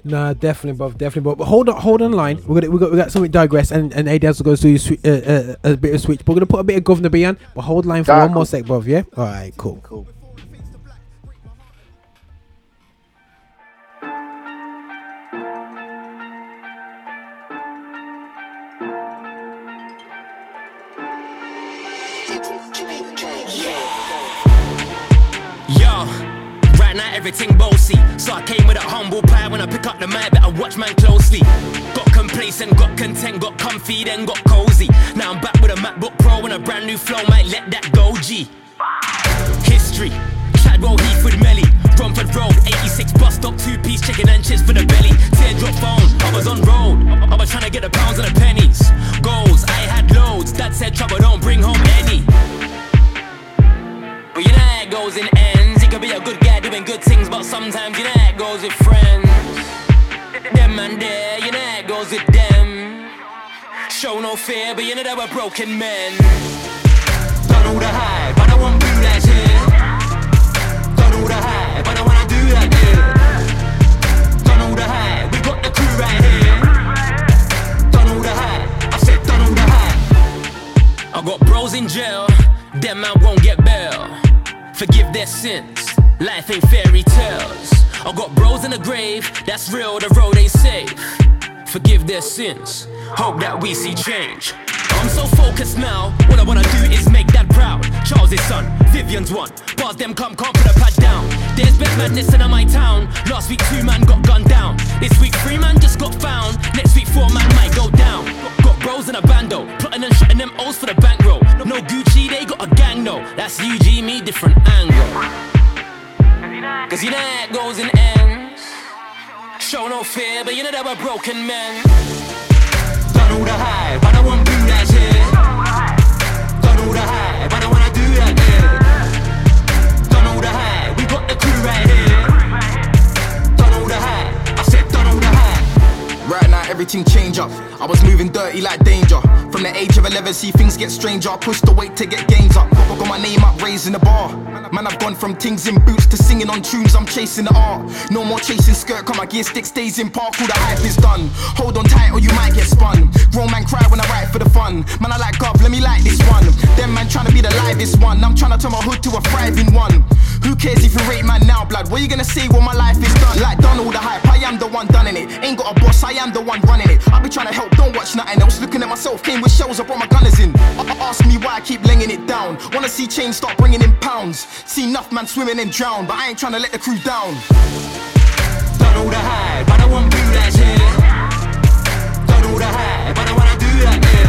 Speaker 3: Nah, definitely, bro, definitely, bro. But hold on, hold on line. We're gonna, we got, we got something digress, and and AD also goes to swe- uh, uh, a bit of switch. But we're gonna put a bit of Guvna B on. But hold line for one
Speaker 11: cool.
Speaker 3: more sec, bro. Yeah. All right, cool.
Speaker 11: Cool.
Speaker 14: Everything bossy. So I came with a humble pie when I pick up the mic, better watch man closely. Got complacent, got content, got comfy, then got cozy. Now I'm back with a MacBook Pro and a brand new flow, might let that go G. History. Chadwell Heath with Melly. Romford Road, 86 bus stop, two piece chicken and chips for the belly. Teardrop phone, I was on road. I was trying to get the pounds and the pennies. Goals, I had loads. Dad said trouble, don't bring home any. But you know how goes in ends. You could be a good guy doing good things, but sometimes you know how it goes with friends. Them and there, you know how goes with them. Show no fear, but you know that we're broken men. Done all the hype, but I want blue lights here. Done all the hype, but I wanna do that here. Done all the hype, we got the crew right here. Done all the hype, I said done all the hype. I got bros in jail, them man won't get bail. Forgive their sins, life ain't fairy tales. I got bros in the grave, that's real, the road ain't safe. Forgive their sins, hope that we see change. I'm so focused now, what I wanna do is make that proud. Charles' son, Vivian's one. Bars them come, can't put a pad down. There's been madness in my town. Last week, two man got gunned down. This week, three man just got found. Next week, four man might go down. Got bros in a bando, plotting and shutting them O's for the bankroll. No Gucci, they got a gang, no. That's UG, me, different angle. Cause you know it goes in ends. Show no fear, but you know that we're broken men. Done all the hype, but I want blue lights here. Done all the hype, but I wanna do that here. Done all the hype, we got the crew right here. Done all the hype, I said done all the hype.
Speaker 12: Right now, everything change up. I was moving dirty like danger. From the age of 11, see things get stranger. I pushed the weight to get gains up. Got got my name up, raising the bar. Man, I've gone from things in boots to singing on tunes. I'm chasing the art. No more chasing skirt, come my gear stick stays in park. All the hype is done. Hold on tight or you might get spun. Grown man cry when I write for the fun. Man, I like gov, let me like this one. Them man trying to be the livest one. I'm trying to turn my hood to a thriving one. Who cares if you rate man now, blood? What you gonna say when my life is done? Like done all the hype, I am the one done in it. Ain't got a boss, I am the one running it. I be trying to help, don't watch nothing else. Looking at myself, came with shells, I brought my gunners in. Ask me why I keep laying it down. Wanna see change start bringing in pounds. See enough man swimming and drown, but I ain't trying to let the crew down.
Speaker 14: Done all the hype, but I want blue lights here. Done all the hype, but I wanna do that here.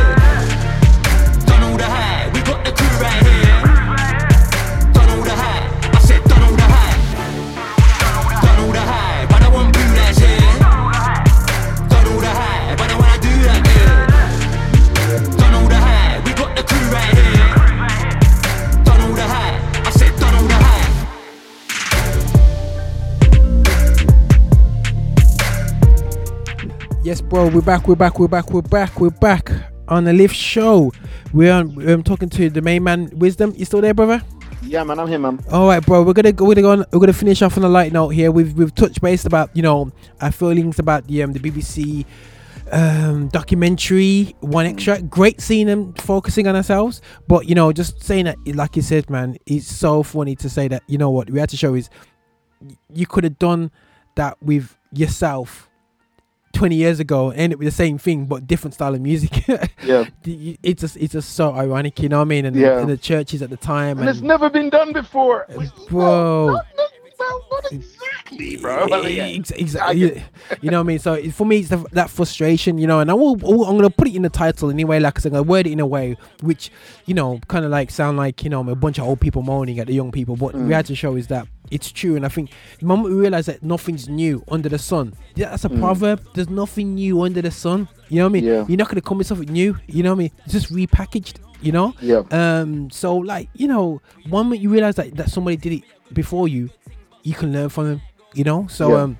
Speaker 3: Bro, we're back, we're back, we're back, we're back, we're back on the Lift Show. We're on, um, talking to the main man, Wisdom. You still there, brother?
Speaker 11: Yeah, man, I'm here, man.
Speaker 3: All right, bro. We're gonna go. We're gonna, go on, we're gonna finish off on a light note here. We've we've touched base about you know our feelings about the um, the BBC um documentary one extra great seeing them focusing on ourselves but you know just saying that like you said man it's so funny to say that you know what we had to show is you could have done that with yourself 20 years ago and it was the same thing but different style of music
Speaker 11: Yeah.
Speaker 3: It's just it's just so ironic you know what i mean and,
Speaker 11: Yeah.
Speaker 3: and the churches at the time
Speaker 11: And it's never been done before.
Speaker 3: bro
Speaker 11: Exactly, bro.
Speaker 3: Ex- Exactly. You, you know what I mean? So for me, it's the, that frustration, you know, and I will, I'm gonna put it in the title anyway. Like I'm gonna word it in a way which, you know, kind of like sound like you know a bunch of old people moaning at the young people. But the
Speaker 11: Mm.
Speaker 3: reality show is that it's true, and I think the moment we realize that nothing's new under the sun, yeah, that's a
Speaker 11: Mm.
Speaker 3: proverb. There's nothing new under the sun. You know what I mean?
Speaker 11: Yeah.
Speaker 3: You're not gonna come with something new. You know what I mean? It's just repackaged. You know?
Speaker 11: Yeah.
Speaker 3: Um. So like you know, one minute you realize that that somebody did it before you, you can learn from them. You know. So
Speaker 11: Yeah.
Speaker 3: um,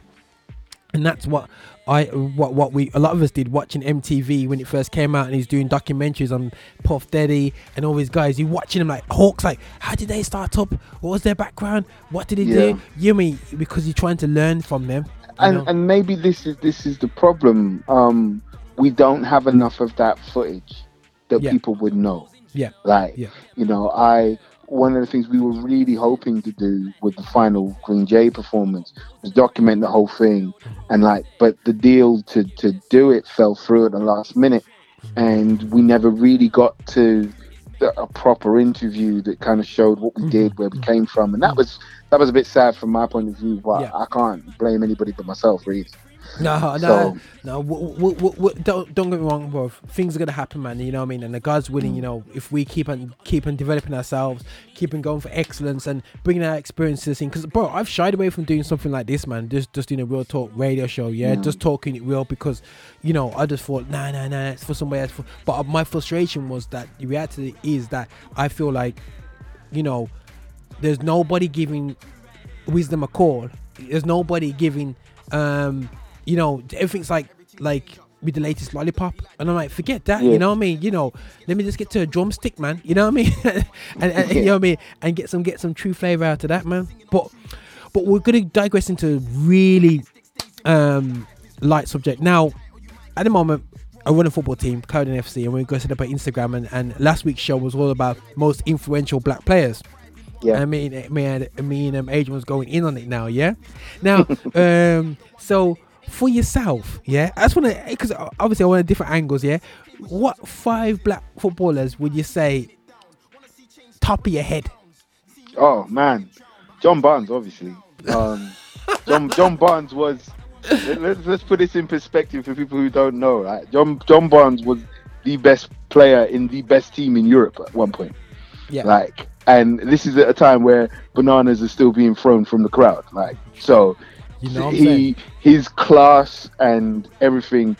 Speaker 3: and that's what I what what we a lot of us did watching MTV when it first came out, and he's doing documentaries on Puff Daddy and all these guys. You watching them like Hawks, like how did they start up? What was their background? What did they
Speaker 11: Yeah.
Speaker 3: do? You mean because you're trying to learn from them.
Speaker 11: and
Speaker 3: know?
Speaker 11: and maybe this is this is the problem. Um, we don't have enough of that footage that
Speaker 3: Yeah.
Speaker 11: people would know.
Speaker 3: Yeah.
Speaker 11: Like,
Speaker 3: Yeah.
Speaker 11: you know, I one of the things we were really hoping to do with the final Greenjade performance was document the whole thing, and like, but the deal to to do it fell through at the last minute, and we never really got to a, proper interview that kind of showed what we mm-hmm. did, where we came from, and that was that was a bit sad from my point of view. But
Speaker 3: Yeah.
Speaker 11: I can't blame anybody but myself, really.
Speaker 3: No, no,
Speaker 11: So-
Speaker 3: no. Don't don't get me wrong, bro. Things are gonna happen, man. You know what I mean? And the God's willing. You know, if we keep on keep on developing ourselves, keep on going for excellence, and bringing our experiences in. Because, bro, I've shied away from doing something like this, man. Just just doing a real talk radio show, yeah.
Speaker 15: Mm.
Speaker 3: Just talking it real because, you know, I just thought, nah, nah, nah, it's for somebody else. But my frustration was that the reality is that I feel like, you know, there's nobody giving wisdom a call. There's nobody giving, um, you know, everything's like like with the latest lollipop, and I'm like, forget that.
Speaker 15: Yeah.
Speaker 3: You know what I mean? You know, let me just get to a drumstick, man. You know what I mean? and, and you know what I mean? And get some get some true flavor out of that, man. But but we're gonna digress into really um light subject now. At the moment, I run a football team, Cowden FC, and we're going to set up an Instagram. And, and last week's show was all about most influential black players.
Speaker 11: Yeah.
Speaker 3: I mean, me and me and um, Adrian was going in on it now. Yeah. Now, um, so for yourself, yeah, I just want to because obviously I want different angles. Yeah. What five black footballers would you say top of your head?
Speaker 11: Oh man, John Barnes, obviously. Um, John John Barnes was. let- Let's, let's put this in perspective for people who don't know. Right? John John Barnes was the best player in the best team in Europe at one point.
Speaker 3: Yeah.
Speaker 11: Like, and this is at a time where bananas are still being thrown from the crowd. Like, so
Speaker 3: You know
Speaker 11: he his class and everything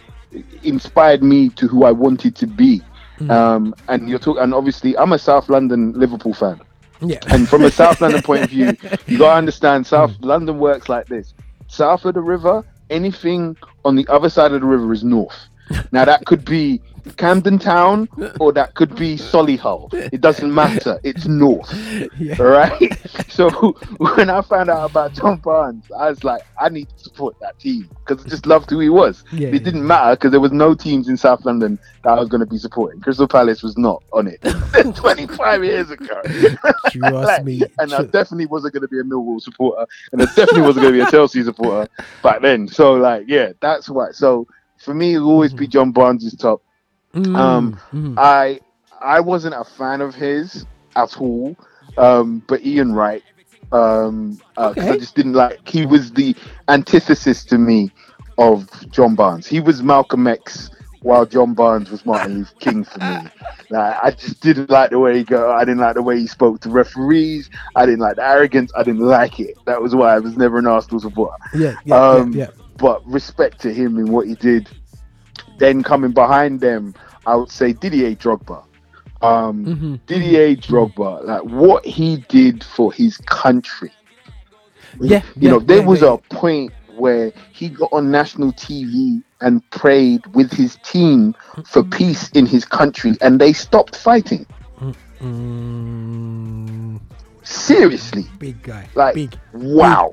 Speaker 11: inspired me to who I wanted to be.
Speaker 3: Mm.
Speaker 11: Um, and you're talking, and obviously, I'm a South London Liverpool fan.
Speaker 3: Yeah.
Speaker 11: And from a South London point of view, you gotta understand South
Speaker 3: Mm.
Speaker 11: London works like this. South of the river, anything on the other side of the river is north. Now that could be Camden Town or that could be Solihull. It doesn't matter. It's north.
Speaker 3: Yeah.
Speaker 11: All right. So when I found out about John Barnes, I was like, I need to support that team because I just loved who he was.
Speaker 3: Yeah,
Speaker 11: it didn't matter because there was no teams in South London that I was going to be supporting. Crystal Palace was not on it 25 years ago.
Speaker 3: Trust
Speaker 11: Like,
Speaker 3: me.
Speaker 11: And I definitely wasn't going to be a Millwall supporter, and I definitely wasn't going to be a Chelsea supporter back then. So like, yeah, that's why. So for me, it'll always be mm-hmm. John Barnes' top.
Speaker 3: Mm,
Speaker 11: Um,
Speaker 3: mhm.
Speaker 11: I I wasn't a fan of his at all, um, but Ian Wright, um, uh 'cause I just didn't like. He was the antithesis to me of John Barnes. He was Malcolm X, while John Barnes was Martin Luther King for me. Like, I just didn't like the way he go. I didn't like the way he spoke to referees. I didn't like the arrogance. I didn't like it. That was why I was never an Arsenal supporter.
Speaker 3: Yeah, yeah,
Speaker 11: Um,
Speaker 3: yeah, yeah.
Speaker 11: But respect to him and what he did. Then coming behind them, I would say Didier Drogba. Um,
Speaker 3: Mhm,
Speaker 11: Didier Drogba, like what he did for his country.
Speaker 3: Yeah,
Speaker 11: You
Speaker 3: yeah,
Speaker 11: know, there
Speaker 3: yeah,
Speaker 11: was
Speaker 3: yeah.
Speaker 11: a point where he got on national TV and prayed with his team for
Speaker 3: Mm-hmm.
Speaker 11: peace in his country, and they stopped fighting.
Speaker 3: Mm,
Speaker 11: Seriously,
Speaker 3: big guy.
Speaker 11: like
Speaker 3: big.
Speaker 11: wow.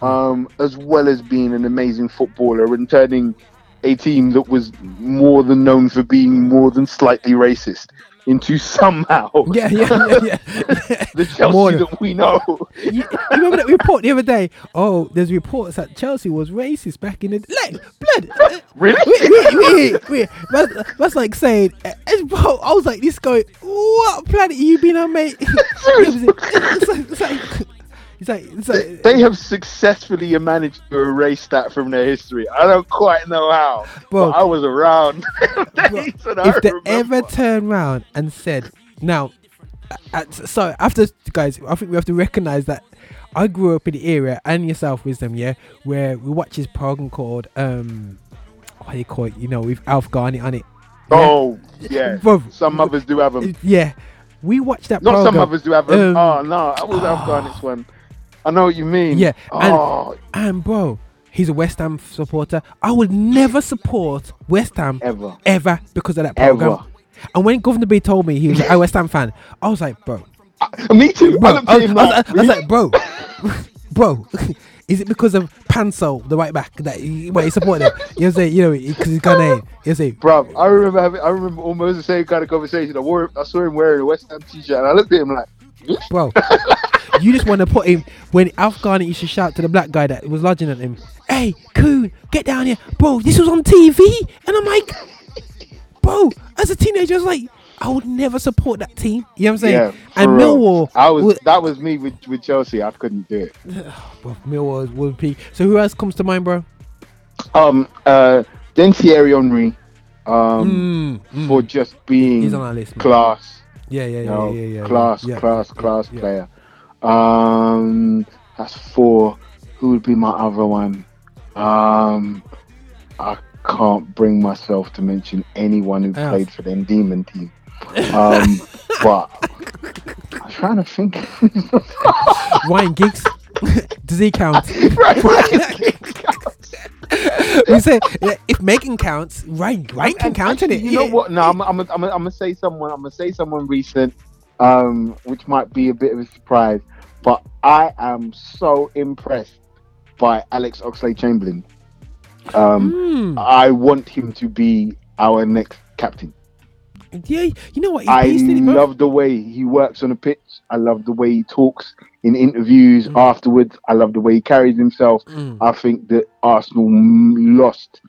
Speaker 11: Um, as well as being an amazing footballer and turning a team that was more than known for being more than slightly racist into somehow
Speaker 3: Yeah, yeah, yeah, yeah.
Speaker 11: the Chelsea
Speaker 3: More than-
Speaker 11: that we know.
Speaker 3: you, you remember that report the other day? Oh, there's reports that Chelsea was racist back in the like blood.
Speaker 11: Really?
Speaker 3: Wait, wait, wait, wait. That's, that's like saying, eh, eh. I was like, this guy. What planet you been on, mate? it's like, it's like, it's like, it's like,
Speaker 11: They have successfully managed to erase that from their history. I don't quite know how,
Speaker 3: Bro.
Speaker 11: but I was around. days and I
Speaker 3: if they
Speaker 11: remember.
Speaker 3: ever turn around and said, now, uh, so after guys, I think we have to recognize that I grew up in the area and yourself, wisdom, yeah, where we watch this program called um, what do you call it? You know, with Alf Garnett on it.
Speaker 11: Oh, yeah.
Speaker 3: Bro.
Speaker 11: Some mothers do have them.
Speaker 3: Yeah, we watched that.
Speaker 11: Not
Speaker 3: program.
Speaker 11: some others do have them.
Speaker 3: Um,
Speaker 11: oh no, I was Alf Afghan one. I know what you mean.
Speaker 3: Yeah, and,
Speaker 11: Oh,
Speaker 3: and bro, he's a West Ham supporter. I would never support West Ham
Speaker 11: ever,
Speaker 3: ever because of that program.
Speaker 11: Ever.
Speaker 3: And when Guvna B told me he was a West Ham fan, I was like, bro, uh,
Speaker 11: me too.
Speaker 3: bro.
Speaker 11: I
Speaker 3: I was, I was-
Speaker 11: like,
Speaker 3: I was like, bro, bro. Is it because of Panso, the right back, that he, well, he supported him? You know saying? You know, because he's Ghanaian. You know what I'm saying?
Speaker 11: Bruv, I remember having, I remember almost the same kind of conversation. I wore, I saw him wearing a West Ham t-shirt, and I looked at him like,
Speaker 3: bro. You just want to put him when Afghani used to shout to the black guy that was lodging at him, "Hey, coon, get down here, bro! This was on TV," and I'm like, bro, as a teenager, I was like, I would never support that team. You know what I'm saying?
Speaker 11: Yeah,
Speaker 3: and
Speaker 11: real.
Speaker 3: Millwall,
Speaker 11: I was
Speaker 3: would-
Speaker 11: that was me with, with Chelsea. I couldn't do it.
Speaker 3: Bro, Millwall would be. So who else comes to mind, bro?
Speaker 11: Um, uh, then Thierry Henry, um,
Speaker 3: Mm,
Speaker 11: for just being
Speaker 3: He's on our list, man.
Speaker 11: class.
Speaker 3: Yeah, yeah,
Speaker 11: you
Speaker 3: yeah,
Speaker 11: know,
Speaker 3: yeah, yeah, yeah,
Speaker 11: class,
Speaker 3: yeah,
Speaker 11: class, class player. Um, that's four. Who would be my other one? Um, I can't bring myself to mention anyone who
Speaker 3: Else.
Speaker 11: played for them demon team. Um, but I'm trying to think.
Speaker 3: Ryan Giggs. Does he count?
Speaker 11: Right,
Speaker 3: we say if Megan counts, Ryan, Ryan can count in it.
Speaker 11: You know what? No, I'm, I'm, I'm, I'm gonna say someone. I'm gonna say someone recent, um, which might be a bit of a surprise. But I am so impressed by Alex Oxlade-Chamberlain. Um,
Speaker 3: Hmm.
Speaker 11: I want him to be our next captain.
Speaker 3: Yeah, you know what? He's
Speaker 11: I
Speaker 3: beasted it, bro.
Speaker 11: love the way he works on the pitch. I love the way he talks in interviews afterwards. I love the way he carries himself.
Speaker 3: Mm.
Speaker 11: I think that Arsenal mm, lost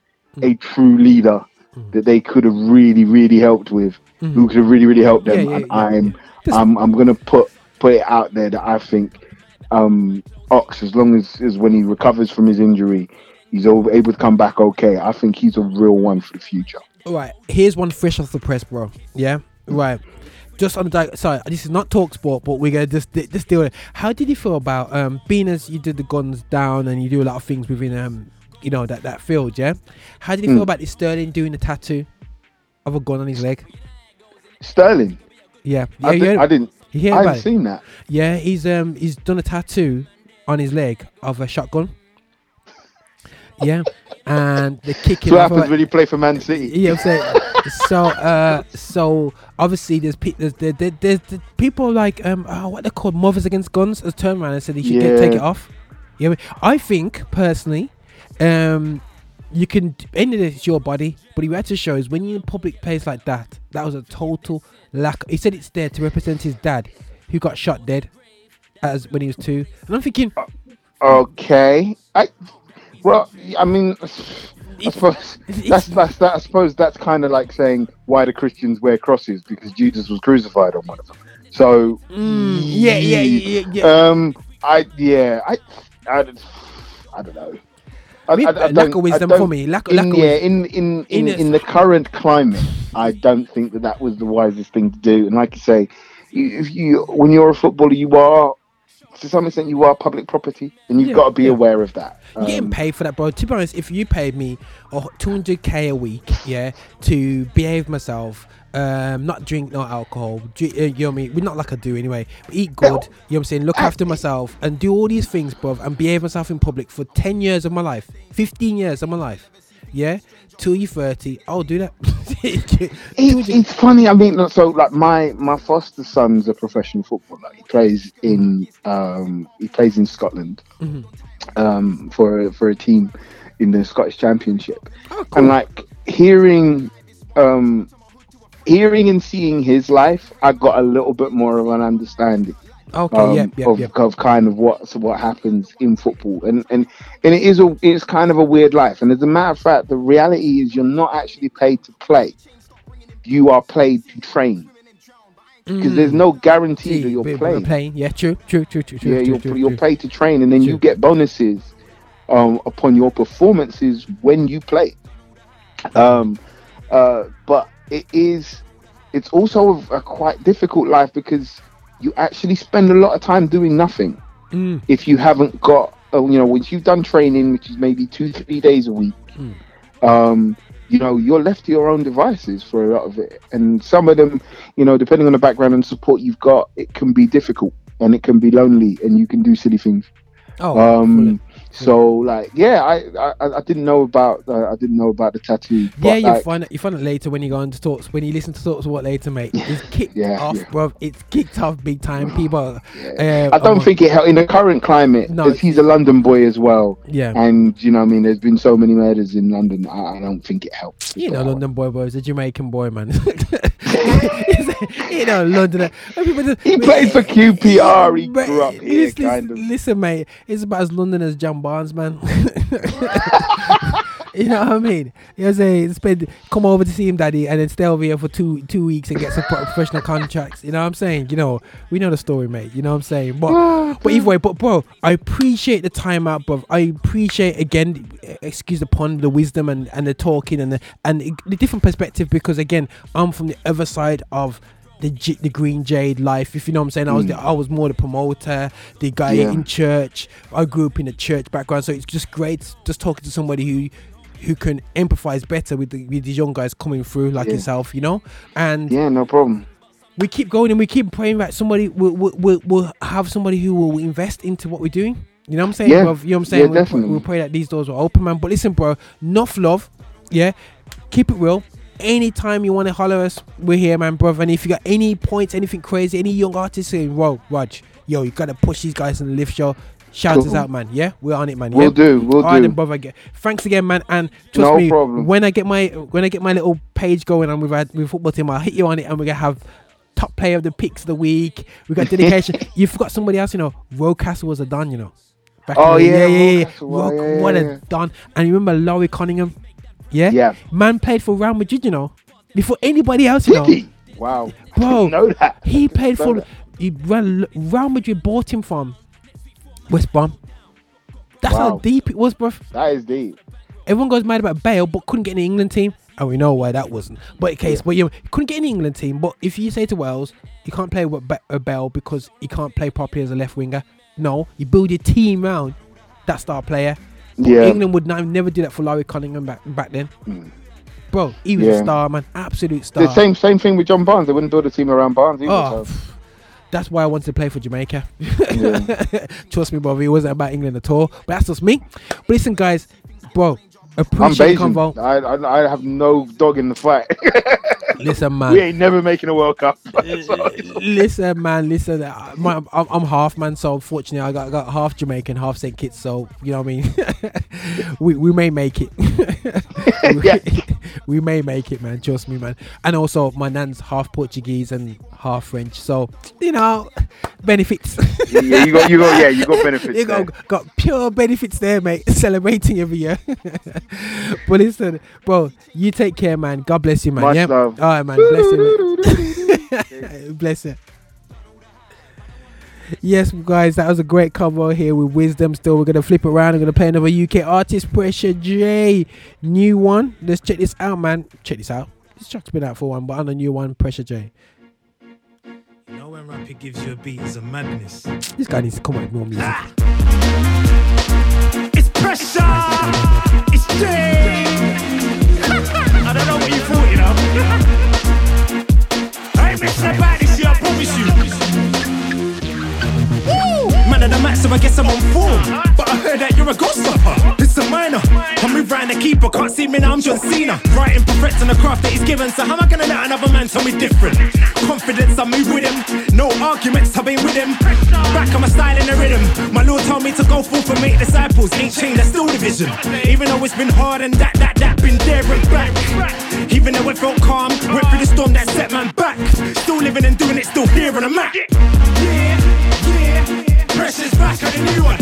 Speaker 11: a true leader that they could have really, really helped with, who could have really, really helped them.
Speaker 3: Yeah, yeah,
Speaker 11: and
Speaker 3: yeah,
Speaker 11: I'm, I'm, I'm gonna put put it out there that I think um, Ox, as long as, as when he recovers from his injury, he's able able to come back okay. I think he's a real one for the future.
Speaker 3: Right, here's one fresh off the press, bro. Yeah, right. Just on the di- sorry, this is not talk sport, but we're gonna just just deal with it. How did you feel about um being as you did the guns down and you do a lot of things within um you know that that field? Yeah. How did you feel
Speaker 11: Mm.
Speaker 3: about this Sterling doing the tattoo of a gun on his leg?
Speaker 11: Sterling,
Speaker 3: Yeah, yeah,
Speaker 11: I,
Speaker 3: you
Speaker 11: did, I didn't.
Speaker 3: You hear
Speaker 11: I
Speaker 3: about
Speaker 11: seen that.
Speaker 3: Yeah, he's um he's done a tattoo on his leg of a shotgun. Yeah, and they're kicking.
Speaker 11: So what happens when you play for Man City?
Speaker 3: Yeah, I'm saying. so, uh, so obviously there's, pe- there's, there, there, there's, there's people like um, oh, what they call mothers against guns has turned around and said he should get take it off. Yeah, I think personally, um, you can end it. It's your body, but he had to show is when you're in public place like that. That was a total lack. He said it's there to represent his dad, who got shot dead, as when he was two. And I'm thinking,
Speaker 11: Okay. I well, I mean, I suppose that's that's that. I suppose that's kind of like saying why do Christians wear crosses because Jesus was crucified on one of them. So
Speaker 3: Mm, yeah, yeah, yeah, yeah.
Speaker 11: Um, I yeah, I I, I don't know. I, I, I
Speaker 3: lack of wisdom for me, lack-
Speaker 11: in,
Speaker 3: lack of
Speaker 11: yeah, in in
Speaker 3: In
Speaker 11: in, in the current climate, I don't think that that was the wisest thing to do. And like you say, you, if you when you're a footballer, you are to some extent you are public property, and you've
Speaker 3: Yeah,
Speaker 11: got to be
Speaker 3: yeah.
Speaker 11: aware of that.
Speaker 3: You're getting
Speaker 11: Um,
Speaker 3: paid for that, bro. To be honest, if you paid me a 200k a week, yeah, to behave myself, um, not drink no alcohol, dri- uh, you know what I mean? We're not like I do anyway, but eat good, you know what I'm saying? Look after myself and do all these things, bro, and behave myself in public for 10 years of my life, 15 years of my life, yeah, till you're 30, I'll do that.
Speaker 11: It's, it's funny. I mean, so like my my foster son's a professional footballer. He plays in um he plays in Scotland
Speaker 3: Mhm.
Speaker 11: um for for a team in the Scottish Championship. And like hearing um hearing and seeing his life, I got a little bit more of an understanding.
Speaker 3: Okay,
Speaker 11: um,
Speaker 3: yep, yep,
Speaker 11: of,
Speaker 3: yep.
Speaker 11: of kind of what what happens in football, and and and it is a it's kind of a weird life. And as a matter of fact, the reality is you're not actually paid to play; you are paid to train because there's no guarantee that you're playing.
Speaker 3: playing, yeah, true, true, true, true, true,
Speaker 11: yeah,
Speaker 3: true,
Speaker 11: you're
Speaker 3: true,
Speaker 11: you're
Speaker 3: true.
Speaker 11: paid to train, and then you get bonuses um, upon your performances when you play. Um, uh, but it is it's also a, a quite difficult life because you actually spend a lot of time doing nothing
Speaker 3: Mm.
Speaker 11: if you haven't got uh, you know once you've done training which is maybe two three days a week
Speaker 3: Mm.
Speaker 11: um you know you're left to your own devices for a lot of it and some of them you know depending on the background and support you've got it can be difficult and it can be lonely and you can do silly things
Speaker 3: Oh,
Speaker 11: um so like yeah i i, I didn't know about uh, i didn't know about the tattoo
Speaker 3: Yeah, you
Speaker 11: like,
Speaker 3: find it. You find it later when you go on to talks. When you listen to talks, what later, mate? It's kicked
Speaker 11: Yeah,
Speaker 3: off,
Speaker 11: yeah.
Speaker 3: bro. It's kicked off big time. People. Uh,
Speaker 11: I don't think it helped in the current climate.
Speaker 3: No,
Speaker 11: he's a London boy as well.
Speaker 3: Yeah.
Speaker 11: and you know, what I mean, there's been so many murders in London. I, I don't think it helps.
Speaker 3: You know, London boy, boy is a Jamaican boy, man. you know, London.
Speaker 11: He plays for QPR. He grew up here,
Speaker 3: listen,
Speaker 11: kind of.
Speaker 3: listen, mate. It's about as London as John Barnes, man. You know what I mean? You know what I'm saying? Spend, come over to see him, daddy, and then stay over here for two two weeks and get some professional contracts. You know what I'm saying? You know, we know the story, mate. You know what I'm saying? But but either way, but bro, I appreciate the time out, bro. I appreciate again, excuse the pun, the wisdom and and the talking and the and the different perspective because again, I'm from the other side of the the Greenjade life if you know what i'm saying i was the, mm. i was more the promoter the guy
Speaker 11: Yeah.
Speaker 3: in church i grew up in a church background so it's just great just talking to somebody who who can empathize better with the, with these young guys coming through like
Speaker 11: Yeah.
Speaker 3: yourself you know and
Speaker 11: Yeah, no problem.
Speaker 3: we keep going and we keep praying that somebody will will, will, will have somebody who will invest into what we're doing you know what i'm saying
Speaker 11: Yeah.
Speaker 3: bruv? you know what i'm
Speaker 11: Yeah,
Speaker 3: saying we'll,
Speaker 11: definitely.
Speaker 3: we'll pray that these doors will open man but listen bro enough love yeah keep it real anytime you want to holler us we're here man brother and if you got any points anything crazy any young artists saying whoa Raj yo you gotta push these guys in the lift show shout us out man yeah we're on it man
Speaker 11: We'll
Speaker 3: yeah?
Speaker 11: do, we'll
Speaker 3: All right
Speaker 11: do.
Speaker 3: then brother thanks again man and trust
Speaker 11: No
Speaker 3: me
Speaker 11: problem.
Speaker 3: when i get my when i get my little page going on with our with football team i'll hit you on it and we're gonna have top player of the picks of the week we got dedication you forgot somebody else you know Rocastle was a don you know Back
Speaker 11: Oh,
Speaker 3: the-
Speaker 11: yeah,
Speaker 3: yeah, yeah, yeah.
Speaker 11: Rocastle, wow,
Speaker 3: Ro-
Speaker 11: yeah,
Speaker 3: what a
Speaker 11: yeah.
Speaker 3: don and you remember Laurie Cunningham yeah
Speaker 11: Yeah.
Speaker 3: man played for Real Madrid you know before anybody else you know
Speaker 11: he? Wow.
Speaker 3: bro
Speaker 11: know that.
Speaker 3: he played for
Speaker 11: that.
Speaker 3: he, Real Madrid bought him from West Brom that's how deep it was bro
Speaker 11: That is deep.
Speaker 3: Everyone goes mad about Bale, but couldn't get in the England team. And we know why that wasn't. But in case, but you couldn't get in the England team. But if you say to Wales, you can't play with uh, Bale because he can't play properly as a left winger. No, you build your team around that star player.
Speaker 11: Yeah.
Speaker 3: England would not, never do that for Laurie Cunningham back back then. Bro, he was a star, man. Absolute star.
Speaker 11: The same same thing with John Barnes. They wouldn't build a team around Barnes either.
Speaker 3: Oh,
Speaker 11: so.
Speaker 3: That's why I wanted to play for Jamaica. Trust me, brother. It wasn't about England at all. But that's just me. But listen, guys, bro, appreciate the
Speaker 11: Bayesian.
Speaker 3: convo.
Speaker 11: I, I I have no dog in the fight.
Speaker 3: Listen, man.
Speaker 11: we ain't never making a World Cup.
Speaker 3: listen, man, listen. uh, My, I'm, I'm half man, so unfortunately, I got, I got half Jamaican, half Saint Kitts. So you know what I mean. we we may make it. we, we may make it, man. Trust me, man. And also, my nan's half Portuguese and half French, so you know, benefits.
Speaker 11: yeah, you got you got yeah, you got benefits.
Speaker 3: you got, got pure benefits there, mate. Celebrating every year. but listen, bro, you take care, man. God bless you, man.
Speaker 11: Much
Speaker 3: yeah.
Speaker 11: love.
Speaker 3: All right, man. Bless you. man. bless you. Yes, guys, that was a great cover here with Wisdom. Still, we're gonna flip around. I'm gonna play another UK artist, Pressure J, new one. Let's check this out, man. Check this out. This track's been out for one, but on the new one, Pressure J.
Speaker 15: You know when rap gives you a beat is a madness.
Speaker 3: This guy needs to come up with more music. Ah!
Speaker 15: It's pressure. It's J. I don't know what you thought, you know. I ain't messing about this year, I promise you. The match, so I guess I'm on form. But I heard that you're a ghost stopper. It's a minor. I move round the keeper, can't see me now, I'm John Cena. Writing perfecting the craft that he's given, so how am I gonna let another man tell me different? Confidence, I move with him. No arguments, I've been with him. Back on my style and the rhythm. My Lord told me to go forth and make disciples. Ain't changed, that's still the vision. Even though it's been hard and that, that, that, been there and back. Even though it felt calm, went through the storm that set man back. Still living and doing it, still here on the map. Yeah, yeah. Pressure's back on the new one.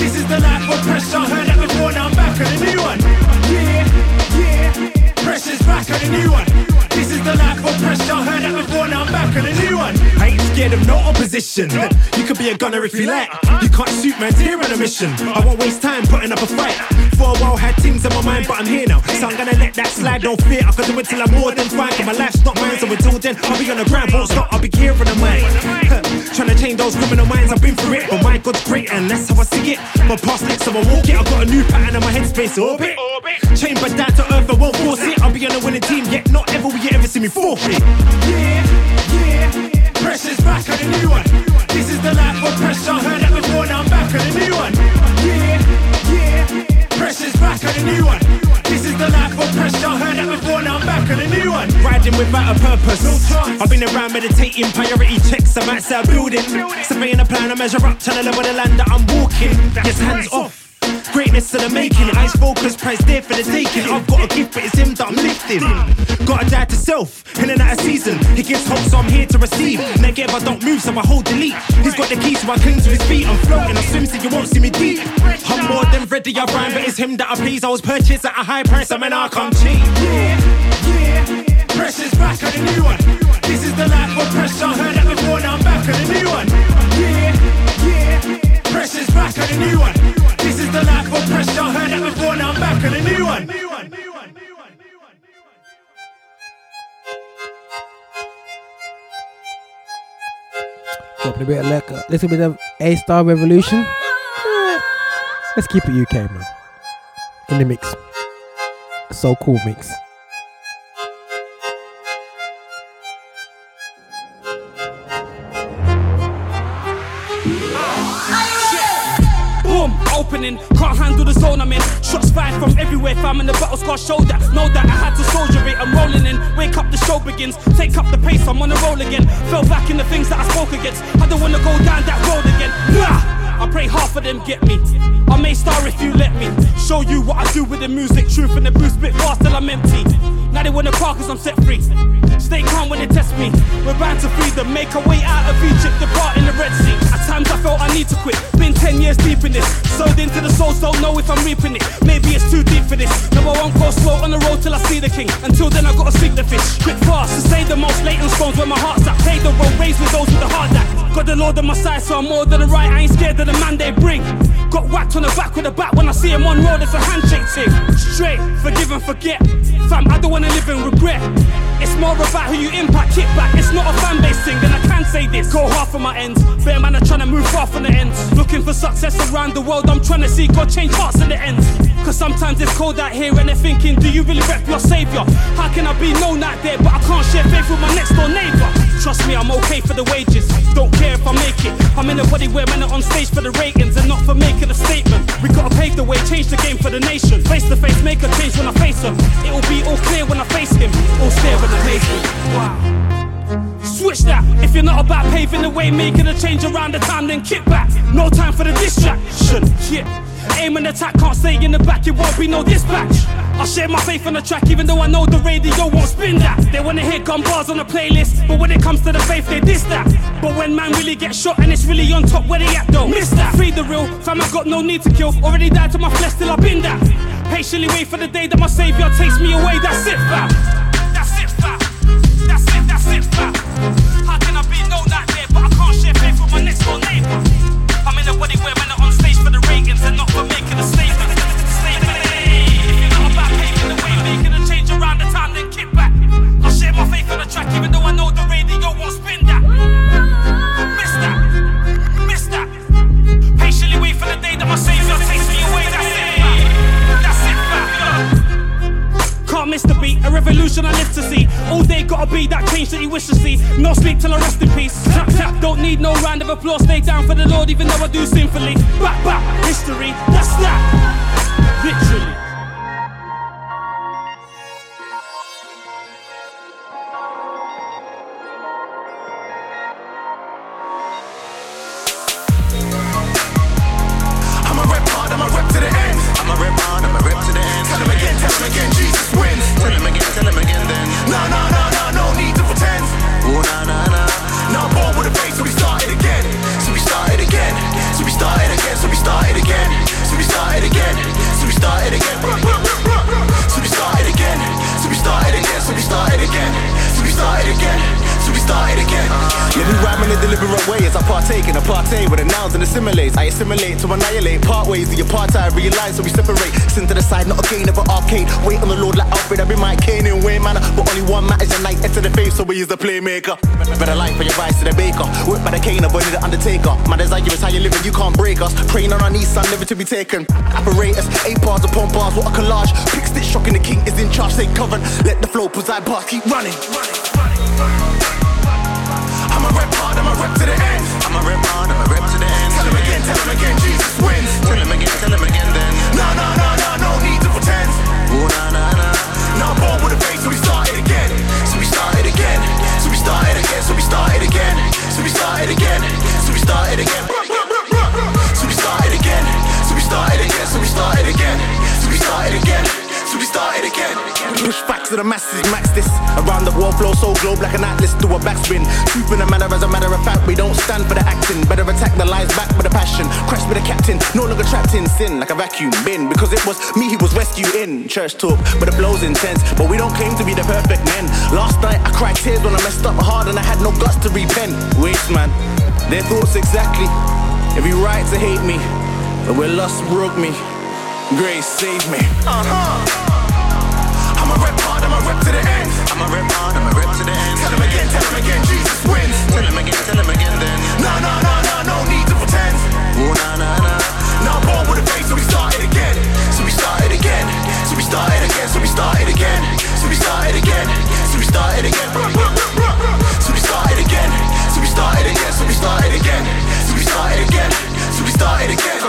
Speaker 15: This is the life of pressure. Heard that before, now I'm back on the new one. Yeah, yeah. Pressure's back on the new one. This is the life of pressure. Heard that before, now I'm back on the new one. Scared of no opposition. You could be a gunner if you like. You can't shoot man's here on a mission. I won't waste time putting up a fight. For a while had things in my mind, but I'm here now. So I'm gonna let that slide, don't fear. I can do it till I'm more than fine. Cause my life's not mine, so until then, I'll be on the ground, won't stop, I'll be here for the mind. Trying to change those criminal minds, I've been through it. But my God's great, and that's how I see it. My past licks, so I walk it. I've got a new pattern in my headspace, orbit. Chamber down to earth, I won't force it. I'll be on a winning team, yet not ever will you ever see me forfeit. Yeah, yeah. Pressure's back on the new one. This is the life of pressure. Heard that before, now I'm back on the new one. Yeah, yeah. Pressure's back on the new one. This is the life of pressure. Heard that before, now I'm back on the new one. Riding without a purpose. I've been around meditating, priority checks. I'm outside building. Surveying a plan, I measure up, to level the land that I'm walking. Yes, hands off. Great greatness to the making. Eyes focused, prize there for the taking. I've got a gift, but it's him that I'm lifting. Gotta die to self, in and out of season. He gives hope, so I'm here to receive. Negative, I don't move, so I hold delete. He's got the keys, so I cling to his feet. I'm floating, I swim, so you won't see me deep. I'm more than ready, I rhyme, but it's him that I please. I was purchased at a high price, I mean, I come cheap. Yeah, yeah. Pressure's back on a new one. This is the life of pressure. Heard that before, now I'm back on a new one. Yeah, yeah. Pressure's back on a new one. This is the life of pressure. Heard that before, now I'm back on a new one.
Speaker 3: Dropping a bit of like a little bit of A Star Revolution. Let's keep it UK, man. In the mix. So cool mix.
Speaker 8: Opening, can't handle the zone I'm in. Shots fired from everywhere, fam, and the battle scar showed that. Know that I had to soldier it. I'm rolling in, wake up, the show begins. Take up the pace, I'm on the roll again. Fell back in the things that I spoke against. I don't wanna go down that road again. Nah! I pray half of them get me. I may star if you let me. Show you what I do with the music, truth in the booth, bit fast till I'm empty. Now they wanna call cause I'm set free. Stay calm when they test me. We're bound to freedom, make our way out of Egypt, depart in the Red Sea. At times I felt I need to quit. Been 10 years deep in this. Sowed into the souls, don't know if I'm reaping it. Maybe it's too deep for this. No, I won't go slow on the road till I see the king. Until then, I gotta seek the fish. Quick fast to say the most latent stones where my heart's at. Play the road, raised with those with the heart that. Got the Lord on my side, so I'm more than the right. I ain't scared of the man they bring. Got whacked on the back with a bat when I see him on road, it's a handshake thing. Straight, forgive and forget. Fam, I don't wanna live in regret. It's more about who you impact, kick back. It's not a fan base thing, then I can say this. Go half of my ends. Better man are trying to move far from the ends. Looking for success around the world, I'm trying to see God change hearts in the ends. Cause sometimes it's cold out here and they're thinking, do you really rep your savior? How can I be known out there, but I can't share faith with my next door neighbor? Trust me, I'm okay for the wages. Don't care if I make it. I'm in a body where men are on stage for the ratings and not for making a statement. We gotta pave the way, change the game for the nation. Face to face, make a change when I face him. It'll be all clear when I face him. All stare when I. Wow. Switch that. If you're not about paving the way, making a change around the time, then kick back. No time for the distraction. Yeah. Aim and attack, can't stay in the back, it won't be no dispatch. I share my faith on the track, even though I know the radio won't spin that. They wanna hear gun bars on the playlist, but when it comes to the faith, they diss that. But when man really gets shot and it's really on top, where they at though? Miss that. Free the real, fam, I got no need to kill. Already died to my flesh till I've been that. Patiently wait for the day that my savior takes me away, that's it, fam. That's it, fam. That's it, that's it, fam. How can I be known out there, but I can't share faith with my next door neighbor? I'm in a body where men are on stage for the ratings and not for making a. Statement. Way, making change around the time, then kick back. I share my faith on the track, even though I know the radio won't spin that. Miss that. Miss that. Patiently wait for the day that my savior takes me away. That's it, man. That's it. Can't miss the beat, a revolution I live to see. All day gotta be that change that you wish to see. No sleep till I rest in peace. Tap tap, don't need no round of applause. Stay down for the Lord, even though I do sinfully. Back back, history, that's that. Literally.
Speaker 5: start it again. So we start it again. So we start it again. So we start it again. So we start it again. So we start it again. So we start it again. Started again.
Speaker 16: Let me rhyme in a deliberate way as I partake in a partay with the nouns and assimilates. I assimilate to annihilate part ways the apartheid realize so we separate. Sin to the side, not a gain of an arcade. Wait on the Lord like Alfred, I be my cane in way manner. But only one matters a night enter the face, so we is the playmaker. Better life for your rice to the baker. Work by the cane, but the undertaker. My desire is how you live and you can't break us. Praying on our knees, son, never to be taken. Apparatus, eight bars upon bars, what a collage. Pick stitch shocking the king is in charge, stay covered. Let the flow preside past, keep running.
Speaker 5: I'm a I'ma rip to the end. I'ma rip on, I'ma rip to the end. Tell him again, tell him again, Jesus wins. Tell him again, tell him again then. No, no, no, no, no need to pretend. Ooh, nah, nah, nah. Now I'm born with a face, so we start it again. So we start it again. So we start it again, so we start it again. So we start it again. So we start it again. So we start it again. So we start it again. So we start it again. So we start it again started again.
Speaker 16: Push facts to the masses, max this. Around the world, flow so globe like an atlas, do a backspin. Truth in the matter, as a matter of fact, we don't stand for the acting. Better attack the lies back with a passion. Crash with a captain, no longer trapped in sin like a vacuum bin. Because it was me who was rescued in church talk, but the flow's intense. But we don't claim to be the perfect men. Last night I cried tears when I messed up hard and I had no guts to repent. Waste man, their thoughts exactly. Every right to hate me, but where lust broke me, Grace, save me. Uh huh. I'm a rep hard, I'm a rep to the end. I'm a rep hard, I'm a rep to the end. Tell him again, tell him again, Jesus wins. Tell him again, tell him again then. Nah, nah, nah, nah, no need to pretend. Ooh, nah, nah, nah. Now I'm born with a face, so we started again. So we started again. So we started again, so we started again. So we started again. So we started again. So we started again. So we started again. So we started again. So we started again. So we started again.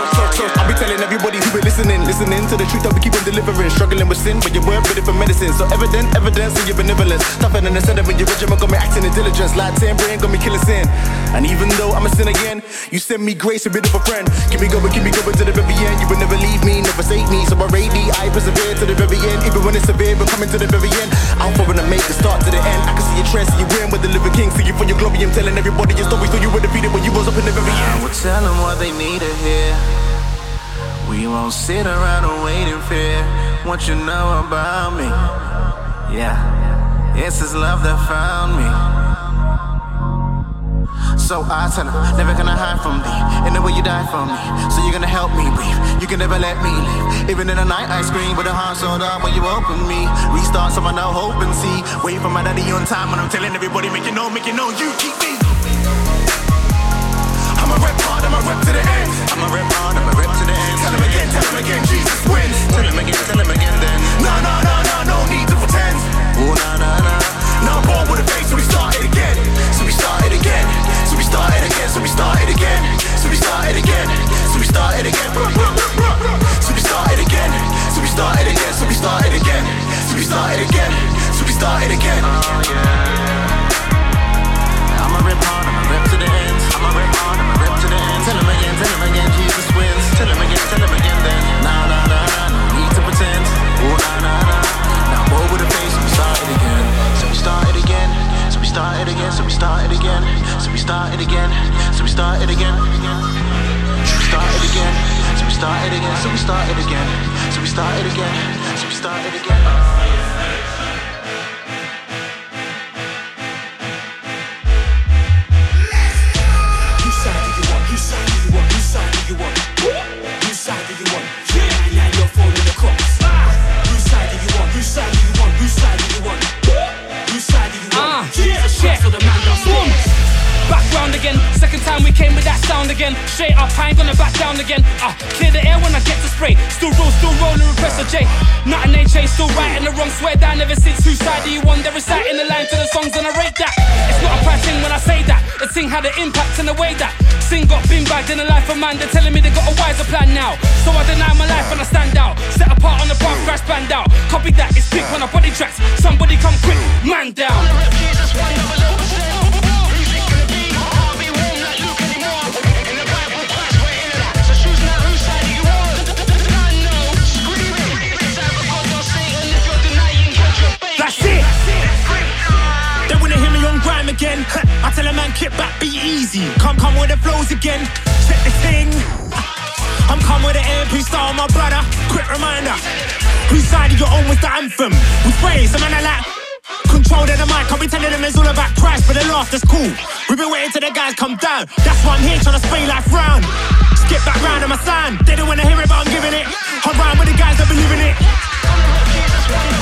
Speaker 16: I'll be telling everybody who be listening, listening to the truth that we keep on delivering. Struggling with sin, but you weren't ready for medicine. So evident, evidence of your benevolence. Tougher than the sediment, your regiment got me acting in diligence. Like 10 brain got me killing sin. And even though I'm a sin again, you send me grace, a bit of a friend. Keep me going, keep me going to the very end. You will never leave me, never forsake me. So I rate thee, I persevere to the very end. Even when it's severe, but coming to the very end. Alpha when I make the start to the end. I can see your trend, see you win with the living king. See you for your glory. I'm telling everybody your story, so you were defeated when you was up in the very end.
Speaker 17: We'll tell them what they need to hear. We won't sit around and wait in fear. What you know about me? Yeah, it's His love that found me. So I tell him, never gonna hide from thee. In the way you die for me, so you're gonna help me breathe. You can never let me leave. Even in the night, I scream with a heart so down when you open me. Restart, so I know hope and see. Wait for my daddy on time when I'm telling everybody, make you know, make you know, you keep me.
Speaker 16: I'ma rip to the end.
Speaker 17: I'ma rip on, I'ma rip to the end.
Speaker 16: Tell him again, tell him again, Jesus wins.
Speaker 17: Tell him again, tell him again then.
Speaker 16: Nah, nah, nah, nah, no need to pretend.
Speaker 17: Ooh, nah, nah, nah.
Speaker 16: Now I'm born with a face, so we start it again. So we start it again. So we start it again, so we start it again. So we start it again. So we start it again. So we start it again. So we start it again, so we start it again. So we start again. So we start again.
Speaker 17: Oh yeah. I'ma rip hard, I'ma rip to the end. Tell him again, tell him again, Jesus wins. Tell him again, tell him again then. Nah, nah, nah, nah, need to pretend. Ooh, nah, nah, nah. Now nah, over the face. So we start it again. So we start it again, so we start it again. So we start it again, so we start it again. So we start it again. So we start it again, so we start it again. So we
Speaker 18: start it again, yeah. you
Speaker 8: up. Time we came with that sound again. Straight up, I ain't gonna back down again. Ah, clear the air when I get to spray. Still roll, still rolling with Professor J. Nothing changed, still right in the wrong. Swear down ever since whose side do you want? They're reciting the line to the songs and I rate that. It's not a thing when I say that. The thing had an impact in the way that. Sing got bin bagged in the life of man. They're telling me they got a wiser plan now. So I deny my life and I stand out. Set apart on the path, crash band out. Copy that, it's big on our body tracks. Somebody come quick, man down.
Speaker 15: Again. I tell a man, kick back, be easy. Come, come with the flows again. Check the thing. I'm come with the MP style, my brother. Quick reminder. Whose side of your own was the anthem? We spray, some man I like. Control of the mic, I'll be telling them it's all about Christ, but they laugh, that's cool. We've been waiting till the guys come down. That's why I'm here trying to spray life round. Skip back round on my sound. They don't wanna hear it, but I'm giving it. I'm round with the guys that believe in it.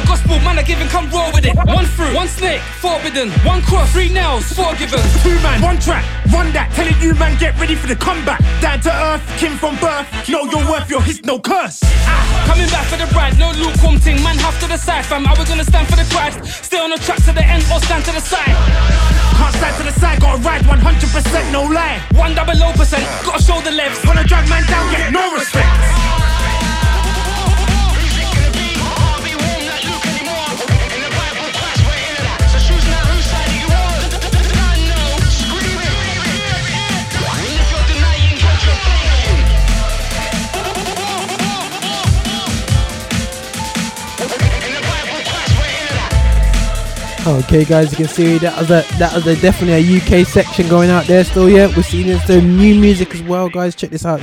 Speaker 8: The gospel, man, are giving, come roll with it. One fruit, one snake, forbidden. One cross, three nails, forgiven.
Speaker 15: Two man, one track, run that. Telling you, man, get ready for the comeback. Down to earth, kin from birth. Know your worth, your his no curse.
Speaker 8: Ah, coming back for the bride, no lukewarm thing. Man, half to the side, fam. I we gonna stand for the Christ? Stay on the track to the end or stand to the side?
Speaker 15: Can't stand to the side, gotta ride 100%, no lie.
Speaker 8: One double O percent, gotta show the levs.
Speaker 15: Wanna drag man down, get no respect.
Speaker 3: Okay, guys, you can see that was a that was a definitely a UK section going out there still. Yeah, we're seeing some new music as well, guys. Check this out.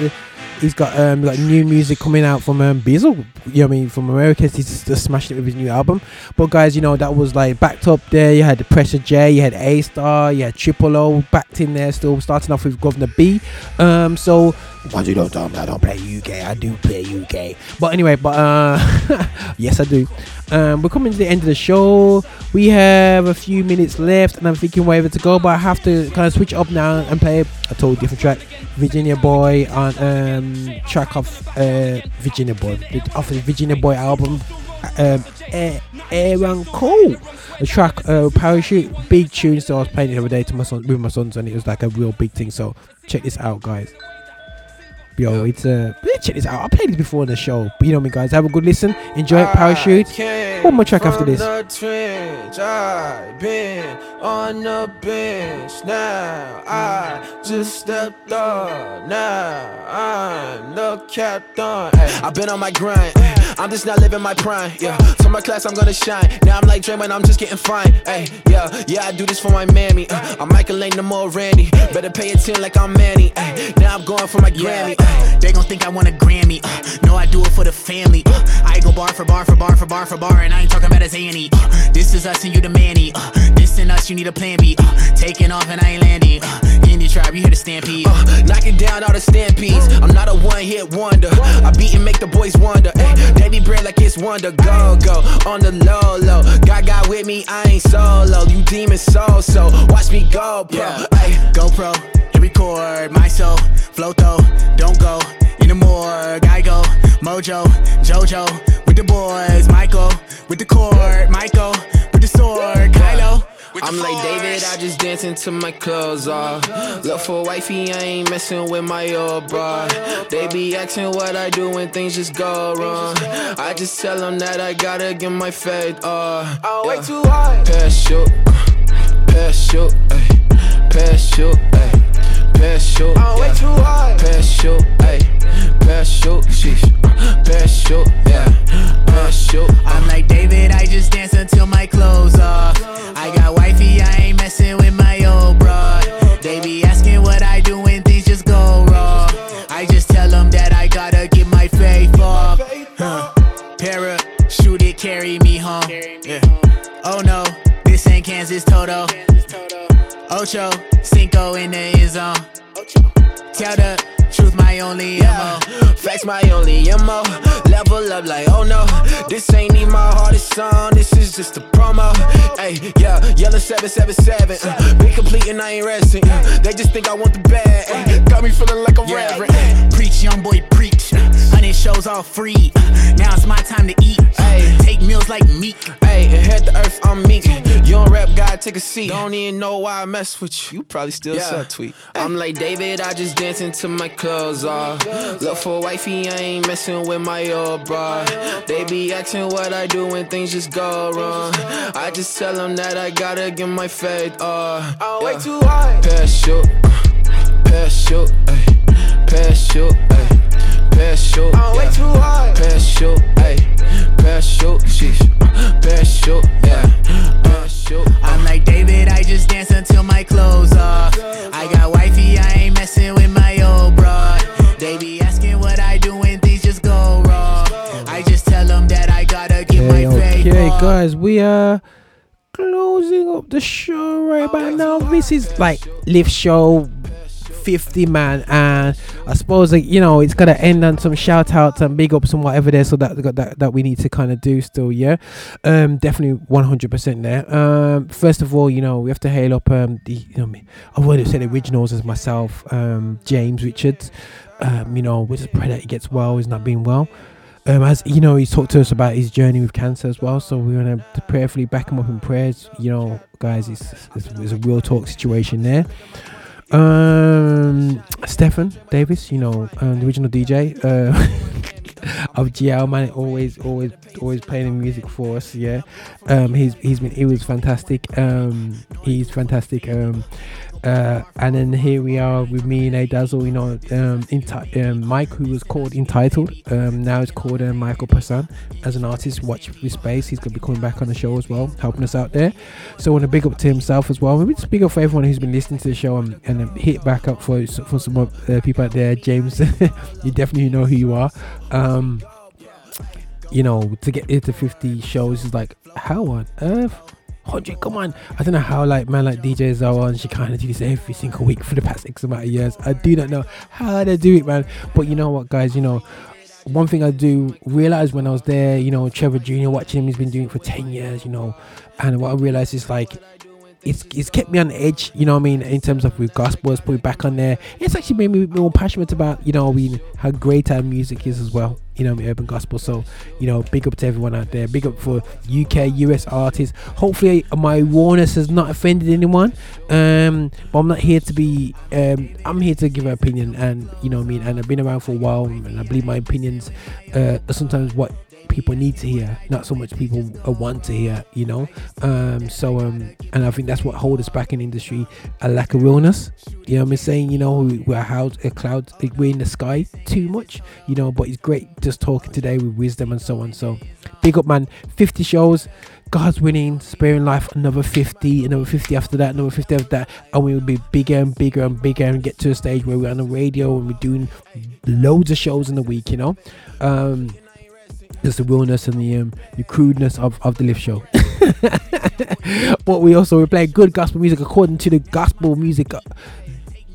Speaker 3: He's got um got new music coming out from um. You know I mean from America. He's just smashing it with his new album. But guys, you know that was like backed up there. You had the Pressure J, you had A Star, you had Triple O backed in there. Still starting off with Guvna B. Um, so once you don't I don't play UK, I do play UK. But anyway, but uh, yes I do. Um, we're coming to the end of the show. We have a few minutes left, and I'm thinking whether to go, but I have to kind of switch up now and play a totally different track. Virginia Boy on um, track of uh, Virginia Boy, off the Virginia Boy album, um, and Cool. A track, uh, Parachute, big tune. So I was playing it the other day to my son with my sons, and it was like a real big thing. So check this out, guys. Yo, it's uh, yeah, check this out. I played this before in the show, but you know me, guys. Have a good listen. Enjoy it, Parachute. One more track after this.
Speaker 11: Trench, I've been on the bench now. I just stepped up. Now I'm the captain. Ay, I've been on my grind. I'm just not living my prime. Yeah, to my class I'm gonna shine. Now I'm like Draymond, I'm just getting fine. Hey, yeah, yeah, I do this for my mammy. Uh, I'm Michael Lane, no more Randy. Better pay attention like I'm Manny. Ay, now I'm going for my Grammy.
Speaker 19: Uh, they gon' think I want a Grammy. Uh, no, I do it for the family. Uh, I go bar for bar for bar for bar for bar, and I ain't talking about a Zanny. Uh, this is us and you the manny. Uh, this and us, you need a plan B. Uh, taking off and I ain't landing. In the tribe, you hear the stampede.
Speaker 11: Knocking down all the stampedes. I'm not a one hit wonder. I beat and make the boys wonder. Ay, Daddy bread like it's wonder. Go, go on the low, low. God got with me, I ain't solo. You demon so, so. Watch me go, bro.
Speaker 19: Yeah. GoPro, hit record, my soul, flow though, don't go in the morgue. I go, Mojo, Jojo, with the boys, Michael, with the cord, Michael, with the sword, Kylo.
Speaker 11: I'm like David, I just dance until my clothes off. Look for wifey, I ain't messing with my old bro. They be asking what I do when things just go wrong. I just tell them that I gotta get my faith off. Oh, I'm way too high. Pass shoot, pass shoot, ayy. Pass shoot, ayy. Pass shoot. I'm way too high. Pass shoot, ayy. 777. Uh, been and I ain't resting. Uh, they just think I want the God, take a seat. Don't even know why I mess with you. You probably still
Speaker 19: Yeah.
Speaker 11: tweet. I'm like David, I just dance until my clothes off. Look for wifey, I ain't messing with my old bro. They be asking what I do when things just go wrong. I just tell them that I gotta get my faith off. Oh, I'm way too high. Pass shoot, pass shoot, ayy. Pass shoot, ayy. Pass shoot, oh, I'm way too high. Pass shoot, ayy. Pass shoot, sheesh. Pass shoot, yeah. Pass shoot.
Speaker 19: I'm like David, I just dance until my clothes off. I got wifey, I ain't messing with my old broad. They be asking what I do when things just go wrong. I just tell them that I gotta get my faith
Speaker 3: Okay,
Speaker 19: off.
Speaker 3: guys, we are closing up the show right about now. This is like live show 50 man, and I suppose like, you know it's gonna end on some shout outs and big ups and whatever there, so that that that we need to kind of do still. Yeah, um, definitely 100% there. Um, first of all, you know we have to hail up um the you know I would have said originals as myself, um, James Richards. Um, you know, we just pray that he gets well. He's not being well. Um, as you know, he's talked to us about his journey with cancer as well. So we're gonna to prayerfully back him up in prayers. You know, guys, it's, it's, it's a real talk situation there. Um, Stefan Davis, you know, um, the original DJ uh, of GL man, always, always, always playing music for us. Yeah, um, he's he's been he was fantastic. Um, he's fantastic. Um, Uh, and then here we are with me and A Dazzle, you know, um, um, Mike, who was called Entitled, um, now is called uh, Michael Passan as an artist. Watch this space, he's going to be coming back on the show as well, helping us out there. So I want to big up to himself as well. Maybe just big up for everyone who's been listening to the show and, and hit back up for for some uh, people out there. James, you definitely know who you are. Um, you know, to get into 50 shows is like, how on earth? 100, come on. I don't know how, like, man, like DJ Zoa, and she kind of do this every single week for the past X amount of years. I do not know how they do it, man. But you know what, guys, you know, one thing I do realize when I was there, you know, Trevor Jr., watching him, he's been doing it for 10 years, you know, and what I realized is like, it's, it's kept me on edge, you know what I mean, in terms of with gospel, it's put back on there. It's actually made me more passionate about, you know, I mean, how great our music is as well, you know, urban gospel. So, you know, big up to everyone out there. Big up for UK, US artists. Hopefully, my rawness has not offended anyone. Um, but I'm not here to be, um, I'm here to give an opinion, and, you know I mean, and I've been around for a while, and I believe my opinions uh, are sometimes what people need to hear, not so much people uh, want to hear, you know. Um, so um, and I think that's what holds us back in industry, a lack of realness. You know, what I'm saying, you know, we- we're out a cloud, we're in the sky too much, you know. But it's great just talking today with wisdom and so on. So big up, man. 50 shows. God's winning, sparing life, another 50, another 50 after that, another 50 after that, and we will be bigger and bigger and bigger and get to a stage where we're on the radio and we're doing loads of shows in the week, you know. Um, just the realness and the um, the crudeness of, of the lift show. but we also we play good gospel music according to the gospel music uh,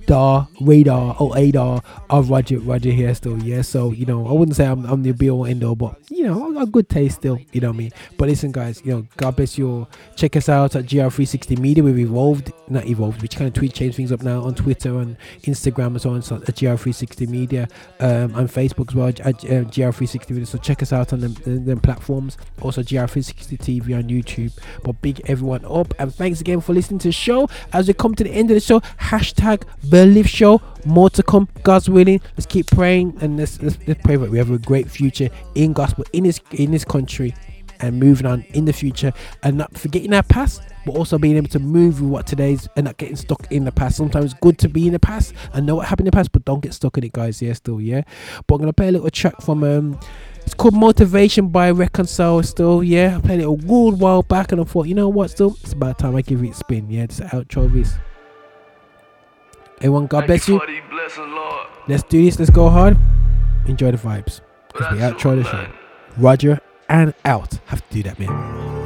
Speaker 3: dar radar or adar of Roger Roger here still yeah. So you know I wouldn't say I'm, I'm the be all end all but you know I got good taste still you know what I mean? But listen guys you know God bless you all. Check us out at GL360 Media. We've evolved not evolved we kind of tweet change things up now on Twitter and Instagram and so on so at GL360 Media um, and Facebook as well at uh, GL360 Media. So check us out on them, them platforms. Also GL360 TV on YouTube. But big everyone up and thanks again for listening to the show. As we come to the end of the show hashtag Believe Show more to come God's willing let's keep praying and let's, let's, let's pray that we have a great future in gospel in this in this country and moving on in the future and not forgetting our past but also being able to move with what today's and not getting stuck in the past sometimes good to be in the past and know what happened in the past but don't get stuck in it guys yeah still yeah but i'm gonna play a little track from um it's called Motivation by Reconcile still, yeah. I played it a good while back and I thought, you know what, still, it's about time I give it a spin, yeah. Just outro of this. Everyone, God bless you. Let's do this, let's go hard. Enjoy the vibes. As we outro the show. Roger and out. Have to do that, man.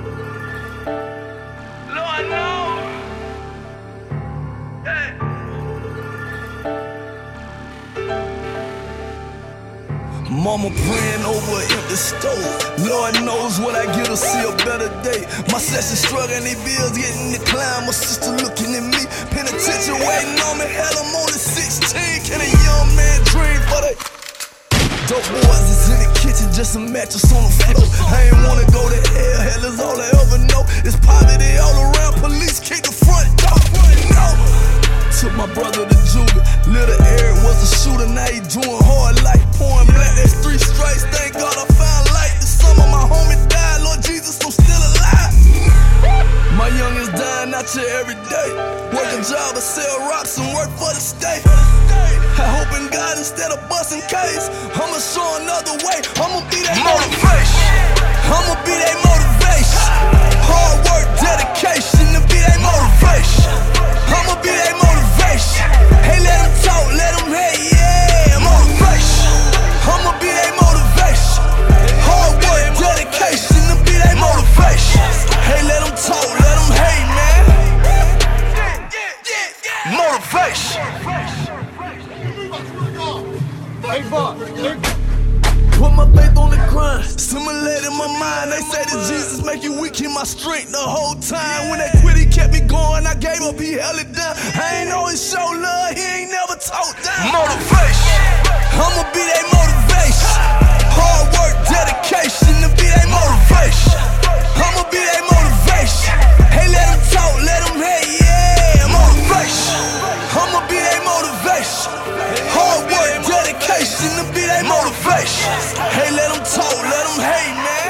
Speaker 5: Mama praying over an empty stove. Lord knows what I get to see a better day. My session struggling, they bills getting declined. My sister looking at me, penitentiary waiting on me. Hell, I'm only 16. Can a young man dream for the Dope boys is in the kitchen, just a mattress on the floor. I ain't wanna go to hell, hell is all I ever know. It's poverty all around, police kick the front door. No. Took my brother to juvie. Little Eric was a shooter, now he doing hard like pouring black. That's three strikes, thank God I found light. Some of my homies died, Lord Jesus, I'm still alive. My youngest dying out here every day. Working job, I sell rocks and work for the state. I hope in God instead of busting case. I'ma show another way. I'ma be that motivation. I'ma be that motivation. Hard work, dedication to be that motivation. I'ma be that motivation. Hey, let them talk, let them hate, yeah. Motivation. I'ma be that motivation. Hard work, dedication to be that motivation. Hey, let them talk, let them hate, man. Motivation. Hey, Bob. Put my faith on the grind, simulating my mind. They say that Jesus make you weak, keep my strength the whole time. When they quit, he kept me going. I gave up, he held it down. I ain't always show love, he ain't never talked down. Motivation, I'ma be that motivation. Hard work, dedication to be that motivation. I'ma be that motivation. Hey, let them talk, let them hate, yeah. Motivation, I'ma be their motivation. Hard work, dedication to be their motivation. Hey, let them talk, let them hate, man.